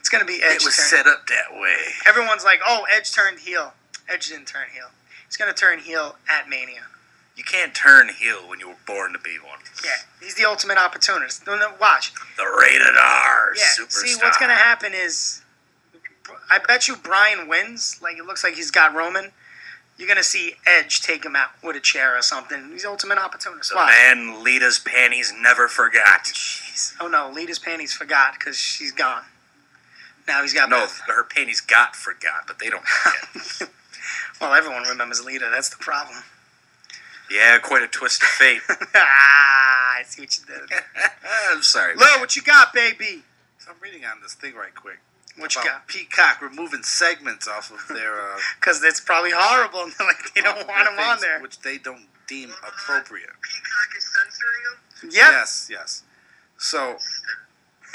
It's gonna be Edge. It was turn- set up that way. Everyone's like, "Oh, Edge turned heel." Edge didn't turn heel. He's gonna turn heel at Mania. You can't turn heel when you were born to be one. Yeah, he's the ultimate opportunist. No, no, watch. The rated R Yeah. superstar. See, what's gonna happen is, I bet you Bryan wins. Like it looks like he's got Roman. You're gonna see Edge take him out with a chair or something. He's ultimate opportunist. The Watch. man Lita's panties never forgot. Jeez. Oh no, Lita's panties forgot because she's gone. Now he's got No, both. her panties got forgot, but they don't forget. [laughs] Well, everyone remembers Lita. That's the problem. yeah, quite a twist of fate. [laughs] ah, I see what you did. [laughs] I'm sorry. Lil, what you got, baby? So I'm reading on this thing right quick. What you about got? Peacock removing segments off of their uh, [laughs] Because it's probably horrible. and they're like they don't want him on there. which they don't deem appropriate. Peacock is censoring them. Yep. Yes, yes. So, [laughs] [laughs]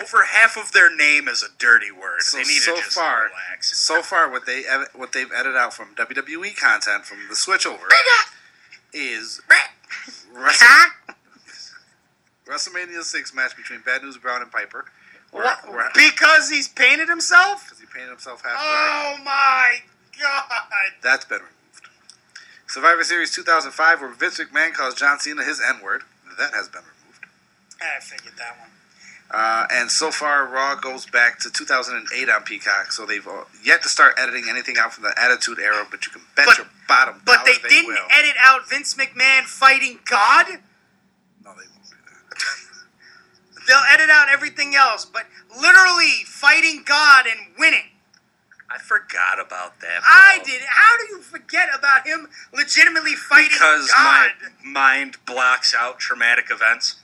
Over half of their name is a dirty word. so they need so to just far, relax. so far, what they edi- what they've edited out from WWE content from the switchover is Wrestle- WrestleMania six match between Bad News Brown and Piper. What? where, Because he's painted himself? because he painted himself half black. Oh my god! That's been removed. Survivor Series 2005, where Vince McMahon calls John Cena his N word. That has been removed. I figured that one. Uh, and so far, Raw goes back to 2008 on Peacock, so they've uh, yet to start editing anything out from the Attitude Era, but you can bet But- your bottom But dollar they, they didn't will. edit out Vince McMahon fighting God. No, they won't do They'll edit out everything else, but literally fighting God and winning. I forgot about that. I bro. did. How do you forget about him legitimately fighting because God? my mind blocks out traumatic events.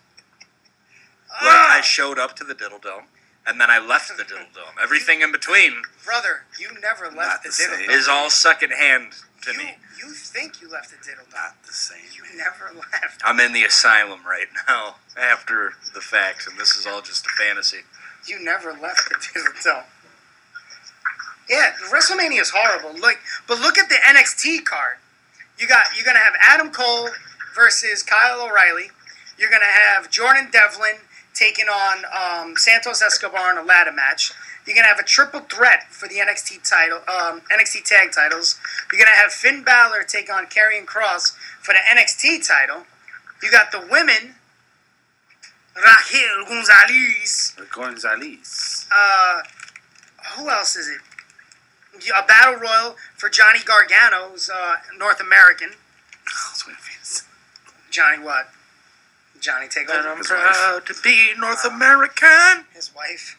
Like Ah. I showed up to the Diddle Dome, and then I left the Diddle Dome. Everything in between Brother, you never left the, the diddle dome. is all secondhand to you, me. You think you left the diddle dome. Not the same. You never [laughs] left. I'm in the asylum right now [laughs] after the fact, and this is all just a fantasy. You never left the diddle dome. Yeah, WrestleMania is horrible. Like, but look at the NXT card. You got you're gonna have Adam Cole versus Kyle O'Reilly. You're gonna have Jordan Devlin taking on um, Santos Escobar in a ladder match. You're gonna have a triple threat for the NXT title, um, NXT tag titles. You're gonna have Finn Balor take on Karrion Kross for the NXT title. You got the women, Raquel Gonzalez. Gonzalez. Uh, who else is it? A battle royal for Johnny Gargano, who's uh, North American. Johnny what? Johnny take over. I'm proud to be North American. His wife.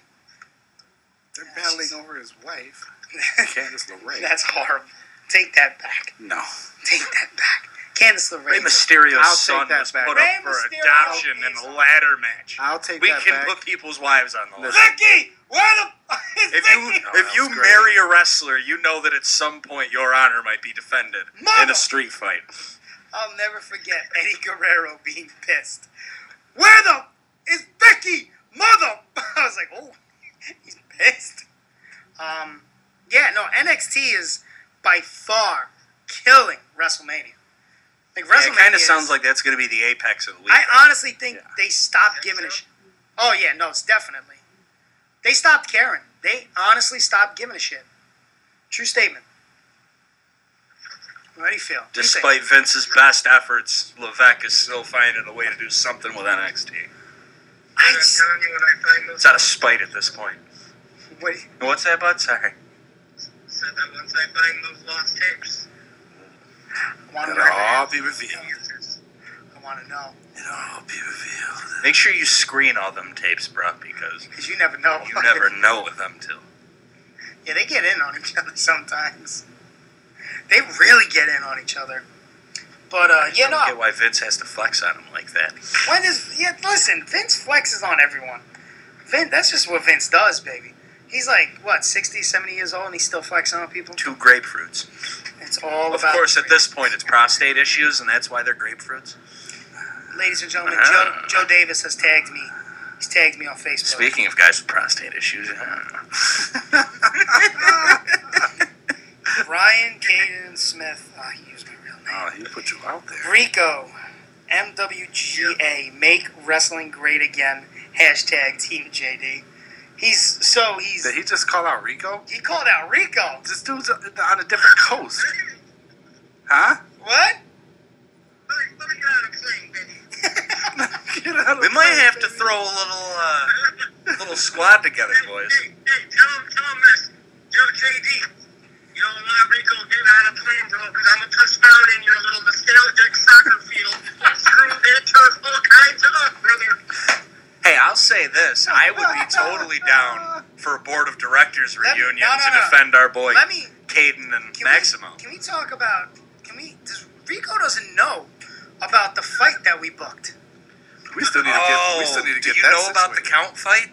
They're battling over his wife, [laughs] Candice [laughs] LeRae. That's horrible. Take that back. no. Take that back. Candice LeRae. Rey Mysterio's I'll take son that was back. put Rey up for Mysterio adoption is- in a ladder match. I'll take we that back. We can put people's wives on the ladder. Vicky, where the [laughs] If you Vicky? if you marry a wrestler, you know that at some point your honor might be defended in a street fight. I'll never forget Eddie Guerrero being pissed. Where the is Becky? Mother! I was like, oh, he's pissed. Um, yeah, no, NXT is by far killing WrestleMania. Like Yeah, WrestleMania it kind of sounds like that's going to be the apex of the week. I honestly think they stopped giving a shit. Oh yeah, no, it's definitely. They stopped caring. They honestly stopped giving a shit. True statement. How do you feel? What do you? Despite Vince's best efforts, Levesque is still finding a way to do something with NXT. I It's out of spite at this point. What, What's that, bud? Sorry. Said that once I find those lost tapes, Wanna It'll all be revealed. I want to know. It'll all be revealed. Make sure you screen all them tapes, bro, because Because you never know. you never know with them too. Yeah, they get in on each other sometimes. They really get in on each other. But uh, yeah, I no. don't get why Vince has to flex on him like that. When does yeah? Listen, Vince flexes on everyone. Vince, that's just what Vince does, baby. He's like what 60, 70 years old, and he's still flexing on people. Two grapefruits. It's all Of about. course, at this point, it's prostate issues, and that's why they're grapefruits. ladies and gentlemen, Ah. Joe Joe Davis has tagged me. He's tagged me on Facebook. Speaking of guys with prostate issues, [laughs] Ryan Caden Smith. Ah, he used my real name. Oh, he put you out there. Rico, MWGA, make wrestling great again. Hashtag Team JD. He's so he's. Did he just call out Rico? He called out Rico. This dude's on a different coast. Huh? What? we might have to throw a little, uh, little squad together, boys. hey, tell him, tell him this. Yo, JD, you don't want Rico get out of plane, bro, because I'm going to touch down in your little nostalgic soccer field and [laughs] screw their turf all kinds of up, brother. Hey, I'll say this: I would be totally down for a board of directors Let- reunion no, no, to no. defend our boy Let me. Caden and Can Maximo. We, can we talk about? Can we? Does Rico doesn't know about the fight that we booked? We still need to get. We still need to Oh, do get you that know about the count fight?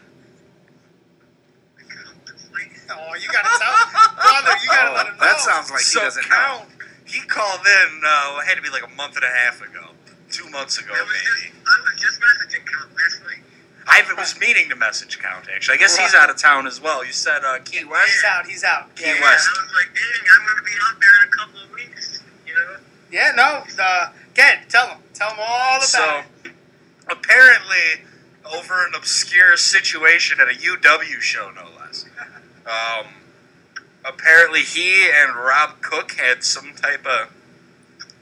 Oh, you gotta tell, brother. You gotta let him know. That sounds like so he doesn't count. He called in. Uh, it had to be like a month and a half ago, two months ago, maybe. I was just messaging Count last night. I was meaning to message Count actually. I guess he's out of town as well. You said uh, Key West. He's out. He's out. Key Yeah, West. I was like, dang, I'm going to be out there in a couple of weeks, you know? Yeah, no. Uh, Ken, tell him. Tell him all about So it. apparently, over an obscure situation at a UW show, no less. [laughs] Um, apparently, he and Rob Cook had some type of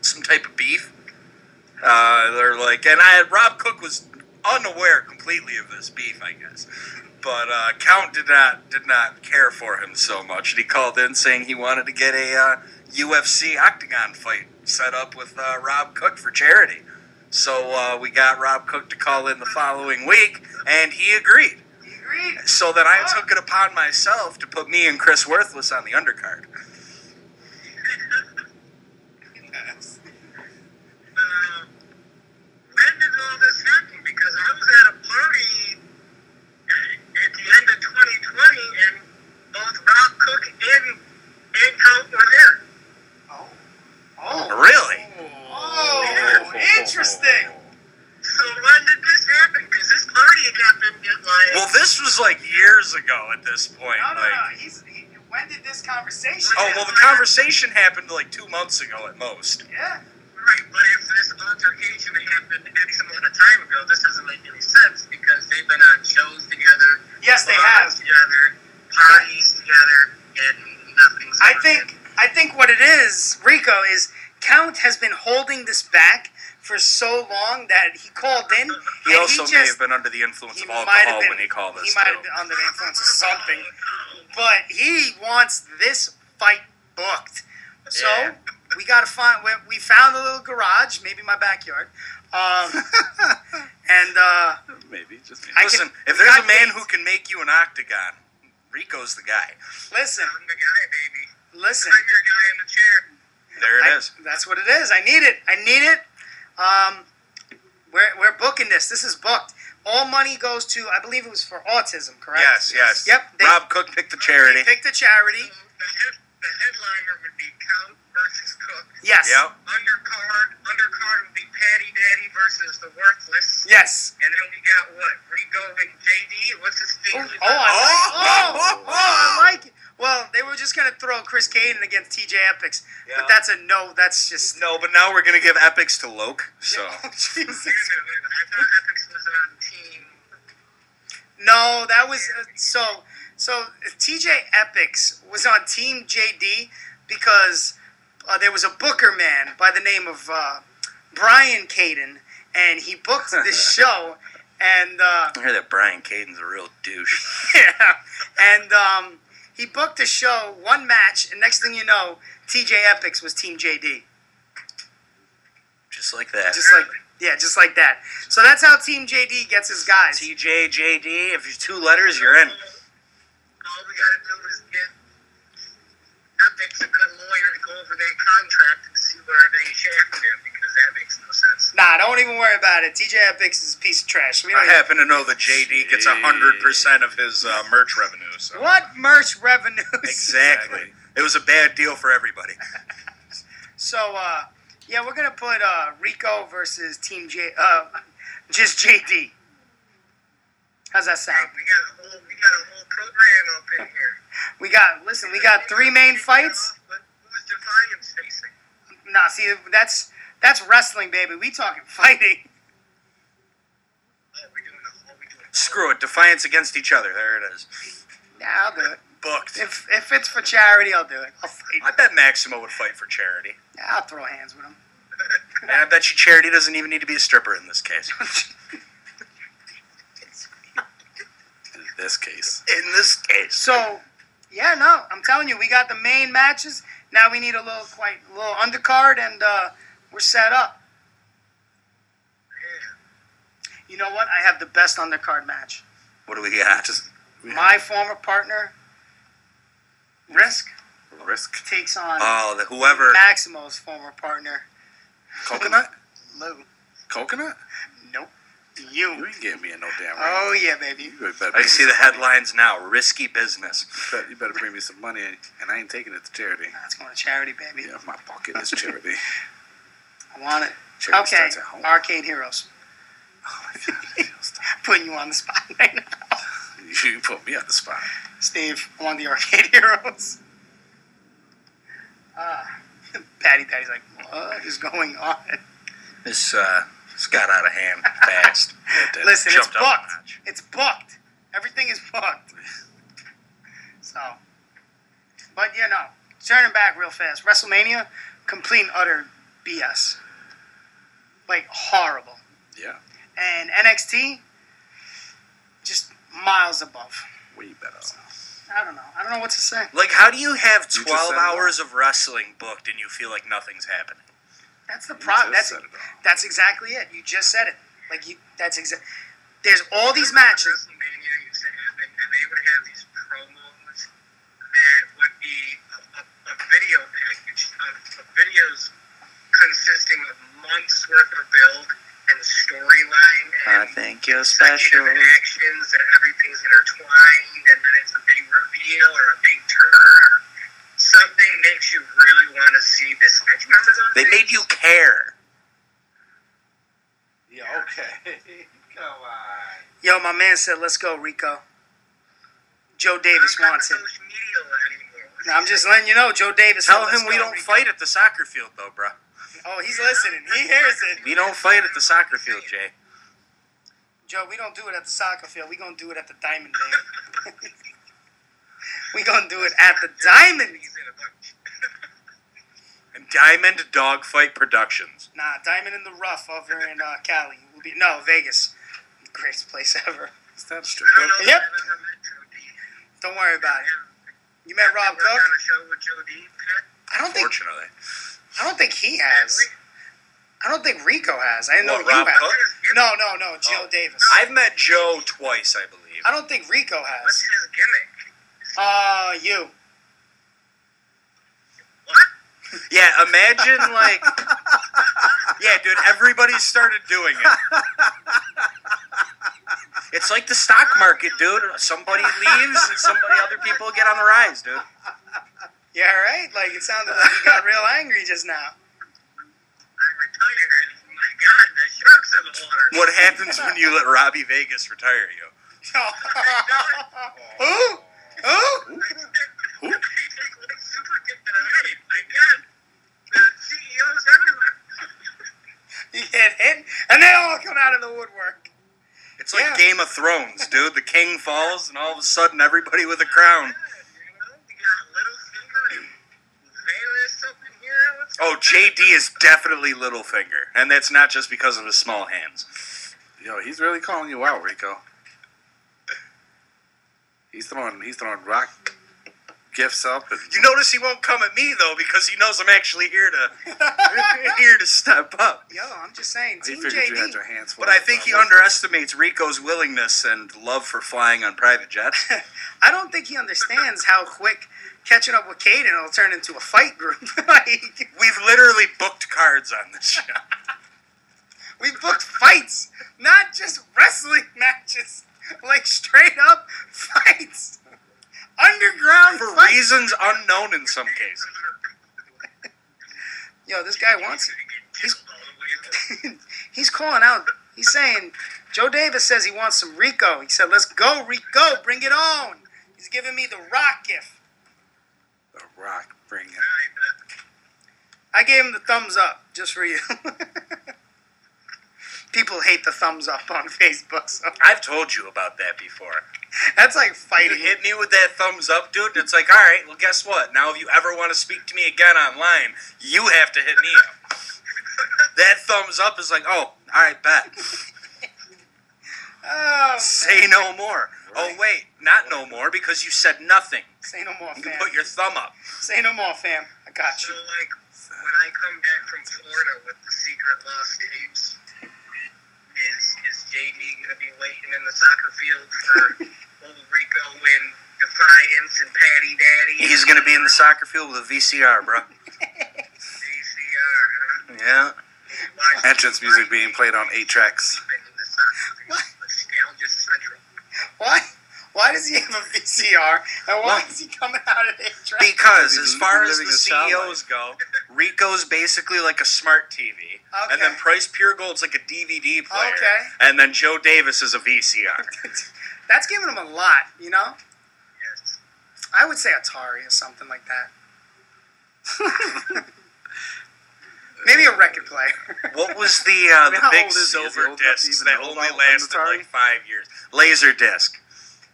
some type of beef. Uh, they're like, and I Rob Cook was unaware completely of this beef, I guess. But uh, Count did not did not care for him so much, and he called in saying he wanted to get a uh, UFC octagon fight set up with uh, Rob Cook for charity. So uh, we got Rob Cook to call in the following week, and he agreed. He agreed. So then I took it upon myself to put me and Chris Worthless on the undercard. [laughs] Uh, when did all this happen? Because I was at a party at the end of 2020, and both Rob Cook and, and Count were there. Oh. oh. Really? Oh, interesting. So when did this happen? Because this party happened at like... Well, this was like years ago at this point. No, no, like, no. He's. He, when did this conversation? oh well, the conversation happened like two months ago at most. Yeah. Right, but if this altercation happened X amount of time ago, this doesn't make any sense because they've been on shows together. Yes, they have. Together, parties together, and nothing's I ever think. I think what it is, Rico, is Count has been holding this back for so long that he called in. He also he may have been under the influence of alcohol been- when he called us. He might too. have been under the influence of something, but he wants this fight booked. So Yeah. We got to find. We, we found a little garage, maybe my backyard, um, [laughs] and uh, Maybe just. I Listen, can- if there's a man dates. who can make you an octagon, Rico's the guy. listen, I'm the guy, baby. listen. I'm your guy in the chair. There it I- is. That's what it is. I need it. I need it. Um, we're, we're booking this. This is booked. All money goes to, I believe it was for autism, correct? Yes, yes. Yep. They, Rob Cook picked the charity. they picked a charity. The, head, the headliner would be Count versus Cook. Yes. Yep. Undercard, undercard would be Patty Daddy versus the Worthless. Yes. And then we got what? Rico and JD. What's his name? Oh, I like, oh, oh, I like it. Well, they were just gonna throw Chris Caden against TJ Epics, yeah. but that's a no. That's just No, but now we're gonna give epics to Loke. [laughs] So [laughs] Jesus. I thought Epics was on team. No, that was uh, so. So TJ Epics was on Team JD because uh, there was a Booker man by the name of uh, Brian Caden, and he booked this [laughs] show, and uh, I hear that Brian Caden's a real douche. [laughs] yeah, and um, he booked a show, one match, and next thing you know, TJ Epics was Team JD, Just like that. just like yeah, just like that. So that's how Team JD gets his guys. TJ, JD, if you're two letters, you're in. All we gotta do is get Epics a good lawyer to go over that contract and see where they shafted him because that makes no sense. Nah, don't even worry about it. TJ Epics is a piece of trash. We I even- happen to know that JD gets hundred percent of his uh, merch revenue. So What merch revenues? [laughs] exactly, it was a bad deal for everybody. [laughs] So, uh, yeah, we're gonna put uh, Rico versus Team J, uh, just JD. How's that sound? We got a whole we got a whole program up in here. [laughs] We got listen. We got three main fights. Who's Defiance facing? Nah, see, that's that's wrestling, baby. We talking [laughs] fighting. Oh, Screw it, Defiance against each other. There it is. Yeah, I'll do it. Booked. If if it's for charity, I'll do it. I'll fight. I bet Maximo would fight for charity. Yeah, I'll throw hands with him. [laughs] And I bet you charity doesn't even need to be a stripper in this case. In this case. In this case. So, yeah, no, I'm telling you, we got the main matches. Now we need a little quite a little undercard, and uh, we're set up. You know what? I have the best undercard match. What do we got? My former partner, Risk, Risk takes on Oh, the whoever. Maximo's former partner, Coconut? Lou. Coconut? Nope. You. You ain't getting me in no damn ring. Oh yeah, baby. You better I can see the some money. headlines now. Risky business. You better, you better bring me some money, and I ain't taking it to charity. That's going to charity, baby. Yeah, my pocket is charity. [laughs] I want it. Charity okay. starts at home. Arcade Heroes. [laughs] Putting you on the spot [laughs] right now. You put me on the spot. Steve, I want the Arcade Heroes. Uh, Patty Daddy's like, what is going on? This uh, this got out of hand fast. It, [laughs] Listen, it's jumped up a booked. It's booked. Everything is booked. So, but you know, turning back real fast, WrestleMania, complete and utter BS. Like horrible. Yeah. And NXT, just miles above. Way better. I don't know. I don't know what to say. Like, how do you have 12 said hours of wrestling booked and you feel like nothing's happening? That's the problem. That's said it that's exactly it. You just said it. Like you. That's exact. There's all these matches. WrestleMania used to happen, and they would have these promos that would be a, a, a video package of, of videos consisting of months worth of build and storyline and I think you're special. actions and everything's intertwined, and then it's a big reveal or a big turn or something makes you really want to see this match. Remember those? They made you care. Yeah, okay. [laughs] Come on. Yo, my man said, "Let's go, Rico." Joe Davis wants it. Now, I'm just letting you know, Joe Davis. Tell him we don't Rico." fight at the soccer field, though, bro. Oh, he's listening. He hears it. We don't fight at the soccer field, Jay. Joe, we don't do it at the soccer field. We gonna do it at the Diamond, baby. [laughs] [laughs] we gonna do it at the Diamond. [laughs] Diamond Dogfight Productions. Nah, Diamond in the Rough over in uh, Cali. Will be no Vegas. Greatest place ever. Is that a strip club? Yep. Don't worry about it. You met Rob Cook? on a show with Joe D. I don't think. Fortunately. I don't think he has. I don't think Rico has. I didn't know What, you Rob have. Cook? No, no, no. Joe Davis. I've met Joe twice, I believe. I don't think Rico has. What's his gimmick? Uh, you. [laughs] Yeah, imagine like, yeah, dude. Everybody started doing it. It's like the stock market, dude. Somebody leaves and somebody, other people get on the rise, dude. Yeah, right. Like it sounded like you got real angry just now. I'm retired. Oh my God, the sharks in the water. What happens when you let Robbie Vegas retire you? [laughs] Who? Who? I get the CEO's everywhere. You get hit, and they all come out of the woodwork. It's like Yeah. Game of Thrones, dude. The king falls, and all of a sudden, everybody with a crown. Oh, JD is definitely Littlefinger, and that's not just because of his small hands. Yo, he's really calling you out, Rico. He's throwing he's throwing rock gifts up and You notice he won't come at me though because he knows I'm actually here to [laughs] here to step up. Yo, I'm just saying, he Team figured you had JD. your hands full. But I think uh, he underestimates Rico's willingness and love for flying on private jets. [laughs] I don't think he understands how quick catching up with Caden will turn into a fight group. [laughs] like, We've literally booked cards on this show. we booked fights, not just wrestling matches. [laughs] Like straight up fights, underground For fights. reasons unknown in some cases. Yo, this guy wants. it. He's [laughs] he's calling out. He's saying Joe Davis says he wants some Rico. He said, "Let's go, Rico, bring it on." He's giving me the rock gift. The rock bring it. I gave him the thumbs up just for you. [laughs] People hate the thumbs up on [laughs] Facebook, so I've told you about that before. that's like You fighting. hit me with that thumbs up, dude. It's like, all right, well, guess what? Now, if you ever want to speak to me again online, you have to hit me up. [laughs] That thumbs up is like, oh, all right, bet. [laughs] Oh, Say no more. Oh, wait, not no more because you said nothing. say no more, You can fam. put your thumb up. Say no more, fam. I got you. So, you. like, when I come back from Florida with the secret lost tapes, is, is JD going to be waiting in the soccer field for [laughs] old Rico and Defiance and Patty Daddy? He's going to be in the soccer field with a VCR, bro. VCR, huh? Yeah. Watch Entrance music being played on eight tracks. in the soccer field. Nostalgia Central. Why? Why does he have a VCR? And why is he coming out of a track? Because as far as the CEOs go, Rico's basically like a smart TV. And then Price Pure Gold's like a DVD player. Okay. And then Joe Davis is a VCR. [laughs] That's giving him a lot, you know? Yes. I would say Atari or something like that. [laughs] Maybe a record player. What was the [laughs] uh, I mean, the big old is he? Is he silver old enough to discs even that only about lasted Atari? like five years? Laser disc.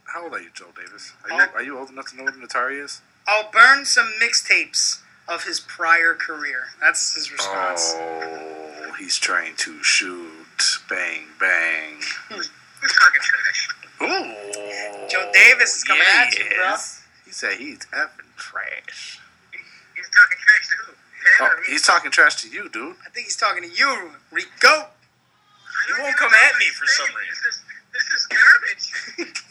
How old are you, Joe Davis? Are Oh. you are you old enough to know what an Atari is? I'll burn some mixtapes of his prior career. That's his response. Oh, he's trying to shoot. Bang bang. Who's talking trash? Ooh. Joe Davis is coming yeah, at you, he bro. He said he's effing trash. He's talking trash to who? Oh, he's talking trash to you, dude. I think he's talking to you, Rico. You won't come at me for some reason. This is, this is garbage.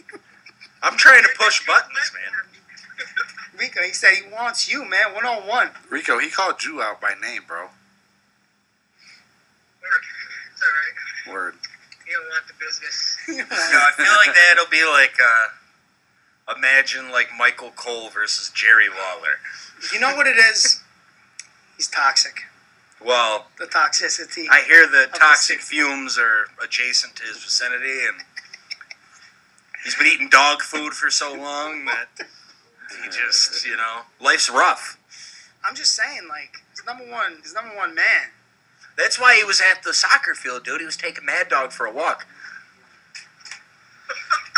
[laughs] I'm trying to push buttons, man. [laughs] Rico, he said he wants you, man, one on one. Rico, he called you out by name, bro. It's all right. Word. You don't want the business. [laughs] No, I feel like that'll be like uh, imagine like Michael Cole versus Jerry Lawler. You know what it is? He's toxic. Well, The toxicity. I hear the the toxic fumes are adjacent to his vicinity, and he's been eating dog food for so long that he just, you know, life's rough. I'm just saying, like, he's number one. He's number one man. That's why he was at the soccer field, dude. He was taking Mad Dog for a walk.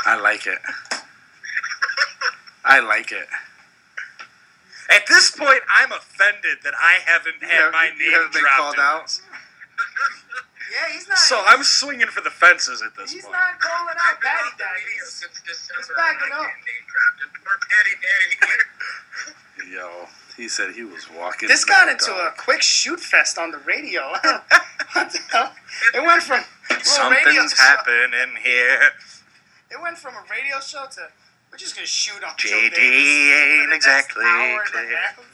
I like it. I like it. At this point, I'm offended that I haven't had have- my name haven't been dropped. called out? Yeah, he's not. So I'm swinging for the fences at this he's point. He's not calling out Patty Daddy. Video He's, he's backing up. name dropped. Poor Patty Daddy. [laughs] Yo, he said he was walking. This got into Dog. a quick shoot fest on the radio. [laughs] the? It went from Something's happening here. It went from a radio show to we're just gonna shoot on Joe JD ain't for the next exactly hour and a clear.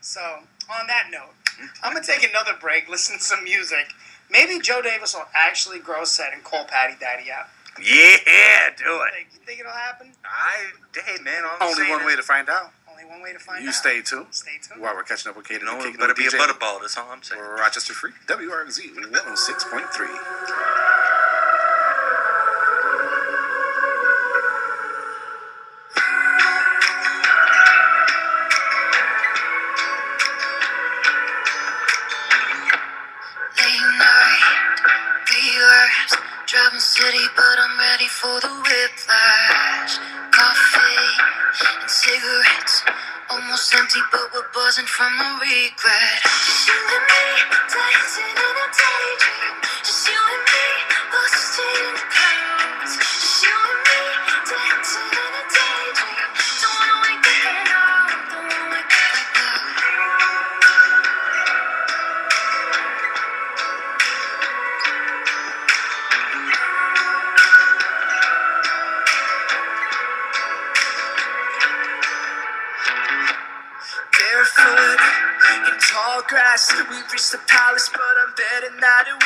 So on that note, mm-hmm. I'm gonna take another break, [laughs] listen to some music. Maybe Joe Davis will actually grow a set and call Patty Daddy out. Yeah, do it. Like, you think it'll happen? I, hey man, all Only one way to find out only one way to find you out. You stay tuned. Stay tuned. While we're catching up with Katie. No, it better be a butterball. That's all I'm saying. Rochester Free. WRFZ 106.3. wasn't from the regret. Just you and me, dancing in a daydream. Just you and me, lost in the past. We reached the palace, but I'm better not at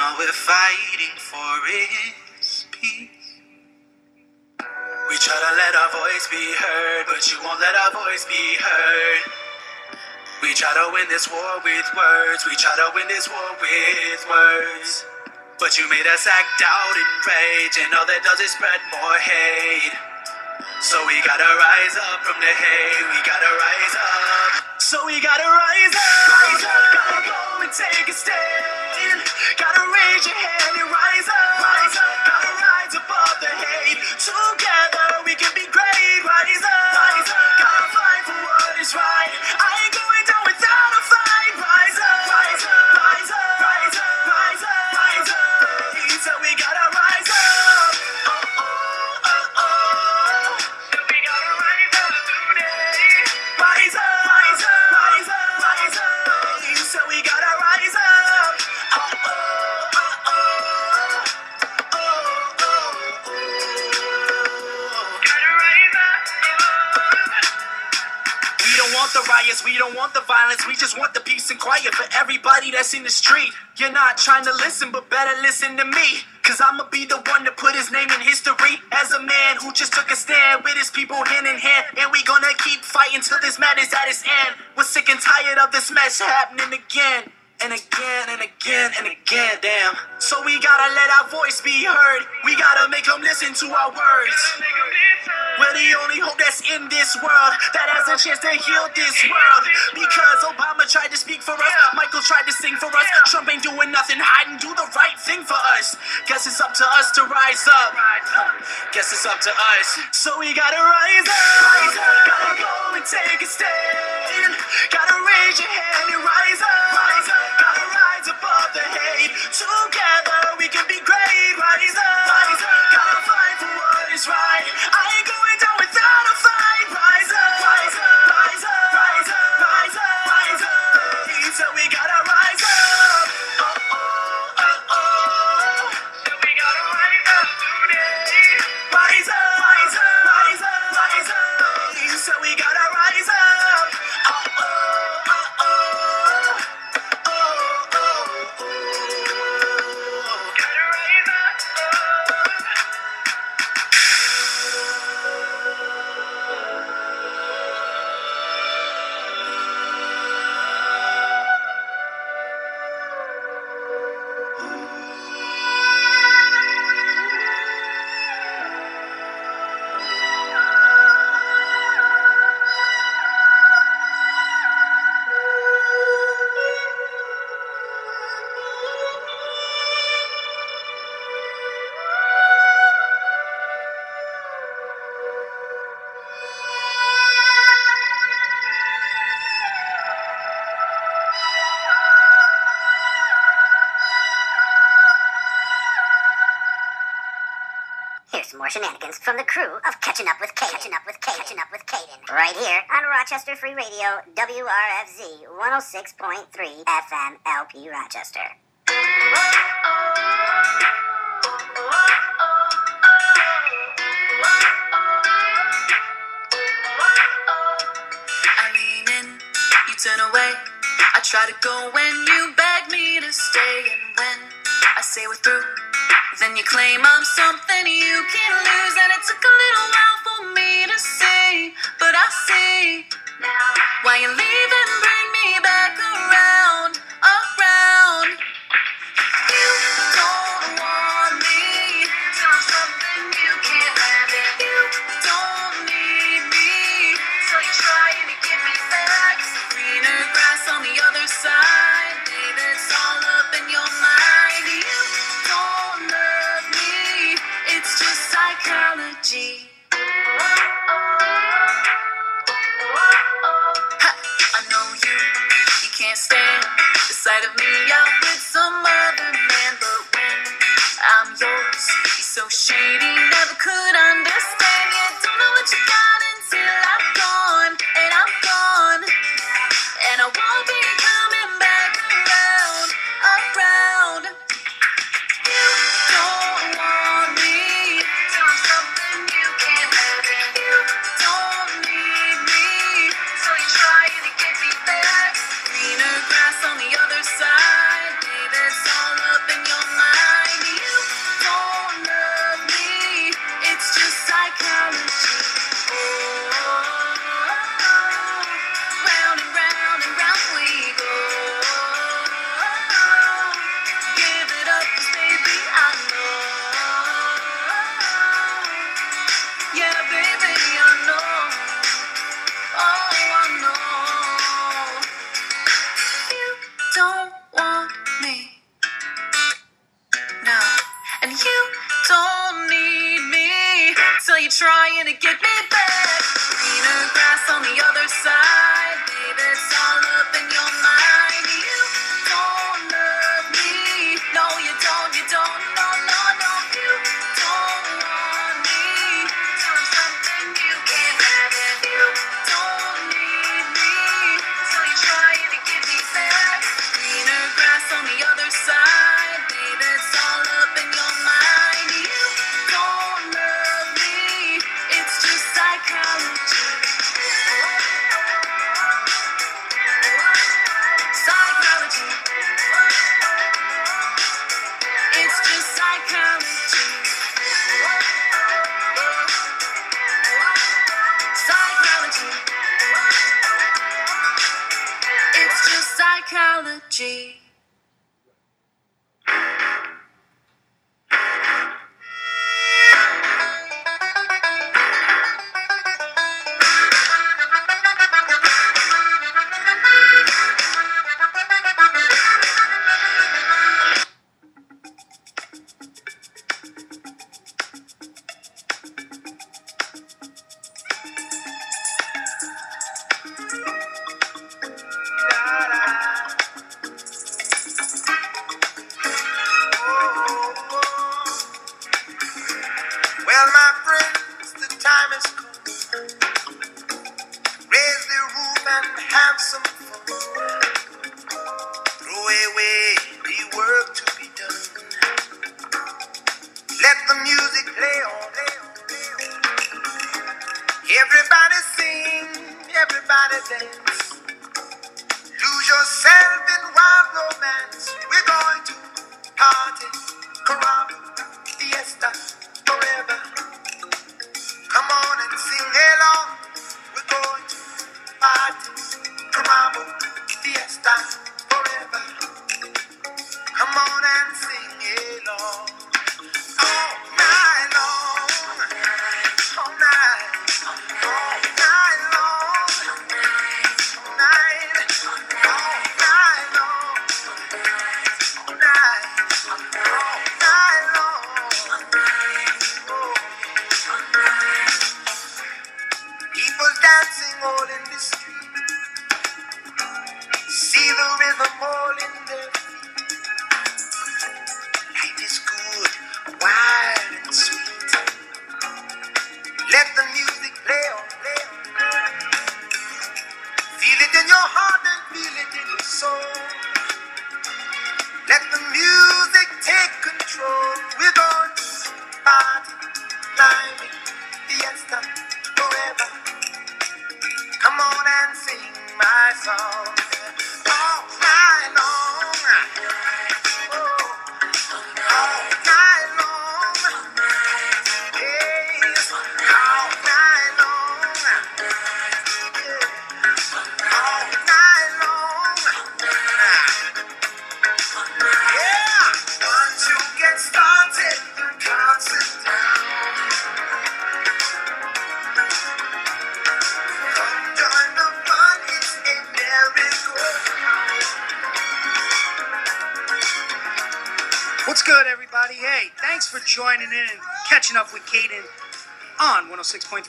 all we're fighting for is peace. We try to let our voice be heard, but you won't let our voice be heard. We try to win this war with words. We try to win this war with words. But you made us act out in rage, and all that does is spread more hate. So we gotta rise up from the hate. We gotta rise up. So we gotta rise up. Rise up. Gotta go and take a stand. Gotta raise your hand and rise up. Rise up. Gotta rise above the hate. Together we can be great. Rise up. Rise up. Gotta fight for what is right. I ain't going don't want the violence, we just want the peace and quiet for everybody that's in the street. You're not trying to listen, but better listen to me. Cause I'ma be the one to put his name in history as a man who just took a stand with his people hand in hand. And we gonna keep fighting till this madness at its end. We're sick and tired of this mess happening again. And again and again and again, damn. So we gotta let our voice be heard. We gotta make them listen to our words. We're the only hope that's in this world that has a chance to heal this world. Because Obama tried to speak for us, Michael tried to sing for us. Trump ain't doing nothing, hiding, do the right thing for us. Guess it's up to us to rise up. Guess it's up to us. So we gotta rise up. Gotta go and take a stand fighting. Gotta raise your hand and rise up. Rise up. Gotta rise above the hate. Together we can be great. Rise up. Rise up. Gotta fight for what is right. I ain't going down without a fight. Rise up. Rise up. Rise up. Rise up. Rise up. Rise up. Rise up. Rise up. Rise up. Rise up. shenanigans from the crew of Catching Up with Caden, Catching Up with Caden. Catching Up with Caden. Right here on Rochester Free Radio, WRFZ 106.3 FM LP Rochester. I lean in, you turn away. I try to go when you beg me to stay, and when I say we're through. Then you claim I'm something you can lose, and it took a little while for me to see, but I see now why you leave and bring me back around. shady. greener grass on the other side.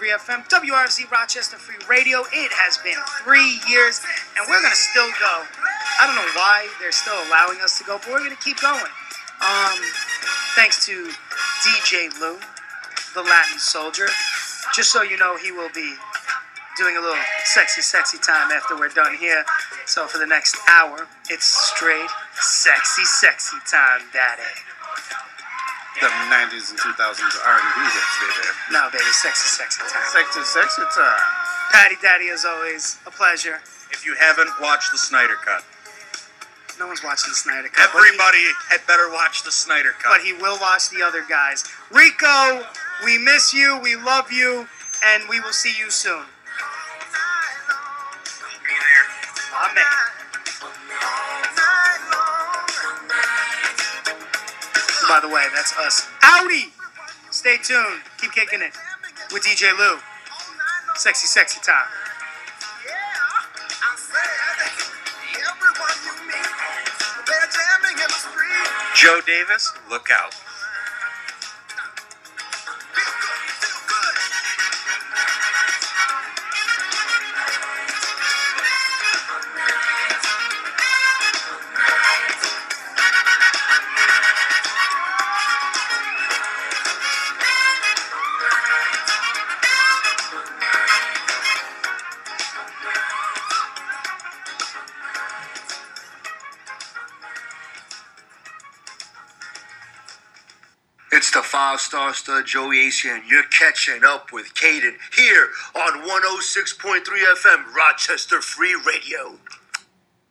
106.3 FM, Rochester Free Radio. It has been three years, and we're going to still go. I don't know why they're still allowing us to go, but we're going to keep going. Um, thanks to DJ Lou, the Latin soldier. Just so you know, he will be doing a little sexy, sexy time after we're done here. So for the next hour, it's straight sexy, sexy time, daddy. The 90s and 2000s R&B hits, baby. No, baby, sexy, sexy time. Sexy, sexy time. Patty Daddy, as always, a pleasure. If you haven't watched the Snyder Cut, No one's watching the Snyder Cut. but he- everybody had better watch the Snyder Cut. But he will watch the other guys. Rico, we miss you, we love you, and we will see you soon. Amen. By the way, that's us. Audi! Stay tuned. Keep kicking it with DJ Lou. Sexy, sexy time. Joe Davis, look out. Star stud Joey and you're catching up with Caden here on 106.3 FM Rochester Free Radio.